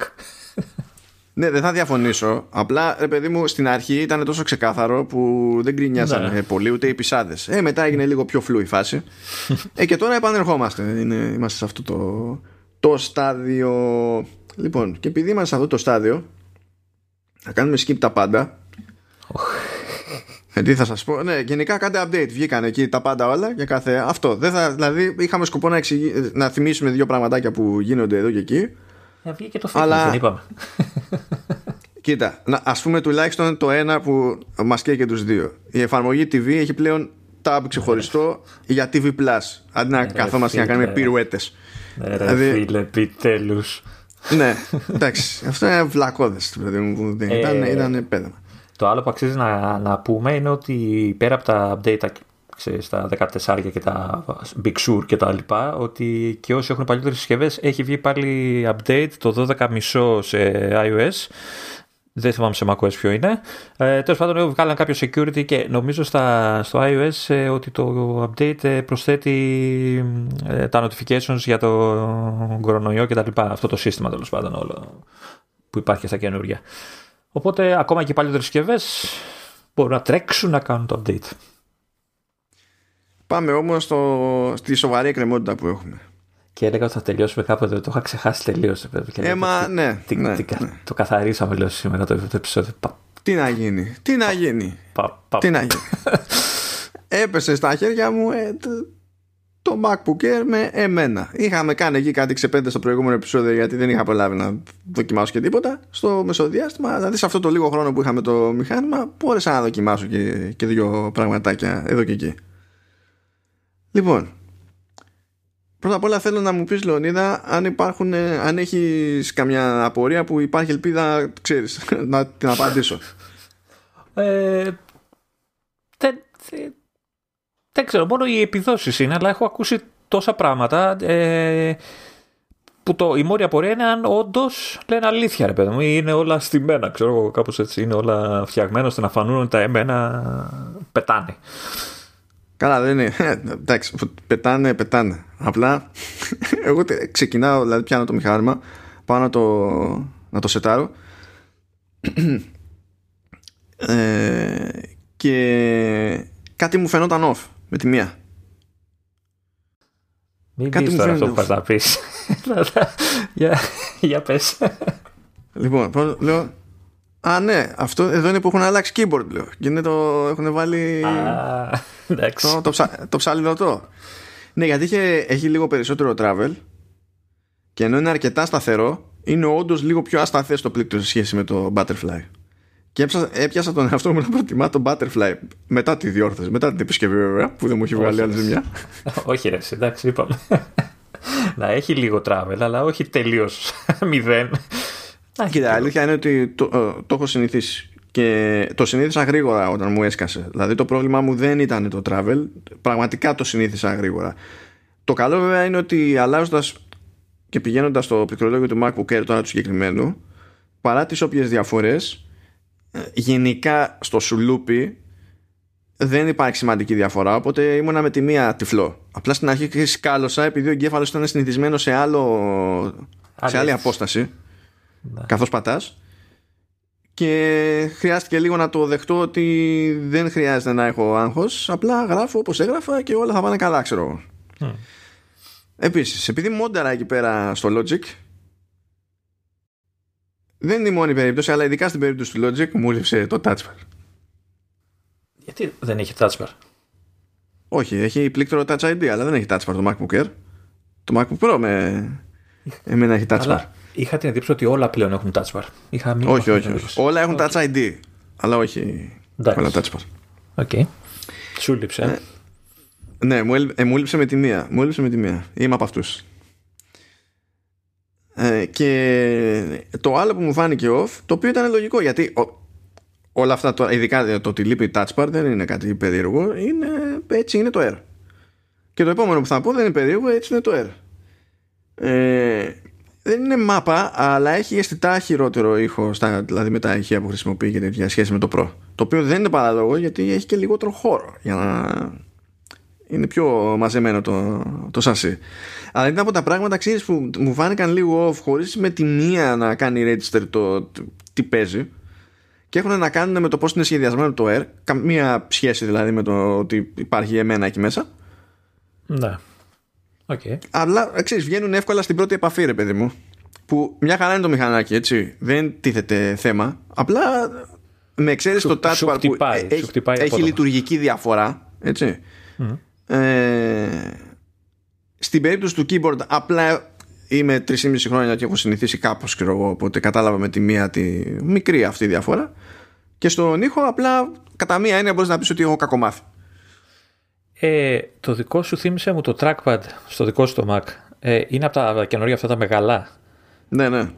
Ναι, δεν θα διαφωνήσω. Απλά, ρε παιδί μου, στην αρχή ήταν τόσο ξεκάθαρο που δεν γκρινιάσανε ναι. πολύ ούτε οι πισάδες. Ε, μετά έγινε λίγο πιο φλού η φάση. (laughs) ε, και τώρα επανερχόμαστε. Είναι, είμαστε σε αυτό το, το στάδιο. Λοιπόν, και επειδή είμαστε σε αυτό το στάδιο, θα κάνουμε skip τα πάντα. Ε, τι θα σας πω, ναι, γενικά κάντε update. Βγήκαν εκεί τα πάντα όλα για κάθε αυτό. Δεν θα, δηλαδή, είχαμε σκοπό να, εξηγη... να θυμίσουμε δύο πραγματάκια που γίνονται εδώ και εκεί. Να βγει και το fitness, Αλλά... δεν είπαμε. Κοίτα, να, ας πούμε τουλάχιστον το ένα που μας καίει και τους δύο. Η εφαρμογή TV έχει πλέον tab ξεχωριστό για TV Plus. Αντί να καθόμαστε και να κάνουμε πυρουέτες. Ναι, ρε δηλαδή... φίλε, επιτέλους ναι, εντάξει. Αυτό είναι βλακώδες μου. Ε, ήταν, ήταν πέδεμα. Το άλλο που αξίζει να, να πούμε είναι ότι πέρα από τα update ξέρεις, τα 14 και τα Big Sur και τα λοιπά, ότι και όσοι έχουν παλιότερες συσκευές έχει βγει πάλι update το 12.5 σε iOS δεν θυμάμαι σε macOS ποιο είναι. Ε, Τέλος πάντων, βγάλαν κάποιο security και νομίζω στα, στο iOS ε, ότι το update ε, προσθέτει ε, τα notifications για το κορονοϊό και τα λοιπά. Αυτό το σύστημα τέλος πάντων όλο που υπάρχει στα καινούργια. Οπότε ακόμα και πάλι συσκευές μπορούν να τρέξουν να κάνουν το update. Πάμε όμως στο, στη σοβαρή εκκρεμότητα που έχουμε και έλεγα ότι θα τελειώσουμε κάποτε. Το είχα ξεχάσει τελείως. Ε, μα, ναι, τι, ναι, τι, ναι. Το καθαρίσαμε λέω σήμερα το, το επεισόδιο. Τι να γίνει, τι να γίνει. Τι να γίνει. (laughs) Έπεσε στα χέρια μου ε, το, το MacBook Air με εμένα. Είχαμε κάνει εκεί κάτι ξεπέντε στο προηγούμενο επεισόδιο γιατί δεν είχα προλάβει να δοκιμάσω και τίποτα. Στο μεσοδιάστημα, δηλαδή σε αυτό το λίγο χρόνο που είχαμε το μηχάνημα, μπόρεσα να δοκιμάσω και, και δύο πραγματάκια εδώ και εκεί. Λοιπόν, Πρώτα απ' όλα θέλω να μου πεις Λεωνίδα αν υπάρχουν, ε, αν έχεις καμιά απορία που υπάρχει ελπίδα, ξέρεις, (laughs) να την απαντήσω. Ε, δεν, δεν ξέρω, μόνο οι επιδόσεις είναι, αλλά έχω ακούσει τόσα πράγματα ε, που το, η μόρια απορία είναι αν όντως λένε αλήθεια, ρε παιδί μου, είναι όλα στημένα, ξέρω εγώ, κάπως έτσι, είναι όλα φτιαγμένα ώστε να φανούν ότι τα εμένα πετάνε. Καλά, δεν είναι. Εντάξει, πετάνε, πετάνε. Απλά (laughs) εγώ ξεκινάω, δηλαδή πιάνω το μηχάνημα, πάω να το, να το σετάρω (clears throat) ε, και κάτι μου φαινόταν off με τη μία. Μην κάτι πεις τώρα αυτό που θα πεις. (laughs) για, για πες. Λοιπόν, λέω, Α, ναι, αυτό εδώ είναι που έχουν αλλάξει keyboard, λέω. Και είναι το, έχουν βάλει το, το, ψα, το ψαλιδωτό. Ναι, γιατί είχε, έχει λίγο περισσότερο travel Και ενώ είναι αρκετά σταθερό, είναι όντως λίγο πιο ασταθές το πλήκτρο σε σχέση με το Butterfly. Και έπιασα, έπιασα τον εαυτό μου να προτιμά τον Butterfly μετά τη διόρθωση, μετά την επισκευή βέβαια, που δεν μου έχει βγάλει άλλη ζημιά. (laughs) όχι, ρε, εντάξει, είπαμε. (laughs) να έχει λίγο travel, αλλά όχι τελείως (laughs) μηδέν. Κοίτα, αλήθεια είναι ότι το, ε, το έχω συνηθίσει. Και το συνήθισα γρήγορα όταν μου έσκασε. Δηλαδή το πρόβλημά μου δεν ήταν το travel. Πραγματικά το συνήθισα γρήγορα. Το καλό βέβαια είναι ότι αλλάζοντας και πηγαίνοντας στο πληκτρολόγιο του MacBook Air τώρα του συγκεκριμένου, παρά τις όποιες διαφορές, ε, γενικά στο σουλούπι δεν υπάρχει σημαντική διαφορά. Οπότε ήμουνα με τη μία τυφλό. Απλά στην αρχή σκάλωσα επειδή ο εγκέφαλος ήταν συνηθισμένο σε, άλλο, σε άλλη απόσταση. Ναι. Καθώς πατάς. Και χρειάστηκε λίγο να το δεχτώ ότι δεν χρειάζεται να έχω άγχος Απλά γράφω όπως έγραφα και όλα θα πάνε καλά, ξέρω mm. Επίσης, επειδή μόνταρα εκεί πέρα στο Logic δεν είναι η μόνη περίπτωση, αλλά ειδικά στην περίπτωση του Logic μου λείψε το Touch Bar. Γιατί δεν έχει Touch Bar? Όχι, έχει πλήκτρο Touch ID, αλλά δεν έχει Touch Bar το MacBook Air. Το MacBook Pro με... εμένα έχει Touch Bar. Είχα την εντύπωση ότι όλα πλέον έχουν Touch Bar. Είχα όχι, όχι, όχι. Όλα έχουν okay. Touch ID, αλλά όχι Εντάξει. όλα Touch Bar. Οκ. Okay. Σου έλειψε. Ε, ναι, μου, ε, μου έλειψε με τη μία. Μου έλειψε με τη μία. Είμαι από αυτούς. Ε, και το άλλο που μου φάνηκε off, το οποίο ήταν λογικό γιατί όλα αυτά, το, ειδικά το ότι λείπει touch bar δεν είναι κάτι περίεργο, είναι, έτσι είναι το air. Και το επόμενο που θα πω δεν είναι περίεργο, έτσι είναι το air. Ε, δεν είναι μάπα, αλλά έχει αισθητά χειρότερο ήχο, στα, δηλαδή με τα ηχεία που χρησιμοποιεί και τέτοια σχέση με το Pro. Το οποίο δεν είναι παράλογο γιατί έχει και λιγότερο χώρο για να είναι πιο μαζεμένο το, το σασί. Αλλά είναι από τα πράγματα ξέρεις, που μου φάνηκαν λίγο off χωρίς με τη μία να κάνει register το, το τι παίζει και έχουν να κάνουν με το πώς είναι σχεδιασμένο το Air καμία σχέση δηλαδή με το ότι υπάρχει εμένα εκεί μέσα ναι okay. αλλά ξέρεις βγαίνουν εύκολα στην πρώτη επαφή ρε παιδί μου που μια χαρά είναι το μηχανάκι έτσι. Δεν τίθεται θέμα. Απλά με εξαίρεση το touch bar που έχει, έχει λειτουργική διαφορά έτσι. Ε, στην περίπτωση του keyboard απλά είμαι 3,5 χρόνια και έχω συνηθίσει κάπως ξέρω εγώ, οπότε κατάλαβα με τη μία τη μικρή αυτή διαφορά. Και στον ήχο απλά κατά μία έννοια μπορείς να πεις ότι έχω κακομάθει ε, το δικό σου θύμισε μου το trackpad στο δικό σου το Mac ε, είναι από τα καινούργια αυτά τα μεγαλά ναι ναι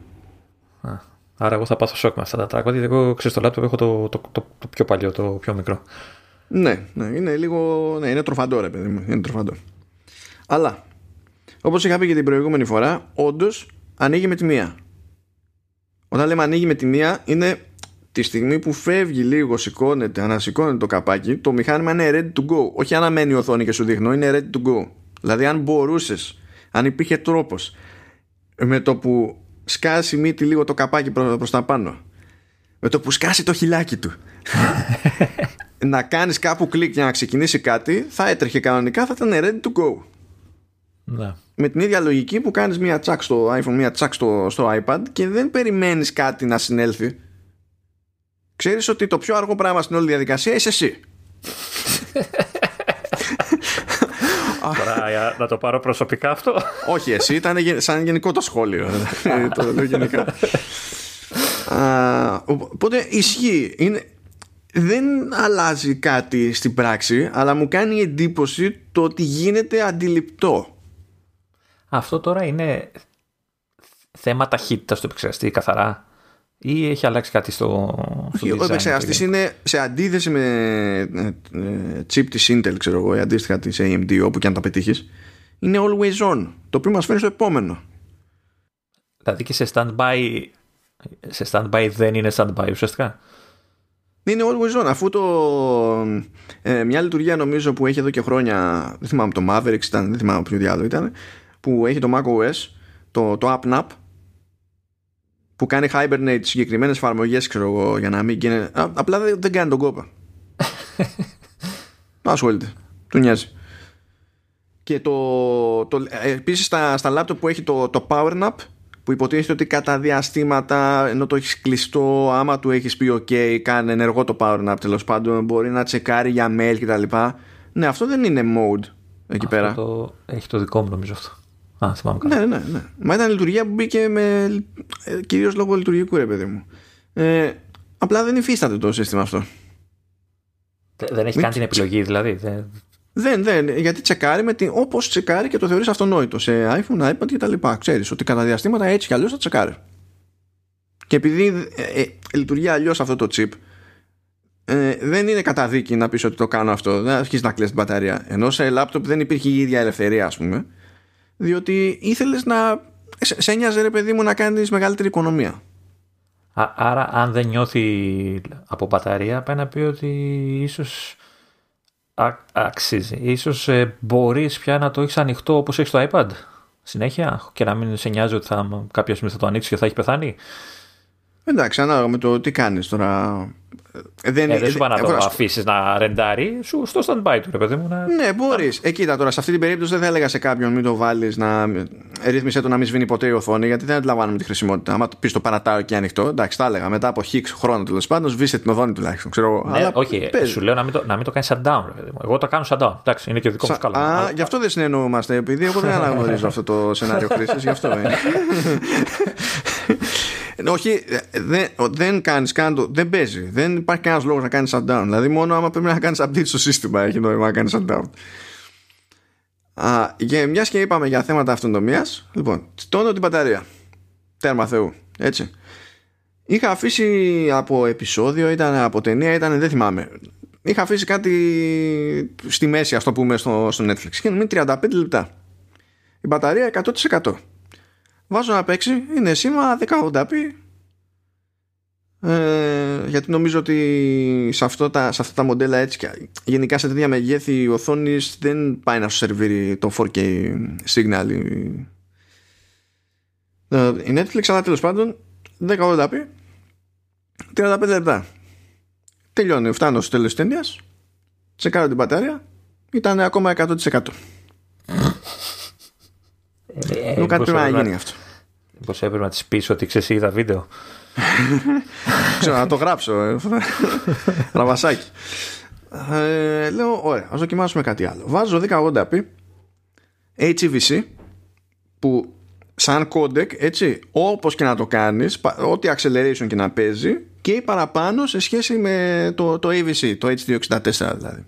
Α, άρα εγώ θα πάθω σοκ με αυτά τα trackpad γιατί εγώ ξέρω στο laptop έχω το, το, το, το πιο παλιό, το πιο μικρό ναι, ναι, είναι λίγο. Ναι, είναι τροφαντό, ρε παιδί μου. Είναι τροφαντό. Αλλά, όπως είχα πει και την προηγούμενη φορά, όντως ανοίγει με τη μία. Όταν λέμε ανοίγει με τη μία, είναι τη στιγμή που φεύγει λίγο, σηκώνεται, ανασηκώνεται το καπάκι, το μηχάνημα είναι ready to go. Όχι αναμένει η οθόνη και σου δείχνω, είναι ready to go. Δηλαδή, αν μπορούσες, αν υπήρχε τρόπος με το που σκάσει μύτη λίγο το καπάκι προ τα πάνω, με το που σκάσει το χιλάκι του (laughs) να κάνεις κάπου κλικ για να ξεκινήσει κάτι θα έτρεχε κανονικά θα ήταν ready to go ναι. με την ίδια λογική που κάνεις μία τσακ στο iPhone μία τσακ στο, στο iPad και δεν περιμένεις κάτι να συνέλθει ξέρεις ότι το πιο αργό πράγμα στην όλη διαδικασία είσαι εσύ Τώρα να το πάρω προσωπικά αυτό. Όχι, εσύ ήταν σαν γενικό το σχόλιο. το λέω γενικά. Οπότε ισχύει. Είναι, δεν αλλάζει κάτι στην πράξη, αλλά μου κάνει εντύπωση το ότι γίνεται αντιληπτό. Αυτό τώρα είναι θέμα ταχύτητας στο επεξεργαστή καθαρά ή έχει αλλάξει κάτι στο, στο Ο επεξεργαστή είναι σε αντίθεση με ε, ε, chip της Intel, ξέρω εγώ, ή αντίστοιχα της AMD, όπου και αν τα πετύχεις, είναι always on. Το οποίο μας φέρνει στο επόμενο. Δηλαδή και σε standby, σε standby δεν είναι standby ουσιαστικά; Είναι always on αφού το ε, μια λειτουργία νομίζω που έχει εδώ και χρόνια δεν θυμάμαι το Mavericks ήταν, δεν θυμάμαι ποιο διάλογο ήταν που έχει το macOS το, το AppNap που κάνει hibernate συγκεκριμένες εφαρμογές ξέρω εγώ για να μην γίνει απλά δεν, δεν κάνει τον κόπο ασχολείται (laughs) του νοιάζει. Και το, το ε, επίσης στα, στα laptop που έχει το, το PowerNap που υποτίθεται ότι κατά διαστήματα ενώ το έχεις κλειστό άμα του έχεις πει ok κάνει ενεργό το power nap τέλος πάντων μπορεί να τσεκάρει για mail κτλ. Ναι αυτό δεν είναι mode εκεί αυτό πέρα. το... έχει το δικό μου νομίζω αυτό Α, θυμάμαι καλά. Ναι, ναι, ναι. Μα ήταν λειτουργία που μπήκε με. ε, κυρίως λόγω λειτουργικού, ρε παιδί μου. Ε, απλά δεν υφίσταται το σύστημα αυτό. Δε- Δεν έχει Μην κάνει την επιλογή, δηλαδή. Δεν- Δεν, δεν, γιατί τσεκάρει με την, όπως τσεκάρει και το θεωρείς αυτονόητο σε iPhone, iPad και τα λοιπά. Ξέρεις ότι κατά διαστήματα έτσι κι αλλιώς θα τσεκάρει. Και επειδή ε, ε, λειτουργεί αλλιώς αυτό το chip, ε, δεν είναι καταδίκη να πεις ότι το κάνω αυτό. Δεν αρχίζεις να κλαις την μπαταρία. Ενώ σε λάπτοπ δεν υπήρχε η ίδια ελευθερία, ας πούμε. Διότι ήθελες να... Σε, σε νοιάζε, ρε παιδί μου, να κάνεις μεγαλύτερη οικονομία. Α- άρα, αν δεν νιώθει από μπαταρία, πάει να πει ότι ίσως α- αξίζει. Ίσως ε, μπορείς πια να το έχεις ανοιχτό όπως έχεις το iPad συνέχεια και να μην σε νοιάζει ότι θα, κάποια στιγμή θα το ανοίξεις και θα έχει πεθάνει. Εντάξει, ανάλογα με το τι κάνεις τώρα. Ε, Δεν, Ε, δεν σου πάει να ε, το μπορώ να σου- αφήσεις να ρεντάρει, σου στο stand-by του, ρε παιδί μου. Να... Ναι, μπορείς. Ε, κοίτα τώρα, σε αυτή την περίπτωση δεν θα έλεγα σε κάποιον μην το βάλεις να. ρύθμισε το να μην σβήνει ποτέ η οθόνη, γιατί δεν αντιλαμβάνουμε τη χρησιμότητα. Άμα πεις το παρατάω και ανοιχτό, εντάξει, τα έλεγα. Μετά από χίξ χρόνο τέλος πάντων, σβήσε την οθόνη τουλάχιστον. Ξέρω, εγώ. Ναι, Αλλά όχι, παίζει. σου λέω να μην το, να μην το κάνεις shutdown. Ρε παιδί μου. Εγώ το κάνω shutdown. Εντάξει, είναι και δικό μου Σα- σκάλα. Α, Αλλά- γι' αυτό δεν συνεννοούμαστε, επειδή εγώ δεν (laughs) αναγνωρίζω αυτό το σενάριο χρήση, γι' αυτό είναι. (laughs) Ε, Όχι, ε, δεν, ο- δεν κάνεις καν το. Δεν παίζει. Δεν υπάρχει κανένας λόγος να κάνεις shutdown. Δηλαδή, μόνο άμα πρέπει να κάνεις update στο σύστημα έχει νόημα να κάνεις shutdown. Α, και μιας και είπαμε για θέματα αυτονομίας, λοιπόν, τόνω την μπαταρία. Τέρμα Θεού. Έτσι. Είχα αφήσει από επεισόδιο, ήταν από ταινία, ήταν, δεν θυμάμαι. Είχα αφήσει κάτι στη μέση, ας το πούμε, στο, στο Netflix. Και είναι 35 λεπτά. Η μπαταρία 100%. Βάζω να παίξει, είναι σήμα 1080p. Ε, γιατί νομίζω ότι σε, αυτό τα, σε αυτά τα μοντέλα έτσι και γενικά σε τέτοια μεγέθη η οθόνη δεν πάει να σου σερβίρει το 4K signal. Η, ε, η Netflix αλλά τέλος πάντων 1080p 35 λεπτά. Τελειώνει φτάνω στο τέλος της ταινίας τσεκάρω την μπαταρία ήταν ακόμα 100% Ε, Λέω κάτι μήπως πρέπει να έπρεπε γίνει αυτό Μήπως έπρεπε να της πει ότι ξέρεις, είδα βίντεο. (laughs) Ξέρω να το γράψω. ε, (laughs) Ραβασάκι. Ε, λέω, ωραία, ας δοκιμάσουμε κάτι άλλο. Βάζω 1080p HEVC που σαν codec, έτσι, όπως και να το κάνεις, πα- ό,τι acceleration και να παίζει και παραπάνω σε σχέση με το, το AVC, το H264 δηλαδή.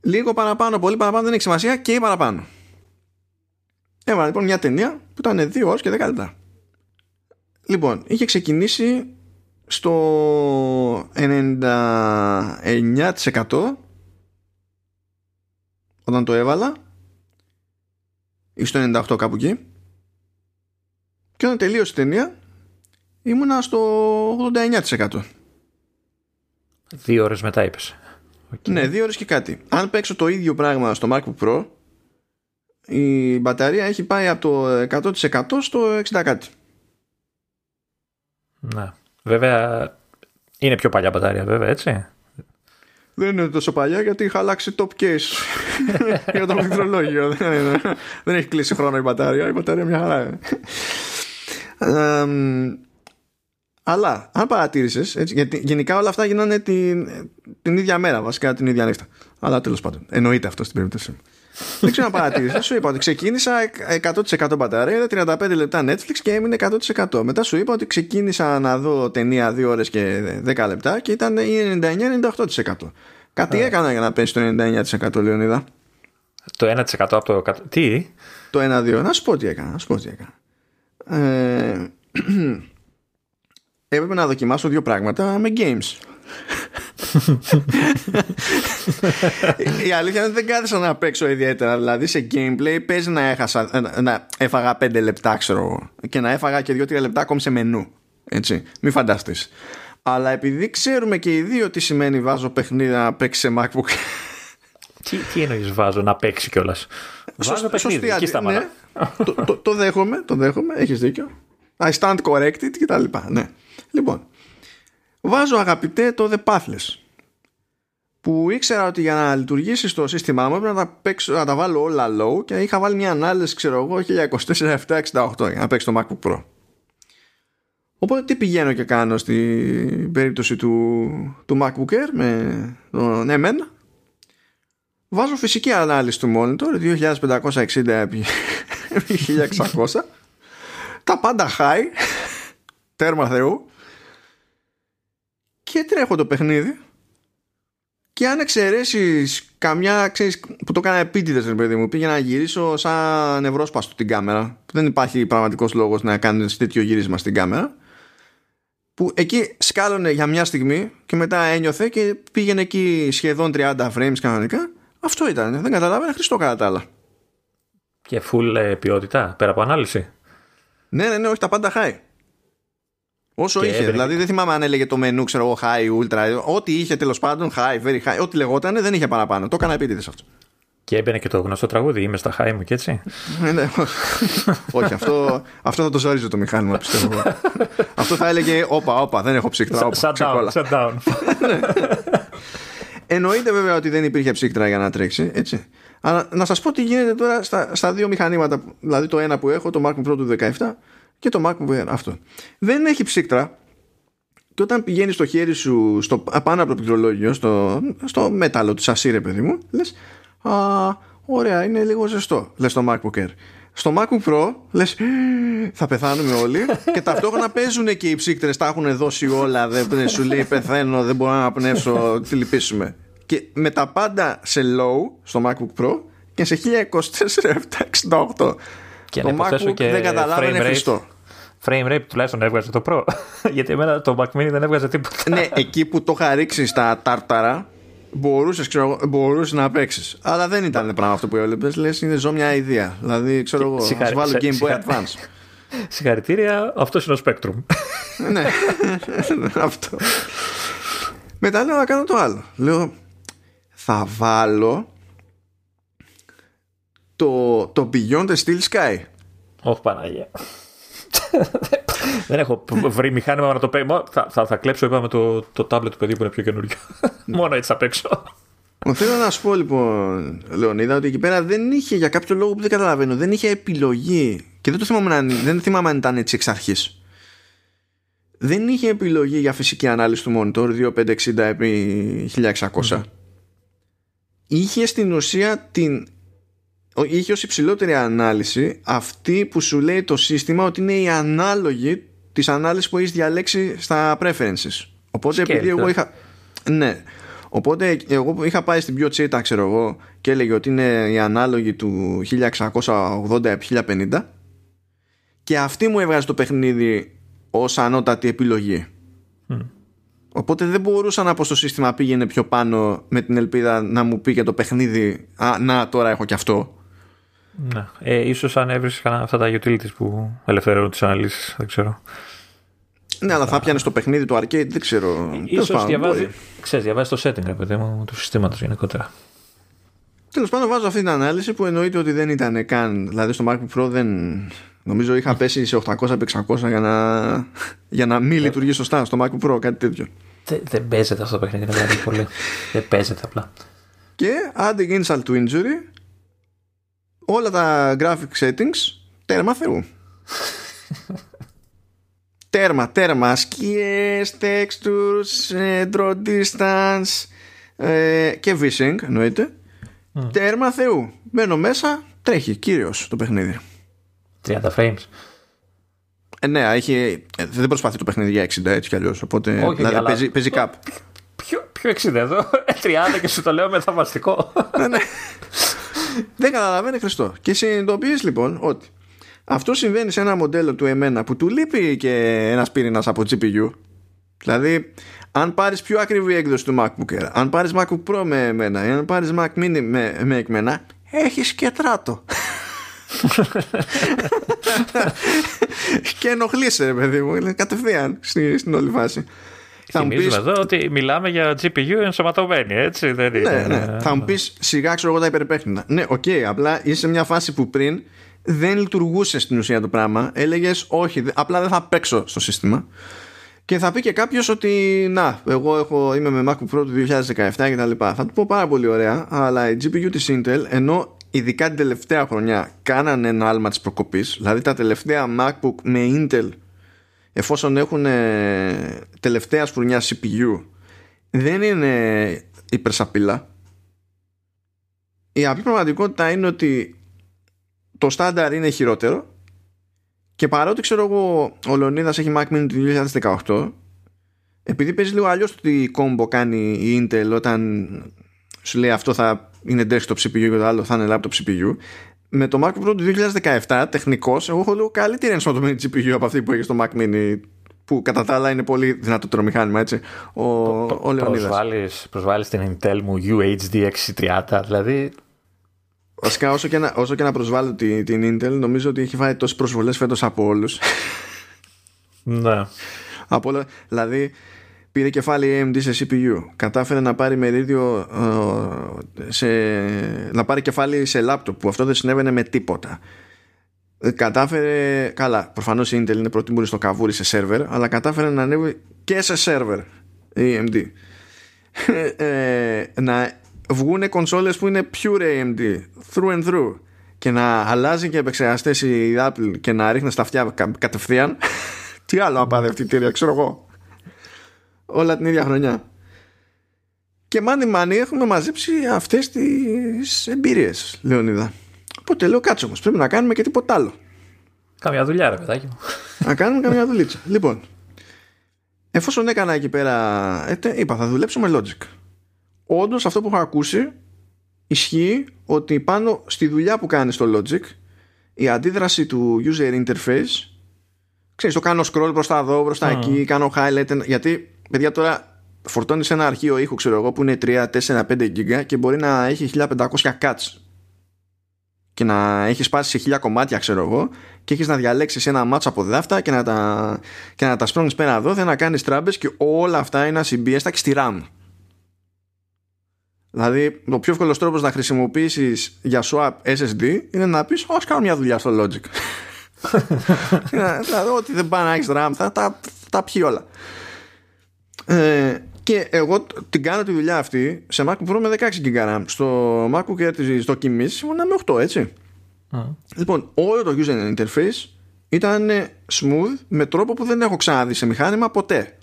Λίγο παραπάνω, πολύ παραπάνω δεν έχει σημασία και παραπάνω. Έβαλα λοιπόν μια ταινία που ήταν 2 ώρες και 10 λεπτά. Λοιπόν, είχε ξεκινήσει στο 99% όταν το έβαλα ή στο 98 κάπου εκεί και όταν τελείωσε η ταινία ήμουνα στο 89% Δύο ώρες μετά είπες. Ναι, δύο ώρες και κάτι αν παίξω το ίδιο πράγμα στο MacBook Pro η μπαταρία έχει πάει από το 100% στο 60 κάτι Ναι. Βέβαια είναι πιο παλιά μπατάρια, βέβαια, έτσι. Δεν είναι τόσο παλιά γιατί είχα αλλάξει top case (laughs) για το πληκτρολόγιο. δεν, είναι- δεν έχει κλείσει χρόνο η μπαταρία. Η μπαταρία μια χαρά είναι. Εμ, αλλά, αν παρατήρησες, γιατί γενικά όλα αυτά γίνανε την, την ίδια μέρα, βασικά την ίδια νύχτα. Αλλά τέλος πάντων, εννοείται αυτό στην περίπτωση μου. Δεν ξέρω αν παρατήρησε. Σου είπα ότι ξεκίνησα 100% μπαταρία, είδα 35 λεπτά Netflix και έμεινε 100%. Μετά σου είπα ότι ξεκίνησα να δω ταινία 2 ώρες και 10 λεπτά και ήταν ή 99-98%. Κάτι έκανα για να πέσει το 99% Λεωνίδα. Το 1% από το. κατ- Τι; Το 1-2. Να σου πω τι έκανα. Να σου πω τι έκανα. Ε, (clears throat) έπρεπε να δοκιμάσω δύο πράγματα με games. Η αλήθεια είναι ότι δεν κάθισα να παίξω ιδιαίτερα. Δηλαδή σε gameplay παίζει να, έχασα, να, να έφαγα 5 λεπτά, ξέρω εγώ, και να έφαγα και 2-3 λεπτά ακόμη σε μενού. Έτσι. Μην φανταστείς. Αλλά επειδή ξέρουμε και οι δύο τι σημαίνει βάζω παιχνίδι να παίξει σε MacBook. Τι, τι εννοείς βάζω να παίξει κιόλας; Βάζω παιχνίδι. Σωστή Εκεί αντι- σταματά. ναι. το, το, το δέχομαι, το δέχομαι, έχεις δίκιο. I stand corrected και τα λοιπά. Ναι. Λοιπόν, βάζω αγαπητέ το The Pathless που ήξερα ότι για να λειτουργήσει στο σύστημά μου έπρεπε να τα, παίξω, να τα βάλω όλα low και είχα βάλει μια ανάλυση ξέρω εγώ 1024-768 για να παίξει το MacBook Pro. Οπότε τι πηγαίνω και κάνω στην περίπτωση του, του MacBook Air με το ναι μεν βάζω φυσική ανάλυση του monitor 2560 (laughs) επί 1600 τα πάντα high (laughs) τέρμα θεού και τρέχω το παιχνίδι και αν εξαιρέσεις καμιά ξέρεις, που το έκανα επίτηδες, παιδί μου, πήγε να γυρίσω σαν νευρόσπαστο την κάμερα. Δεν υπάρχει πραγματικός λόγος να κάνεις τέτοιο γύρισμα στην κάμερα. Που εκεί σκάλωνε για μια στιγμή και μετά ένιωθε και πήγαινε εκεί σχεδόν 30 frames κανονικά. Αυτό ήταν. Δεν καταλάβαινε Χριστό κατά τα άλλα. Και full ε, ποιότητα, πέρα από ανάλυση. Ναι, ναι, ναι, όχι τα πάντα high. Όσο και είχε. Έβαινε... Δηλαδή δεν θυμάμαι αν έλεγε το μενού, ξέρω εγώ, high, ultra. Ό,τι είχε τέλος πάντων, high, very high. Ό,τι λεγόταν δεν είχε παραπάνω. Το έκανα επίτηδες αυτό. Και έμπαινε και το γνωστό τραγούδι, είμαι στα high μου και έτσι. ναι, ναι. Όχι, αυτό, αυτό θα το ζόριζε το μηχάνημα, πιστεύω. αυτό θα έλεγε, όπα, όπα, δεν έχω ψύκτρα. Shut down, shut (laughs) down. Εννοείται βέβαια ότι δεν υπήρχε ψύκτρα για να τρέξει, έτσι. Αλλά να σας πω τι γίνεται τώρα στα, στα δύο μηχανήματα. Δηλαδή το ένα που έχω, το MacBook Pro του 17 και το MacBook Air αυτό. Δεν έχει ψύκτρα και όταν πηγαίνει το χέρι σου στο, πάνω από το πληκτρολόγιο, στο, στο μέταλλο του σασί, ρε παιδί μου, λες. Α, ωραία, είναι λίγο ζεστό, λες το MacBook Air. Στο MacBook Pro λες θα πεθάνουμε όλοι και ταυτόχρονα παίζουν και οι ψύκτρες τα έχουν δώσει όλα δεν σου λέει πεθαίνω δεν μπορώ να πνεύσω τι λυπήσουμε και με τα πάντα σε low στο MacBook Pro και σε 1024 και το MacBook και δεν καταλάβαινε χρηστό. Frame rate τουλάχιστον έβγαζε το Pro. (laughs) Γιατί εμένα το Mac Mini δεν έβγαζε τίποτα. ναι, εκεί που το είχα ρίξει στα τάρταρα, μπορούσες μπορούσες να παίξεις. Αλλά δεν ήταν πράγμα αυτό που έβλεπες. Λες, είναι ζω μια ιδέα. Δηλαδή, ξέρω εγώ, ας βάλω Game Boy Advance. (laughs) Συγχαρητήρια, αυτός είναι ο Spectrum. ναι, (laughs) αυτό. Μετά λέω να κάνω το άλλο. Λέω, θα βάλω το, το Beyond the Steel Sky. Όχι Παναγία. Δεν έχω βρει μηχάνημα να το παίξω. Θα, θα, θα κλέψω είπαμε το, το tablet του παιδιού που είναι πιο καινούριο. Μόνο έτσι θα παίξω. Θέλω να σου πω λοιπόν, Λεωνίδα, ότι εκεί πέρα δεν είχε για κάποιο λόγο που δεν καταλαβαίνω, δεν είχε επιλογή. Και δεν το θυμάμαι, δεν θυμάμαι αν ήταν έτσι εξ αρχής. Δεν είχε επιλογή για φυσική ανάλυση του monitor 2560 επί 1600. Είχε στην ουσία την είχε ως υψηλότερη ανάλυση αυτή που σου λέει το σύστημα ότι είναι η ανάλογη της ανάλυσης που έχεις διαλέξει στα preferences. Οπότε επειδή εγώ είχα... Ναι. Οπότε εγώ είχα πάει στην πιο τσίτα ξέρω εγώ και έλεγε ότι είναι η ανάλογη του 1680-1050 και αυτή μου έβγαζε το παιχνίδι ως ανώτατη επιλογή. Οπότε δεν μπορούσα να πω στο σύστημα πήγαινε πιο πάνω με την ελπίδα να μου πει και το παιχνίδι «Α, να τώρα έχω και αυτό». Ναι. Ε, ίσως αν έβρισκε αυτά τα utilities που ελευθερώνουν τις αναλύσεις, δεν ξέρω. Ναι, αλλά θα πιάνε στο παιχνίδι του arcade, δεν ξέρω. Ίσως διαβάζει, ξέρεις, διαβάζει το setting, παιδί μου, του συστήματος γενικότερα. Τέλος πάντων, βάζω αυτή την ανάλυση που εννοείται ότι δεν ήταν καν. Δηλαδή, στο MacBook Pro δεν. Νομίζω είχα πέσει σε 800-600 για να, για να μην λειτουργεί σωστά στο MacBook Pro, κάτι τέτοιο. Δεν, δεν παίζεται αυτό το παιχνίδι, δηλαδή πολύ. (laughs) δεν παίζεται απλά. Και adding insult to injury, όλα τα graphic settings τέρμα θεού. (laughs) τέρμα, τέρμα, σκιές, textures, ε, draw distance ε, και vising εννοείται. Mm. Τέρμα θεού. Μένω μέσα, τρέχει κύριος το παιχνίδι. 30 frames. Ε, ναι, έχει, ε, δεν προσπαθεί το παιχνίδι για 60 έτσι κι αλλιώς, οπότε Όχι, δηλαδή, αλλά... παίζει, παίζει κάπου. Ποιο, ποιο 60 εδώ, (laughs) 30 και σου το λέω με θαυμαστικό. ναι, ναι. (laughs) δεν καταλαβαίνει Χριστό. Και συνειδητοποιείς λοιπόν ότι αυτό συμβαίνει σε ένα μοντέλο του εμένα που του λείπει και ένας πύρηνα από GPU. Δηλαδή, αν πάρεις πιο ακριβή έκδοση του MacBook Air, αν πάρεις MacBook Pro με εμένα, ή αν πάρεις Mac Mini με, με εμένα, έχεις και τράτο. (laughs) και ενοχλείσαι, παιδί μου, κατευθείαν στην, στην όλη φάση. Θα μου πεις... εδώ ότι μιλάμε για GPU ενσωματωμένη, έτσι δεν ναι, είναι. Ναι. Θα μου πεις σιγά ξέρω εγώ τα υπερπαίχνιδα. Ναι, οκ, okay, απλά είσαι σε μια φάση που πριν δεν λειτουργούσε στην ουσία το πράγμα. Έλεγες όχι, απλά δεν θα παίξω στο σύστημα. Και θα πει και κάποιος ότι να, εγώ έχω, είμαι με MacBook Pro του 2017 κτλ. Θα του πω πάρα πολύ ωραία, αλλά η GPU της Intel, ενώ ειδικά την τελευταία χρονιά κάνανε ένα άλμα της προκοπής, δηλαδή τα τελευταία MacBook με Intel εφόσον έχουν ε, τελευταία σπουρνιά CPU δεν είναι υπερσαπίλα. Η απλή πραγματικότητα είναι ότι το στάνταρ είναι χειρότερο και παρότι ξέρω εγώ ο Λεωνίδας έχει Mac Mini του 2018 επειδή παίζει λίγο αλλιώς το τι κόμπο κάνει η Intel όταν σου λέει αυτό θα είναι desktop CPU και το άλλο θα είναι laptop CPU με το Mac Pro του 2017 τεχνικός εγώ έχω λίγο καλύτερη ενσωματωμένη GPU από αυτή που έχει στο Mac Mini που κατά τα άλλα είναι πολύ δυνατότερο μηχάνημα έτσι. Ο, ο Λεωνίδας. Προσβάλλεις, προσβάλλεις την Intel μου UHD 630 δηλαδή Βασικά όσο και να, όσο και να προσβάλλω την, την Intel νομίζω ότι έχει φάει τόσες προσβολές φέτος από όλους. Ναι. Από όλα, δηλαδή πήρε κεφάλι AMD σε CPU κατάφερε να πάρει μερίδιο ε, σε, να πάρει κεφάλι σε laptop που αυτό δεν συνέβαινε με τίποτα. Ε, κατάφερε καλά προφανώς η Intel είναι προτιμούρη στο καβούρι σε σερβερ αλλά κατάφερε να ανέβει και σε σερβερ η AMD ε, να βγουν κονσόλες που είναι pure AMD through and through και να αλλάζει και επεξεργαστές η Apple και να ρίχνει στα αυτιά κα- κατευθείαν. (laughs) Τι άλλο απαδευτητήρια ξέρω εγώ όλα την ίδια χρονιά. Και μάνι μάνι έχουμε μαζέψει αυτές τις εμπειρίες Λεωνίδα. Οπότε λέω κάτσε όμως πρέπει να κάνουμε και τίποτα άλλο. Καμιά δουλειά ρε παιδάκι μου. Να κάνουμε καμιά δουλίτσα. (laughs) Λοιπόν εφόσον έκανα εκεί πέρα ε, τε- είπα θα δουλέψω με Logic. Όντως αυτό που έχω ακούσει ισχύει ότι πάνω στη δουλειά που κάνεις στο Logic η αντίδραση του user interface ξέρεις το κάνω scroll μπροστά εδώ μπροστά Mm. εκεί κάνω highlight γιατί παιδιά τώρα φορτώνεις ένα αρχείο ήχου ξέρω εγώ που είναι 3, 4, 5 giga και μπορεί να έχει 1500 cuts και να έχεις σπάσει σε χίλια κομμάτια ξέρω εγώ και έχεις να διαλέξεις ένα μάτσο από δάφτα και να τα, και να τα σπρώχνεις πέρα εδώ δεν να κάνεις τράμπες και όλα αυτά είναι ασυμπίεστα στη RAM Δηλαδή, ο πιο εύκολος τρόπος να χρησιμοποιήσεις για swap SSD είναι να πεις: Όχι, κάνω μια δουλειά στο Logic. (laughs) (laughs) δηλαδή, ό,τι δεν πάει να έχεις RAM θα τα, τα πιει όλα. Ε, και εγώ την κάνω τη δουλειά αυτή σε MacBook Pro με 16 GB RAM. Στο MacBook Air τη δοκιμή ήμουν με 8, έτσι. Λοιπόν, όλο το user interface ήταν smooth με τρόπο που δεν έχω ξαναδεί σε μηχάνημα ποτέ.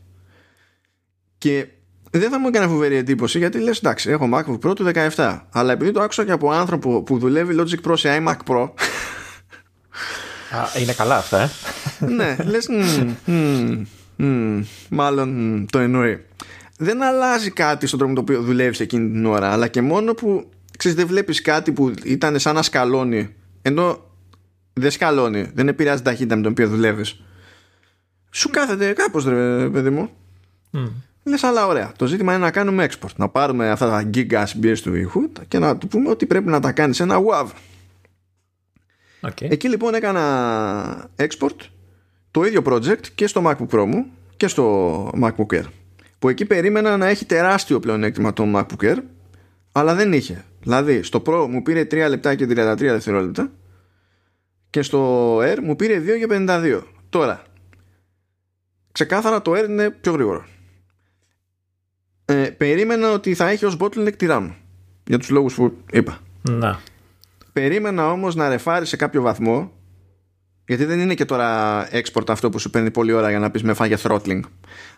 Και δεν θα μου έκανε φοβερή εντύπωση γιατί λες εντάξει έχω MacBook Pro του 17 αλλά επειδή το άκουσα και από άνθρωπο που δουλεύει Logic Pro σε iMac Pro Α, Είναι καλά αυτά ε ναι λες μμ, μμ, μμ, μάλλον μμ, το εννοεί δεν αλλάζει κάτι στον τρόπο με το οποίο δουλεύεις εκείνη την ώρα αλλά και μόνο που ξέρεις δεν βλέπεις κάτι που ήταν σαν να σκαλώνει ενώ δεν σκαλώνει δεν επηρεάζει την ταχύτητα με την οποία δουλεύεις σου κάθεται κάπως ρε παιδί μου Μμ. Λες, αλλά ωραία. Το ζήτημα είναι να κάνουμε export. Να πάρουμε αυτά τα gigabytes του ήχου και να του πούμε ότι πρέπει να τα κάνεις σε ένα WAV. Οκ. Εκεί λοιπόν έκανα export το ίδιο project και στο MacBook Pro μου και στο MacBook Air. Που εκεί περίμενα να έχει τεράστιο πλεονέκτημα το MacBook Air, αλλά δεν είχε. Δηλαδή, στο Pro μου πήρε 3 λεπτά και 33 δευτερόλεπτα και στο Air μου πήρε 2 και 52. Τώρα, ξεκάθαρα το Air είναι πιο γρήγορο. Ε, περίμενα ότι θα έχει ως bottleneck τη RAM για τους λόγους που είπα. Να. Περίμενα όμως να ρεφάρει σε κάποιο βαθμό γιατί δεν είναι και τώρα export αυτό που σου παίρνει πολλή ώρα για να πεις με φάγε throttling.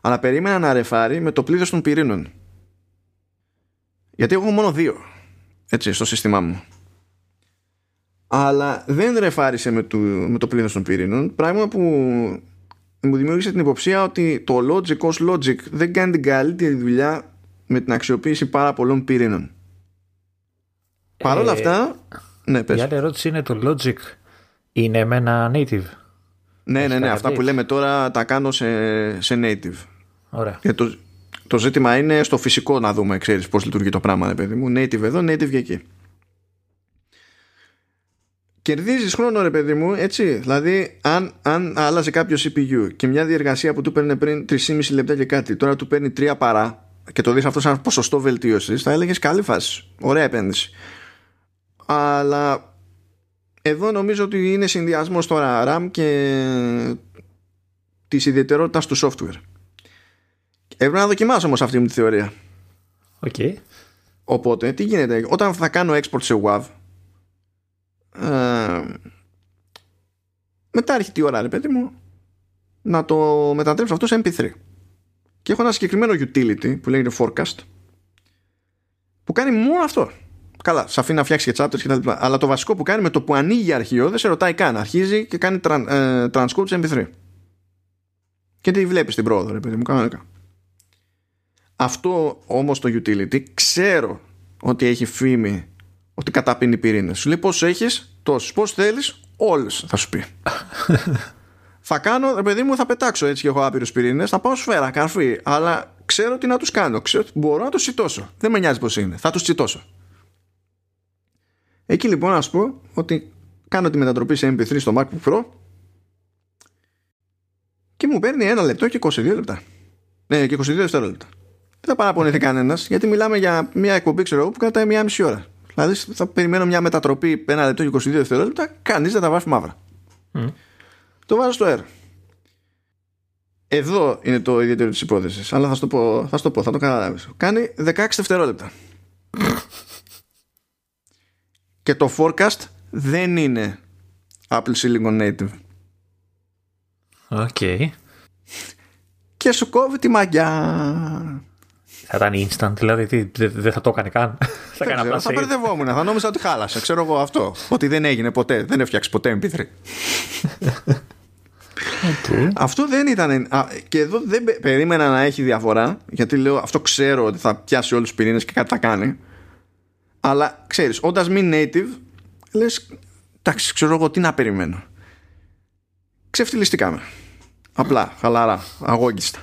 Αλλά περίμενα να ρεφάρει με το πλήθος των πυρήνων. Γιατί έχω μόνο δύο έτσι στο σύστημά μου. Αλλά δεν ρεφάρισε με το, με το πλήθος των πυρήνων πράγμα που μου δημιούργησε την υποψία ότι το logic ως logic δεν κάνει την καλύτερη δουλειά με την αξιοποίηση πάρα πολλών πυρήνων. Παρ' όλα Ε, αυτά ναι, πες. Η άλλη ερώτηση είναι το Logic είναι με ένα native. Ναι, ναι, ναι. κάνει Αυτά που updates. λέμε τώρα τα κάνω σε, σε native. Ωραία. Και το, το ζήτημα είναι στο φυσικό να δούμε, ξέρεις πώς λειτουργεί το πράγμα, ρε παιδί μου. Native εδώ, native και εκεί. Κερδίζεις χρόνο, ρε παιδί μου, έτσι. Δηλαδή, αν, αν άλλαζε κάποιος CPU και μια διεργασία που του παίρνει πριν 3,5 λεπτά και κάτι, τώρα του παίρνει 3 παρά και το δεις αυτό σαν ποσοστό βελτίωσης, θα έλεγες καλή φάση. Ωραία επένδυση. Αλλά εδώ νομίζω ότι είναι συνδυασμός τώρα RAM και της ιδιαιτερότητας του software. Έπρεπε να δοκιμάσω όμως αυτή μου τη θεωρία. Οκ. Οπότε, τι γίνεται, όταν θα κάνω export σε WAV, ε, μετά έρχεται η ώρα, ρε παιδί μου, να το μετατρέψω αυτό σε MP3. Και έχω ένα συγκεκριμένο utility που λέγεται forecast, που κάνει μόνο αυτό. Καλά, σε αφήνει να φτιάξει και chapters κτλ. Αλλά το βασικό που κάνει με το που ανοίγει αρχείο δεν σε ρωτάει καν. Αρχίζει και κάνει τρα, ε, transcode σε MP3. Και τι βλέπεις την πρόοδο, ρε παιδί μου, κανονικά. Αυτό όμως το utility ξέρω ότι έχει φήμη ότι καταπίνει πυρήνες. Σου λέει πόσο έχεις, τόσου. Πώς θέλεις, όλου θα σου πει. (laughs) θα κάνω, ρε παιδί μου, θα πετάξω έτσι και έχω άπειρου πυρήνες, θα πάω σφαίρα, καρφί. Αλλά ξέρω τι να τους κάνω. Ξέρω, μπορώ να τους τσιτώσω. Δεν με νοιάζει πώς είναι. Θα τους τσιτώσω. Εκεί λοιπόν να σου πω ότι κάνω τη μετατροπή σε MP3 στο MacBook Pro και μου παίρνει ένα λεπτό και 22 λεπτά. Ναι, και 22 δευτερόλεπτα. Δεν θα παραπονεθεί κανένας, γιατί μιλάμε για μια εκπομπή, ξέρω εγώ, που κρατάει μια μισή ώρα. Δηλαδή θα περιμένω μια μετατροπή ένα λεπτό και 22 δευτερόλεπτα, κανείς δεν τα βάζει μαύρα. Mm. Το βάζω στο air. Εδώ είναι το ιδιαίτερο της υπόθεσης. Αλλά θα σου το πω, θα, το, πω, θα το καταλάβεις. Κάνει 16 δευτερόλεπτα. Και το forecast δεν είναι Apple Silicon Native. Οκ. Okay. Και σου κόβει τη μαγιά. Θα ήταν instant, δηλαδή δεν θα το έκανε καν. θα έκανε απλά Θα μπερδευόμουν, θα νόμιζα ότι χάλασε. Ξέρω εγώ αυτό. Ότι δεν έγινε ποτέ, δεν έφτιαξε ποτέ MP3. Okay. Αυτό δεν ήταν. και εδώ δεν περίμενα να έχει διαφορά, γιατί λέω αυτό ξέρω ότι θα πιάσει όλους τους πυρήνες και κάτι θα κάνει. Αλλά ξέρεις, όντας μη native, λες, εντάξει, ξέρω εγώ τι να περιμένω. Ξεφτιλιστήκαμε. Απλά, χαλαρά, αγόγγιστα.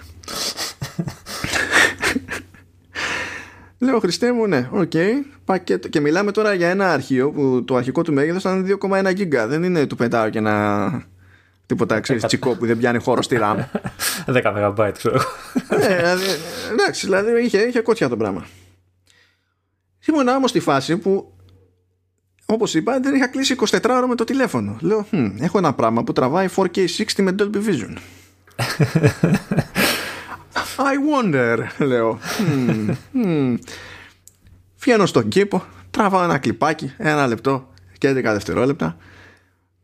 Λέω Χριστέ μου, ναι, οκ. Okay, πακέτο. Και μιλάμε τώρα για ένα αρχείο που το αρχικό του μέγεθος ήταν 2,1 giga. Δεν είναι του πετάω και ένα. Τίποτα, ξέρεις, τσικό που δεν πιάνει χώρο στη RAM. (laughs) 10 MB, ξέρω. ναι, δηλαδή, εντάξει, δηλαδή είχε, είχε κότσια το πράγμα. Ήμουν όμως στη φάση που, όπως είπα, δεν είχα κλείσει 24 ώρα με το τηλέφωνο. Λέω, hm, έχω ένα πράγμα που τραβάει 4K60 με Dolby Vision. (laughs) I wonder, λέω. Mm, mm. στον κήπο, τραβάω ένα κλιπάκι, ένα λεπτό και 11 δευτερόλεπτα.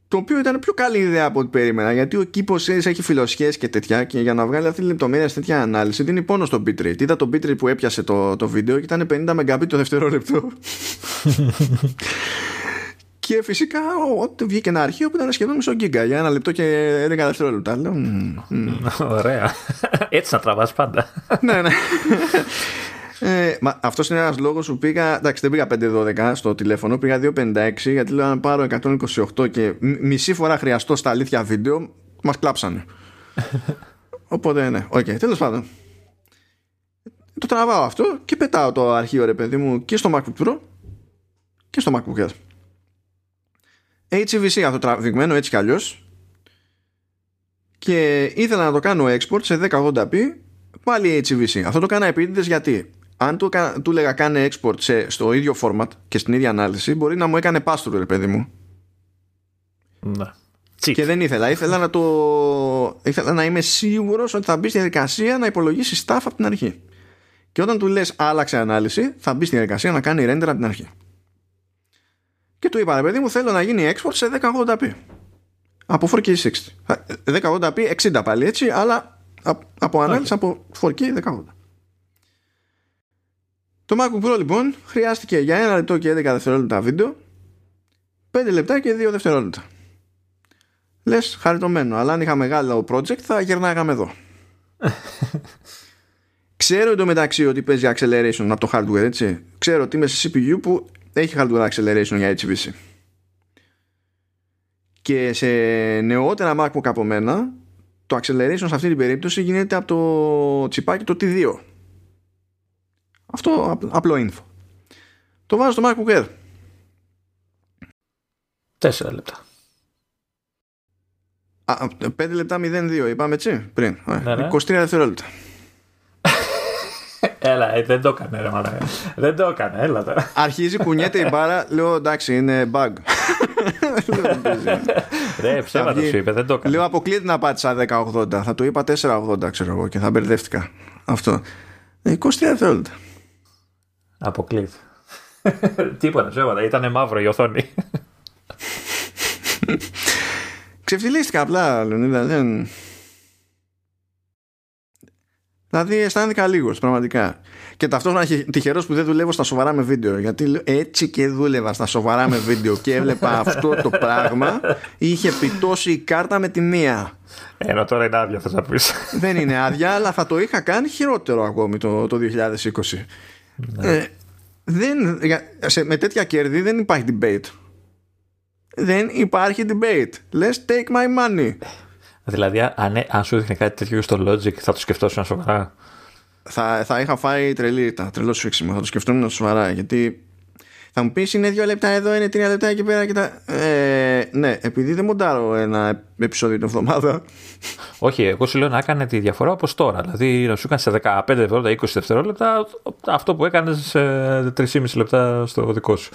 Το οποίο ήταν πιο καλή ιδέα από ό,τι περίμενα, γιατί ο κήπος έχει φιλοσχέ και τέτοια. Και για να βγάλει αυτή τη λεπτομέρεια σε τέτοια ανάλυση, δίνει πόνο στο bitrate. Είδα το bitrate που έπιασε το, το βίντεο και ήταν 50 Mbit το δευτερόλεπτο. (laughs) Και φυσικά ό, βγήκε ένα αρχείο που ήταν σχεδόν μισό giga για ένα λεπτό και 11 δευτερόλεπτα. Λέω, Ωραία. Έτσι θα τραβάς πάντα. ναι, ναι. Ε, αυτός είναι ένας λόγος που πήγα. Εντάξει, δεν πήγα 512 στο τηλέφωνο, πήγα 256 γιατί λέω να πάρω 128 και μισή φορά χρειαστώ στα αλήθεια βίντεο, μας κλάψανε. (laughs) Οπότε ναι, οκ, okay, τέλος πάντων. Το τραβάω αυτό και πετάω το αρχείο ρε παιδί μου και στο MacBook Pro και στο MacBook Air. HVC αυτό τραβηγμένο έτσι κι αλλιώς και ήθελα να το κάνω export σε 1080p πάλι HVC αυτό το κάνα επίτηδες γιατί; Αν του, του λέγα κάνε export σε, στο ίδιο format και στην ίδια ανάλυση μπορεί να μου έκανε pass ρε παιδί μου ναι. Και δεν ήθελα. Ήθελα να, το... ήθελα να είμαι σίγουρος ότι θα μπει στη διαδικασία να υπολογίσει staff από την αρχή. Και όταν του λες άλλαξε ανάλυση, θα μπει στη διαδικασία να κάνει render από την αρχή. Και του είπα, ρε παιδί μου, θέλω να γίνει export σε 1080p. Από 4K60. 1080p 60 πάλι έτσι, αλλά από ανάλυση από 4K 1080. Το MacBook Pro λοιπόν χρειάστηκε για 1 λεπτό και 11 δευτερόλεπτα βίντεο 5 λεπτά και 2 δευτερόλεπτα. Λες, χαριτωμένο, αλλά αν είχα μεγάλο project θα γερνάγαμε εδώ. (laughs) Ξέρω εντωμεταξύ ότι παίζει acceleration από το hardware, έτσι. Ξέρω ότι είμαι σε CPU που έχει hardware acceleration για HVC. Και σε νεότερα MacBook από μένα, το acceleration σε αυτή την περίπτωση γίνεται από το τσιπάκι το T2. Αυτό απλό info. Το βάζω στο MacBook Air. Τέσσερα λεπτά. Α, 5 λεπτά 0-2 είπαμε έτσι πριν. Ναι, ναι. 23 δευτερόλεπτα. (laughs) Έλα, ε, δεν το έκανε ρε μαλάκα. Δεν το έκανε, έλα τώρα. Αρχίζει, κουνιέται η μπάρα, (laughs) λέω εντάξει, είναι bug. (laughs) Ρε, ψέματα σου είπε, δεν το έκανε. Λέω αποκλείεται να πάτησα 1080, θα το είπα 480 ξέρω εγώ και θα μπερδεύτηκα. Αυτό. 20 δευτερόλεπτα. Αποκλείεται. (laughs) Τίποτα, ψέματα, ήταν μαύρο η οθόνη. (laughs) Ξεφτυλίστηκα απλά, Λεωνίδα, δεν... Δηλαδή αισθάνθηκα λίγος πραγματικά. Και ταυτόχρονα τυχερός που δεν δουλεύω στα σοβαρά με βίντεο. Γιατί έτσι και δούλευα στα σοβαρά με βίντεο και έβλεπα (laughs) αυτό το πράγμα. Είχε πιτώσει η κάρτα με τη μία. Ενώ τώρα είναι άδεια, θα πεις. Δεν είναι άδεια, αλλά θα το είχα κάνει χειρότερο ακόμη το, το 2020. Ναι. Ε, δεν, σε, με τέτοια κέρδη δεν υπάρχει debate. Δεν υπάρχει debate. Let's take my money. Δηλαδή, αν, αν σου δείχνει κάτι τέτοιο στο Logic, θα το σκεφτόσουν σοβαρά. Θα, θα είχα φάει τρελή, τα τρελό σφίξιμο. Θα το σκεφτόμουν σοβαρά. Γιατί θα μου πεις είναι δύο λεπτά εδώ, είναι τρία λεπτά εκεί πέρα και τα. Ε, ναι, επειδή δεν μοντάρω ένα επεισόδιο την εβδομάδα. Όχι, εγώ σου λέω να έκανε τη διαφορά όπως τώρα. Δηλαδή να σου έκανε σε 15 δευτερόλεπτα, 20 δευτερόλεπτα αυτό που έκανες σε 3,5 λεπτά στο δικό σου.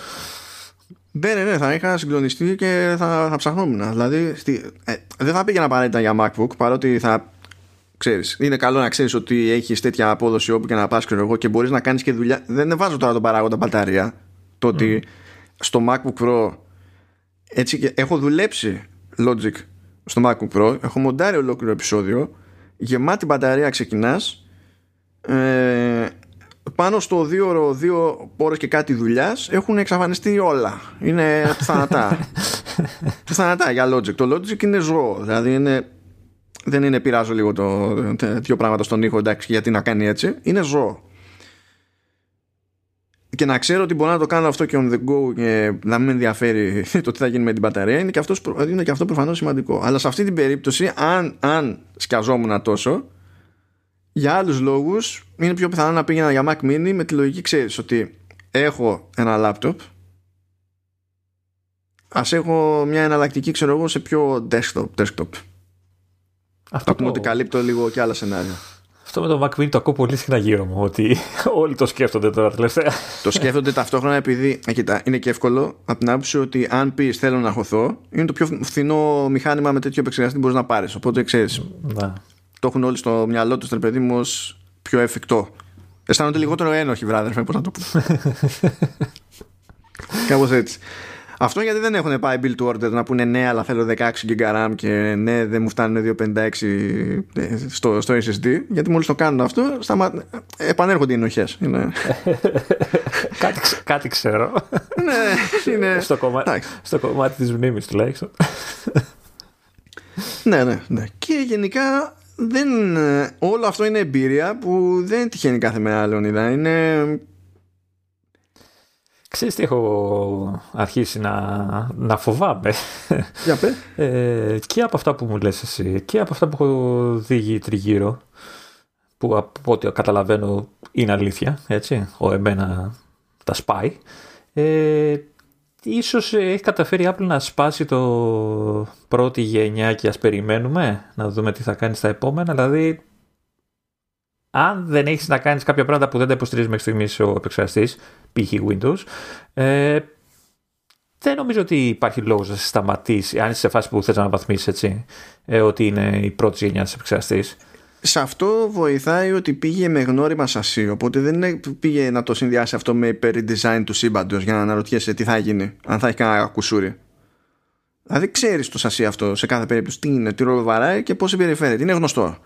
Ναι, ναι, ναι, θα είχα συγκλονιστεί και θα, θα ψαχνόμουν. Δηλαδή, στη, ε, δεν θα πήγαινα απαραίτητα για MacBook, παρότι θα ξέρεις, είναι καλό να ξέρεις ότι έχεις τέτοια απόδοση όπου και να πας εγώ και μπορείς να κάνεις και δουλειά. Δεν βάζω τώρα τον παράγοντα μπαταρία. Το ότι στο MacBook Pro έτσι και έχω δουλέψει Logic στο MacBook Pro, έχω μοντάρει ολόκληρο επεισόδιο, γεμάτη μπαταρία ξεκινάς ε, πάνω στο δύο ώρο, δύο ώρες και κάτι δουλειάς έχουν εξαφανιστεί όλα. Είναι θανατά. (laughs) θανατά για Logic. Το Logic είναι ζώο. Δηλαδή είναι, δεν είναι πειράζω λίγο το, δύο πράγματα στον ήχο εντάξει γιατί να κάνει έτσι. Είναι ζώο. Και να ξέρω ότι μπορώ να το κάνω αυτό και on the go και να μην με ενδιαφέρει το τι θα γίνει με την μπαταρία είναι και, αυτός, είναι και αυτό προφανώς σημαντικό. Αλλά σε αυτή την περίπτωση αν, αν σκιαζόμουν τόσο για άλλους λόγους είναι πιο πιθανό να πήγαινα για Mac Mini με τη λογική ξέρεις ότι έχω ένα laptop ας έχω μια εναλλακτική ξέρω εγώ σε πιο desktop, desktop. Αυτό πούμε ότι καλύπτω λίγο και άλλα σενάρια. Αυτό με το Mac Mini το ακούω πολύ συχνά γύρω μου ότι (laughs) όλοι το σκέφτονται τώρα τελευταία. το σκέφτονται ταυτόχρονα επειδή ε, κοίτα, είναι και εύκολο από την άποψη ότι αν πεις θέλω να χωθώ είναι το πιο φθηνό μηχάνημα με τέτοιο επεξεργαστή που μπορείς να πάρεις. Οπότε ξέρεις. Ναι το έχουν όλοι στο μυαλό τους, παιδί μου, ως πιο εφικτό. Αισθάνονται λιγότερο ένοχοι, βράδερφε, πώς να το πω. (laughs) Κάπως έτσι. Αυτό γιατί δεν έχουν πάει build to order να πούνε ναι, αλλά θέλω 16 GB RAM και ναι, δεν μου φτάνουν 256 ε, στο, στο SSD. Γιατί μόλις το κάνουν αυτό, σταμα... επανέρχονται οι ενοχές. Είναι... (laughs) κάτι, κάτι ξέρω. ναι, είναι... (laughs) στο, κομμά... στο κομμάτι της μνήμης τουλάχιστον. (laughs) ναι, ναι, ναι. Και γενικά δεν, όλο αυτό είναι εμπειρία που δεν τυχαίνει κάθε μέρα Λεωνίδα είναι Ξέρεις τι έχω αρχίσει να, να φοβάμαι; Για πέ. Ε, και από αυτά που μου λες εσύ και από αυτά που έχω δει τριγύρω που από ό,τι καταλαβαίνω είναι αλήθεια έτσι, ο εμένα τα σπάει ε, ίσως έχει καταφέρει η Apple να σπάσει το πρώτη γενιά και ας περιμένουμε να δούμε τι θα κάνει στα επόμενα. Δηλαδή, αν δεν έχεις να κάνεις κάποια πράγματα που δεν τα υποστηρίζεις μέχρι στιγμής ο επεξεργαστής, π.χ. Windows, ε, δεν νομίζω ότι υπάρχει λόγος να σε σταματήσει, αν είσαι σε φάση που θες να αναβαθμίσεις έτσι, ε, ότι είναι η πρώτη γενιά της επεξεργαστής. Σε αυτό βοηθάει ότι πήγε με γνώριμα σασί οπότε δεν πήγε να το συνδυάσει αυτό με υπερ-design του σύμπαντος για να αναρωτιέσαι τι θα γίνει αν θα έχει κανένα κουσούρι. Δηλαδή ξέρεις το σασί αυτό σε κάθε περίπτωση τι είναι, τι ρόλο βαράει και πώς συμπεριφέρεται, είναι γνωστό.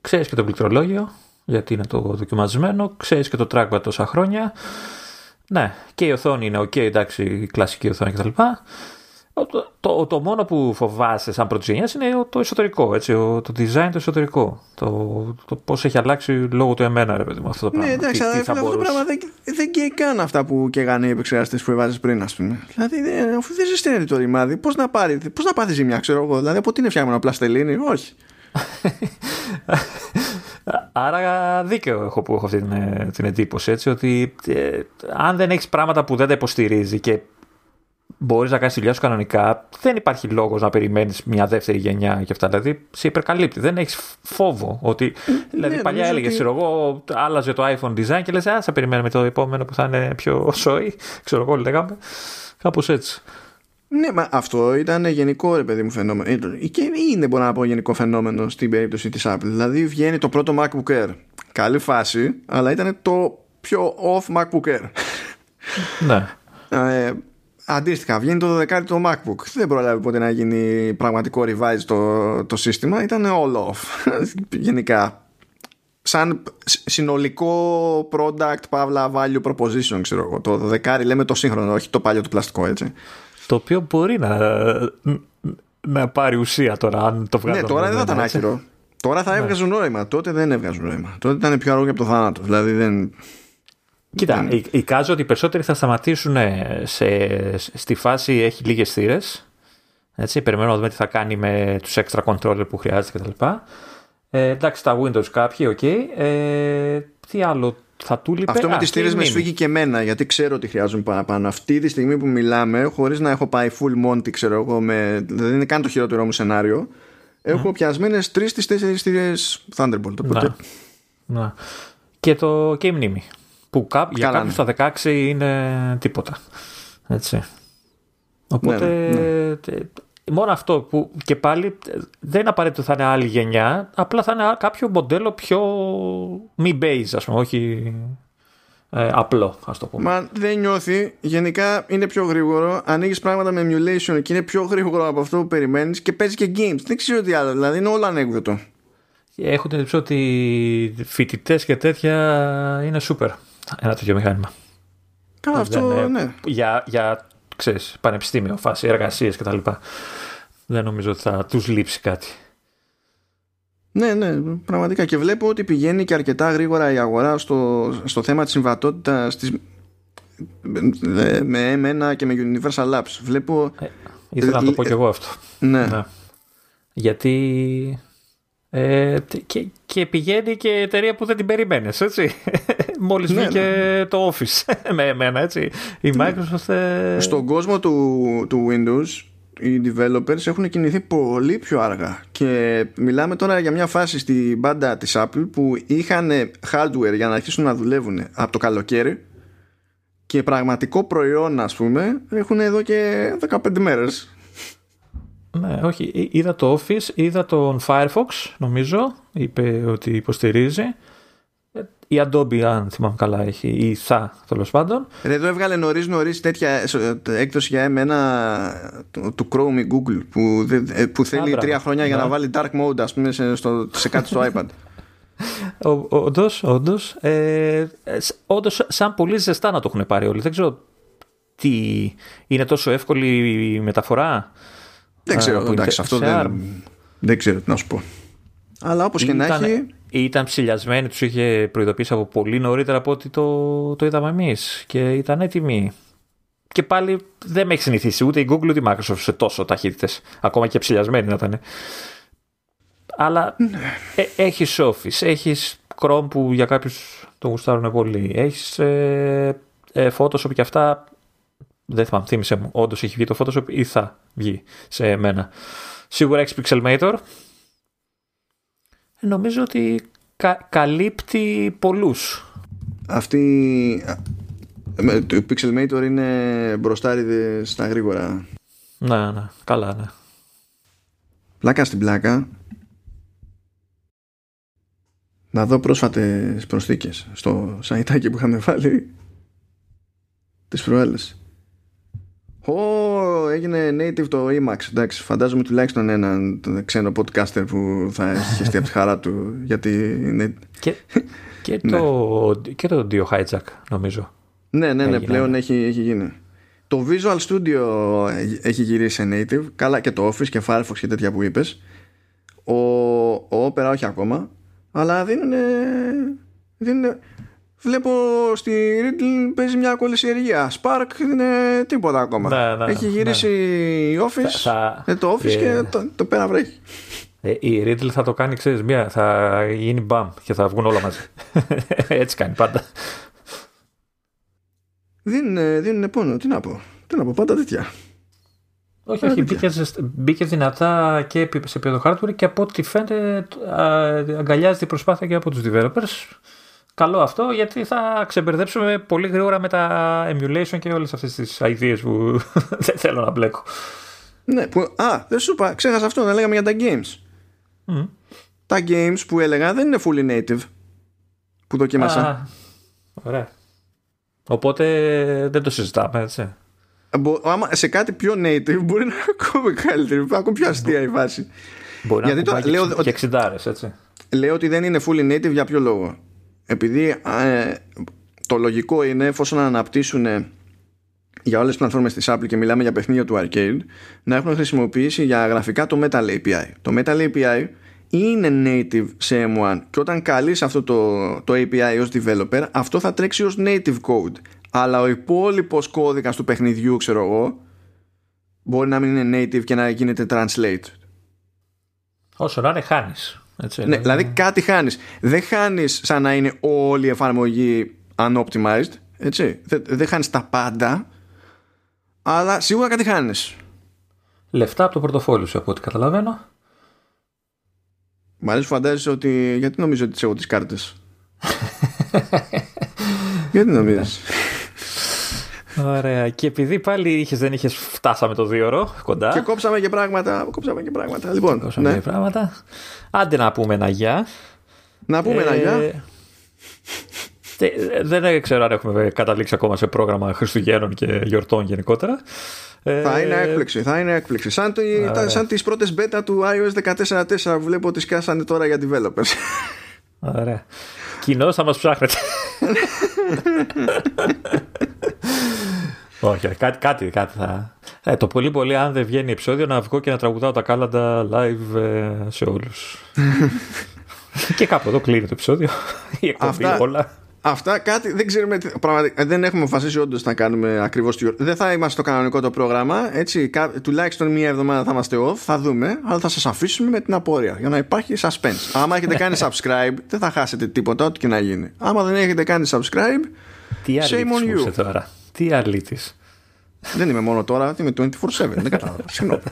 Ξέρεις και το πληκτρολόγιο γιατί είναι το δοκιμασμένο ξέρεις και το trackpad τόσα χρόνια ναι και η οθόνη είναι ok εντάξει η κλασική οθόνη κτλ το, το, το, μόνο που φοβάσαι σαν πρώτης γενιάς είναι το εσωτερικό, έτσι, το design το εσωτερικό. Το, το πώς έχει αλλάξει λόγω του εμένα, ρε παιδί μου, αυτό το ναι, πράγμα. Ναι, εντάξει, τι, τι αυτό το πράγμα δεν, δεν καίει καν αυτά που καίγανε οι επεξεργαστές που έβαζες πριν, ας πούμε. Δηλαδή, αφού δεν ζεσταίνεται το ρημάδι, πώς να, πάρει, πώς να πάθεις ζημιά, ξέρω εγώ. Δηλαδή, από τι είναι φτιάχνω πλαστελίνη, όχι. (laughs) Άρα δίκαιο έχω που έχω αυτή την, την εντύπωση έτσι ότι ε, αν δεν έχεις πράγματα που δεν τα υποστηρίζει και μπορείς να κάνεις τη δουλειά σου κανονικά, δεν υπάρχει λόγος να περιμένεις μια δεύτερη γενιά και αυτά. Δηλαδή, σε υπερκαλύπτει. Δεν έχεις φόβο. Ότι, δηλαδή, ναι, παλιά έλεγες, ότι... εγώ, άλλαζε το iPhone design και λες, Α, θα περιμένουμε το επόμενο που θα είναι πιο σόι. Ξέρω εγώ, λέγαμε. Κάπως έτσι. Ναι, μα αυτό ήταν γενικό ρε παιδί μου φαινόμενο. Ε, και είναι, μπορώ να πω, γενικό φαινόμενο στην περίπτωση της Apple. Δηλαδή, βγαίνει το πρώτο MacBook Air. Καλή φάση, αλλά ήταν το πιο off MacBook Air. Ναι. Ε, Αντίστοιχα, βγαίνει το 12 το MacBook. Δεν πρόλαβε ποτέ να γίνει πραγματικό revise το, το σύστημα. Ήταν all off. (laughs) Γενικά. σαν συνολικό product, παύλα, value proposition, ξέρω εγώ. Το δεκάρι λέμε το σύγχρονο, όχι το παλιό του πλαστικό, έτσι. Το οποίο μπορεί να, να πάρει ουσία τώρα, αν το βγάλει. Ναι, τώρα δεν θα ήταν άκυρο. Τώρα θα ναι. έβγαζε νόημα. Τότε δεν έβγαζε νόημα. Τότε ήταν πιο αργό από το θάνατο. Δηλαδή δεν. Κοίτα, δεν... εικάζω ότι οι περισσότεροι θα σταματήσουν σε, στη φάση έχει λίγες θύρες. Έτσι, περιμένουμε να δούμε τι θα κάνει με τους extra controller που χρειάζεται κτλ. Ε, εντάξει, τα Windows κάποιοι, οκ. Okay. Ε, τι άλλο; Θα του λείπει. Αυτό με τις θύρες με σφίγγει και εμένα, γιατί ξέρω ότι χρειάζομαι παραπάνω. Αυτή τη στιγμή που μιλάμε, χωρίς να έχω πάει full monty, ξέρω εγώ, με, δεν είναι καν το χειρότερό μου σενάριο, έχω mm. πιασμένες τρεις τι τέσσερις θύρες Thunderbolt. Οπότε... Να. να. Και, το, και η μνήμη. Που κά, για κάποιους στα 16 είναι τίποτα. Έτσι. Οπότε ναι, ναι, ναι. Μόνο αυτό που και πάλι δεν είναι απαραίτητο θα είναι άλλη γενιά, απλά θα είναι κάποιο μοντέλο πιο μη base, ας πούμε, όχι ε, απλό, ας το πούμε. Μα δεν νιώθει. Γενικά είναι πιο γρήγορο. Ανοίγεις πράγματα με emulation και είναι πιο γρήγορο από αυτό που περιμένεις και παίζει και games. Δεν ξέρω τι άλλο. Δηλαδή είναι όλο ανέκδοτο. Έχω την εντύπωση ότι φοιτητές και τέτοια είναι super ένα τέτοιο μηχάνημα. Καλά, αυτό ναι. Για, για ξέρεις, πανεπιστήμιο, φάση, εργασίες κτλ. Δεν νομίζω ότι θα τους λείψει κάτι. Ναι, ναι, πραγματικά. Και βλέπω ότι πηγαίνει και αρκετά γρήγορα η αγορά στο, στο θέμα της συμβατότητας της, με M1 και με Universal Labs. Βλέπω... Ε, ήθελα να το πω κι εγώ αυτό. Ναι. ναι. Γιατί ε, και, και, πηγαίνει και εταιρεία που δεν την περιμένεις, έτσι. (laughs) Μόλις ναι, βγήκε ναι. το Office (laughs) με εμένα, έτσι. Η ναι. Microsoft. Ε... Στον κόσμο του, του Windows, οι developers έχουν κινηθεί πολύ πιο αργά. Και μιλάμε τώρα για μια φάση στην μπάντα της Apple που είχαν hardware για να αρχίσουν να δουλεύουν από το καλοκαίρι και πραγματικό προϊόν, ας πούμε, έχουν εδώ και 15 μέρες ναι, όχι. Είδα το Office, είδα τον Firefox, νομίζω, είπε ότι υποστηρίζει. Ε, η Adobe, αν θυμάμαι καλά, έχει, ή θα, τέλος πάντων. Εδώ έβγαλε νωρίς νωρίς τέτοια έκδοση για εμένα του Chrome ή Google που, ε, που θέλει τρία χρόνια για να βάλει dark mode, ας πούμε, σε, στο, σε κάτι στο iPad. Όντως, όντως. Ε, όντως, σαν πολύ ζεστά να το έχουν πάρει όλοι. Δεν ξέρω τι είναι τόσο εύκολη η μεταφορά. Δεν ξέρω, εντάξει, αυτό δεν, δεν ξέρω τι να σου πω. Αλλά όπως και να έχει. Ήταν ψηλιασμένοι, τους είχε προειδοποιήσει από πολύ νωρίτερα από ότι το, το είδαμε εμείς και ήταν έτοιμοι. Και πάλι δεν με έχει συνηθίσει ούτε η Google ούτε η Microsoft σε τόσο ταχύτητες. Ακόμα και ψηλιασμένοι να ήταν. Αλλά ναι. ε, έχεις Office, έχεις Chrome που για κάποιους το γουστάρουν πολύ. Έχεις ε, ε, Photoshop και αυτά δεν θυμάμαι, θύμισε μου. Όντως έχει βγει το Photoshop ή θα βγει σε μένα. Σίγουρα έχει Pixelmator. Νομίζω ότι καλύπτει πολλούς. Αυτή... Το Pixelmator είναι μπροστάριδε στα γρήγορα. Ναι, ναι. Καλά, ναι. Πλάκα στην πλάκα. Να δω πρόσφατες προσθήκες στο σαϊτάκι που είχαμε βάλει τις προάλλες. Ω, έγινε native το Emacs. Εντάξει, φαντάζομαι τουλάχιστον έναν ξένο podcaster που θα έχει (laughs) χεστεί από τη χαρά του. Γιατί είναι... Και, (laughs) και, ναι. το, και το Dio Hijack, νομίζω. Ναι, ναι, ναι, πλέον έχει, έχει γίνει. Το Visual Studio έχει γυρίσει σε native. Καλά και το Office και Firefox και τέτοια που είπες. Ο, ο Opera όχι ακόμα. Αλλά δίνουν, δίνουν Βλέπω στη Riddle παίζει μια κολυσιεργία. Spark δεν είναι τίποτα ακόμα. Ναι, ναι, Έχει γυρίσει η Office, θα, ε, το Office και ε, το, το πέρα βρέχει. Ε, η Riddle θα το κάνει, ξέρεις, μια, θα γίνει μπαμ και θα βγουν όλα μαζί. (laughs) Έτσι κάνει πάντα. Δίνουν, δίνουν πόνο, τι να πω. Τι να πω, πάντα τέτοια. Όχι, όχι, μπήκε, μπήκε δυνατά και σε επίπεδο hardware και από ό,τι φαίνεται αγκαλιάζει την προσπάθεια και από τους developers καλό αυτό γιατί θα ξεμπερδέψουμε πολύ γρήγορα με τα emulation και όλες αυτές τις ideas που (laughs) δεν θέλω να μπλέκω. Ναι, που, α, δεν σου είπα, ξέχασα αυτό, να λέγαμε για τα games. Τα games που έλεγα δεν είναι fully native που δοκίμασα. Α, ωραία. Οπότε δεν το συζητάμε, έτσι. Άμα σε κάτι πιο native μπορεί να είναι ακόμη καλύτερη, ακόμη πιο αστεία η βάση. Μπορεί Γιατί να είναι και, λέω, και 60 έτσι. λέω ότι δεν είναι fully native για ποιο λόγο. Επειδή ε, το λογικό είναι εφόσον αναπτύσσουν για όλες τις πλατφόρμες της Apple και μιλάμε για παιχνίδια του arcade να έχουν χρησιμοποιήσει για γραφικά το Metal API. Το Metal API είναι native σε M1 και όταν καλείς αυτό το, το API ως developer αυτό θα τρέξει ως native code. Αλλά ο υπόλοιπος κώδικας του παιχνιδιού ξέρω εγώ μπορεί να μην είναι native και να γίνεται translate. Όσο να είναι χάνεις έτσι, ναι, δηλαδή κάτι χάνεις δεν χάνεις σαν να είναι όλη η εφαρμογή unoptimized έτσι. δεν, δεν χάνεις τα πάντα αλλά σίγουρα κάτι χάνεις Λεφτά από το πορτοφόλι σου από ό,τι καταλαβαίνω Μ' αρέσει φαντάζεσαι ότι. Γιατί νομίζω ότι τι έχω τις κάρτες; (laughs) γιατί νομίζεις; Ωραία. Και επειδή πάλι είχες, δεν είχες φτάσαμε το δύο ώρο κοντά. Και κόψαμε και πράγματα. Κόψαμε και πράγματα. Λοιπόν, κόψαμε ναι. και πράγματα. Άντε να πούμε ένα γεια. Να πούμε ένα γεια. Ε, δεν ξέρω αν έχουμε καταλήξει ακόμα σε πρόγραμμα Χριστουγέννων και γιορτών γενικότερα. Θα είναι έκπληξη, θα είναι έκπληξη. Σαν, το, σαν τις πρώτες beta του iOS 14.4 που βλέπω ότι σκάσανε τώρα για developers. Ωραία. Κοινό θα μας ψάχνετε. (laughs) Όχι, κάτι, κάτι, κάτι θα... Ε, το πολύ πολύ αν δεν βγαίνει επεισόδιο να βγω και να τραγουδάω τα κάλαντα live ε, σε όλους. (laughs) και κάπου εδώ κλείνει το επεισόδιο. (laughs) Η εκπομπή Αυτά... όλα. Αυτά κάτι δεν ξέρουμε. Πραγματικά, δεν έχουμε αποφασίσει όντως να κάνουμε ακριβώς τη Δεν θα είμαστε στο κανονικό το πρόγραμμα. Έτσι, τουλάχιστον μία εβδομάδα θα είμαστε off. Θα δούμε. Αλλά θα σας αφήσουμε με την απόρρεια για να υπάρχει suspense. Άμα έχετε κάνει subscribe, δεν θα χάσετε τίποτα, ό,τι και να γίνει. Άμα δεν έχετε κάνει subscribe, Τι shame on you. τώρα. Τι αλήτη. δεν είμαι μόνο τώρα, είμαι 24-7. δεν κατάλαβα. (laughs) Συγγνώμη.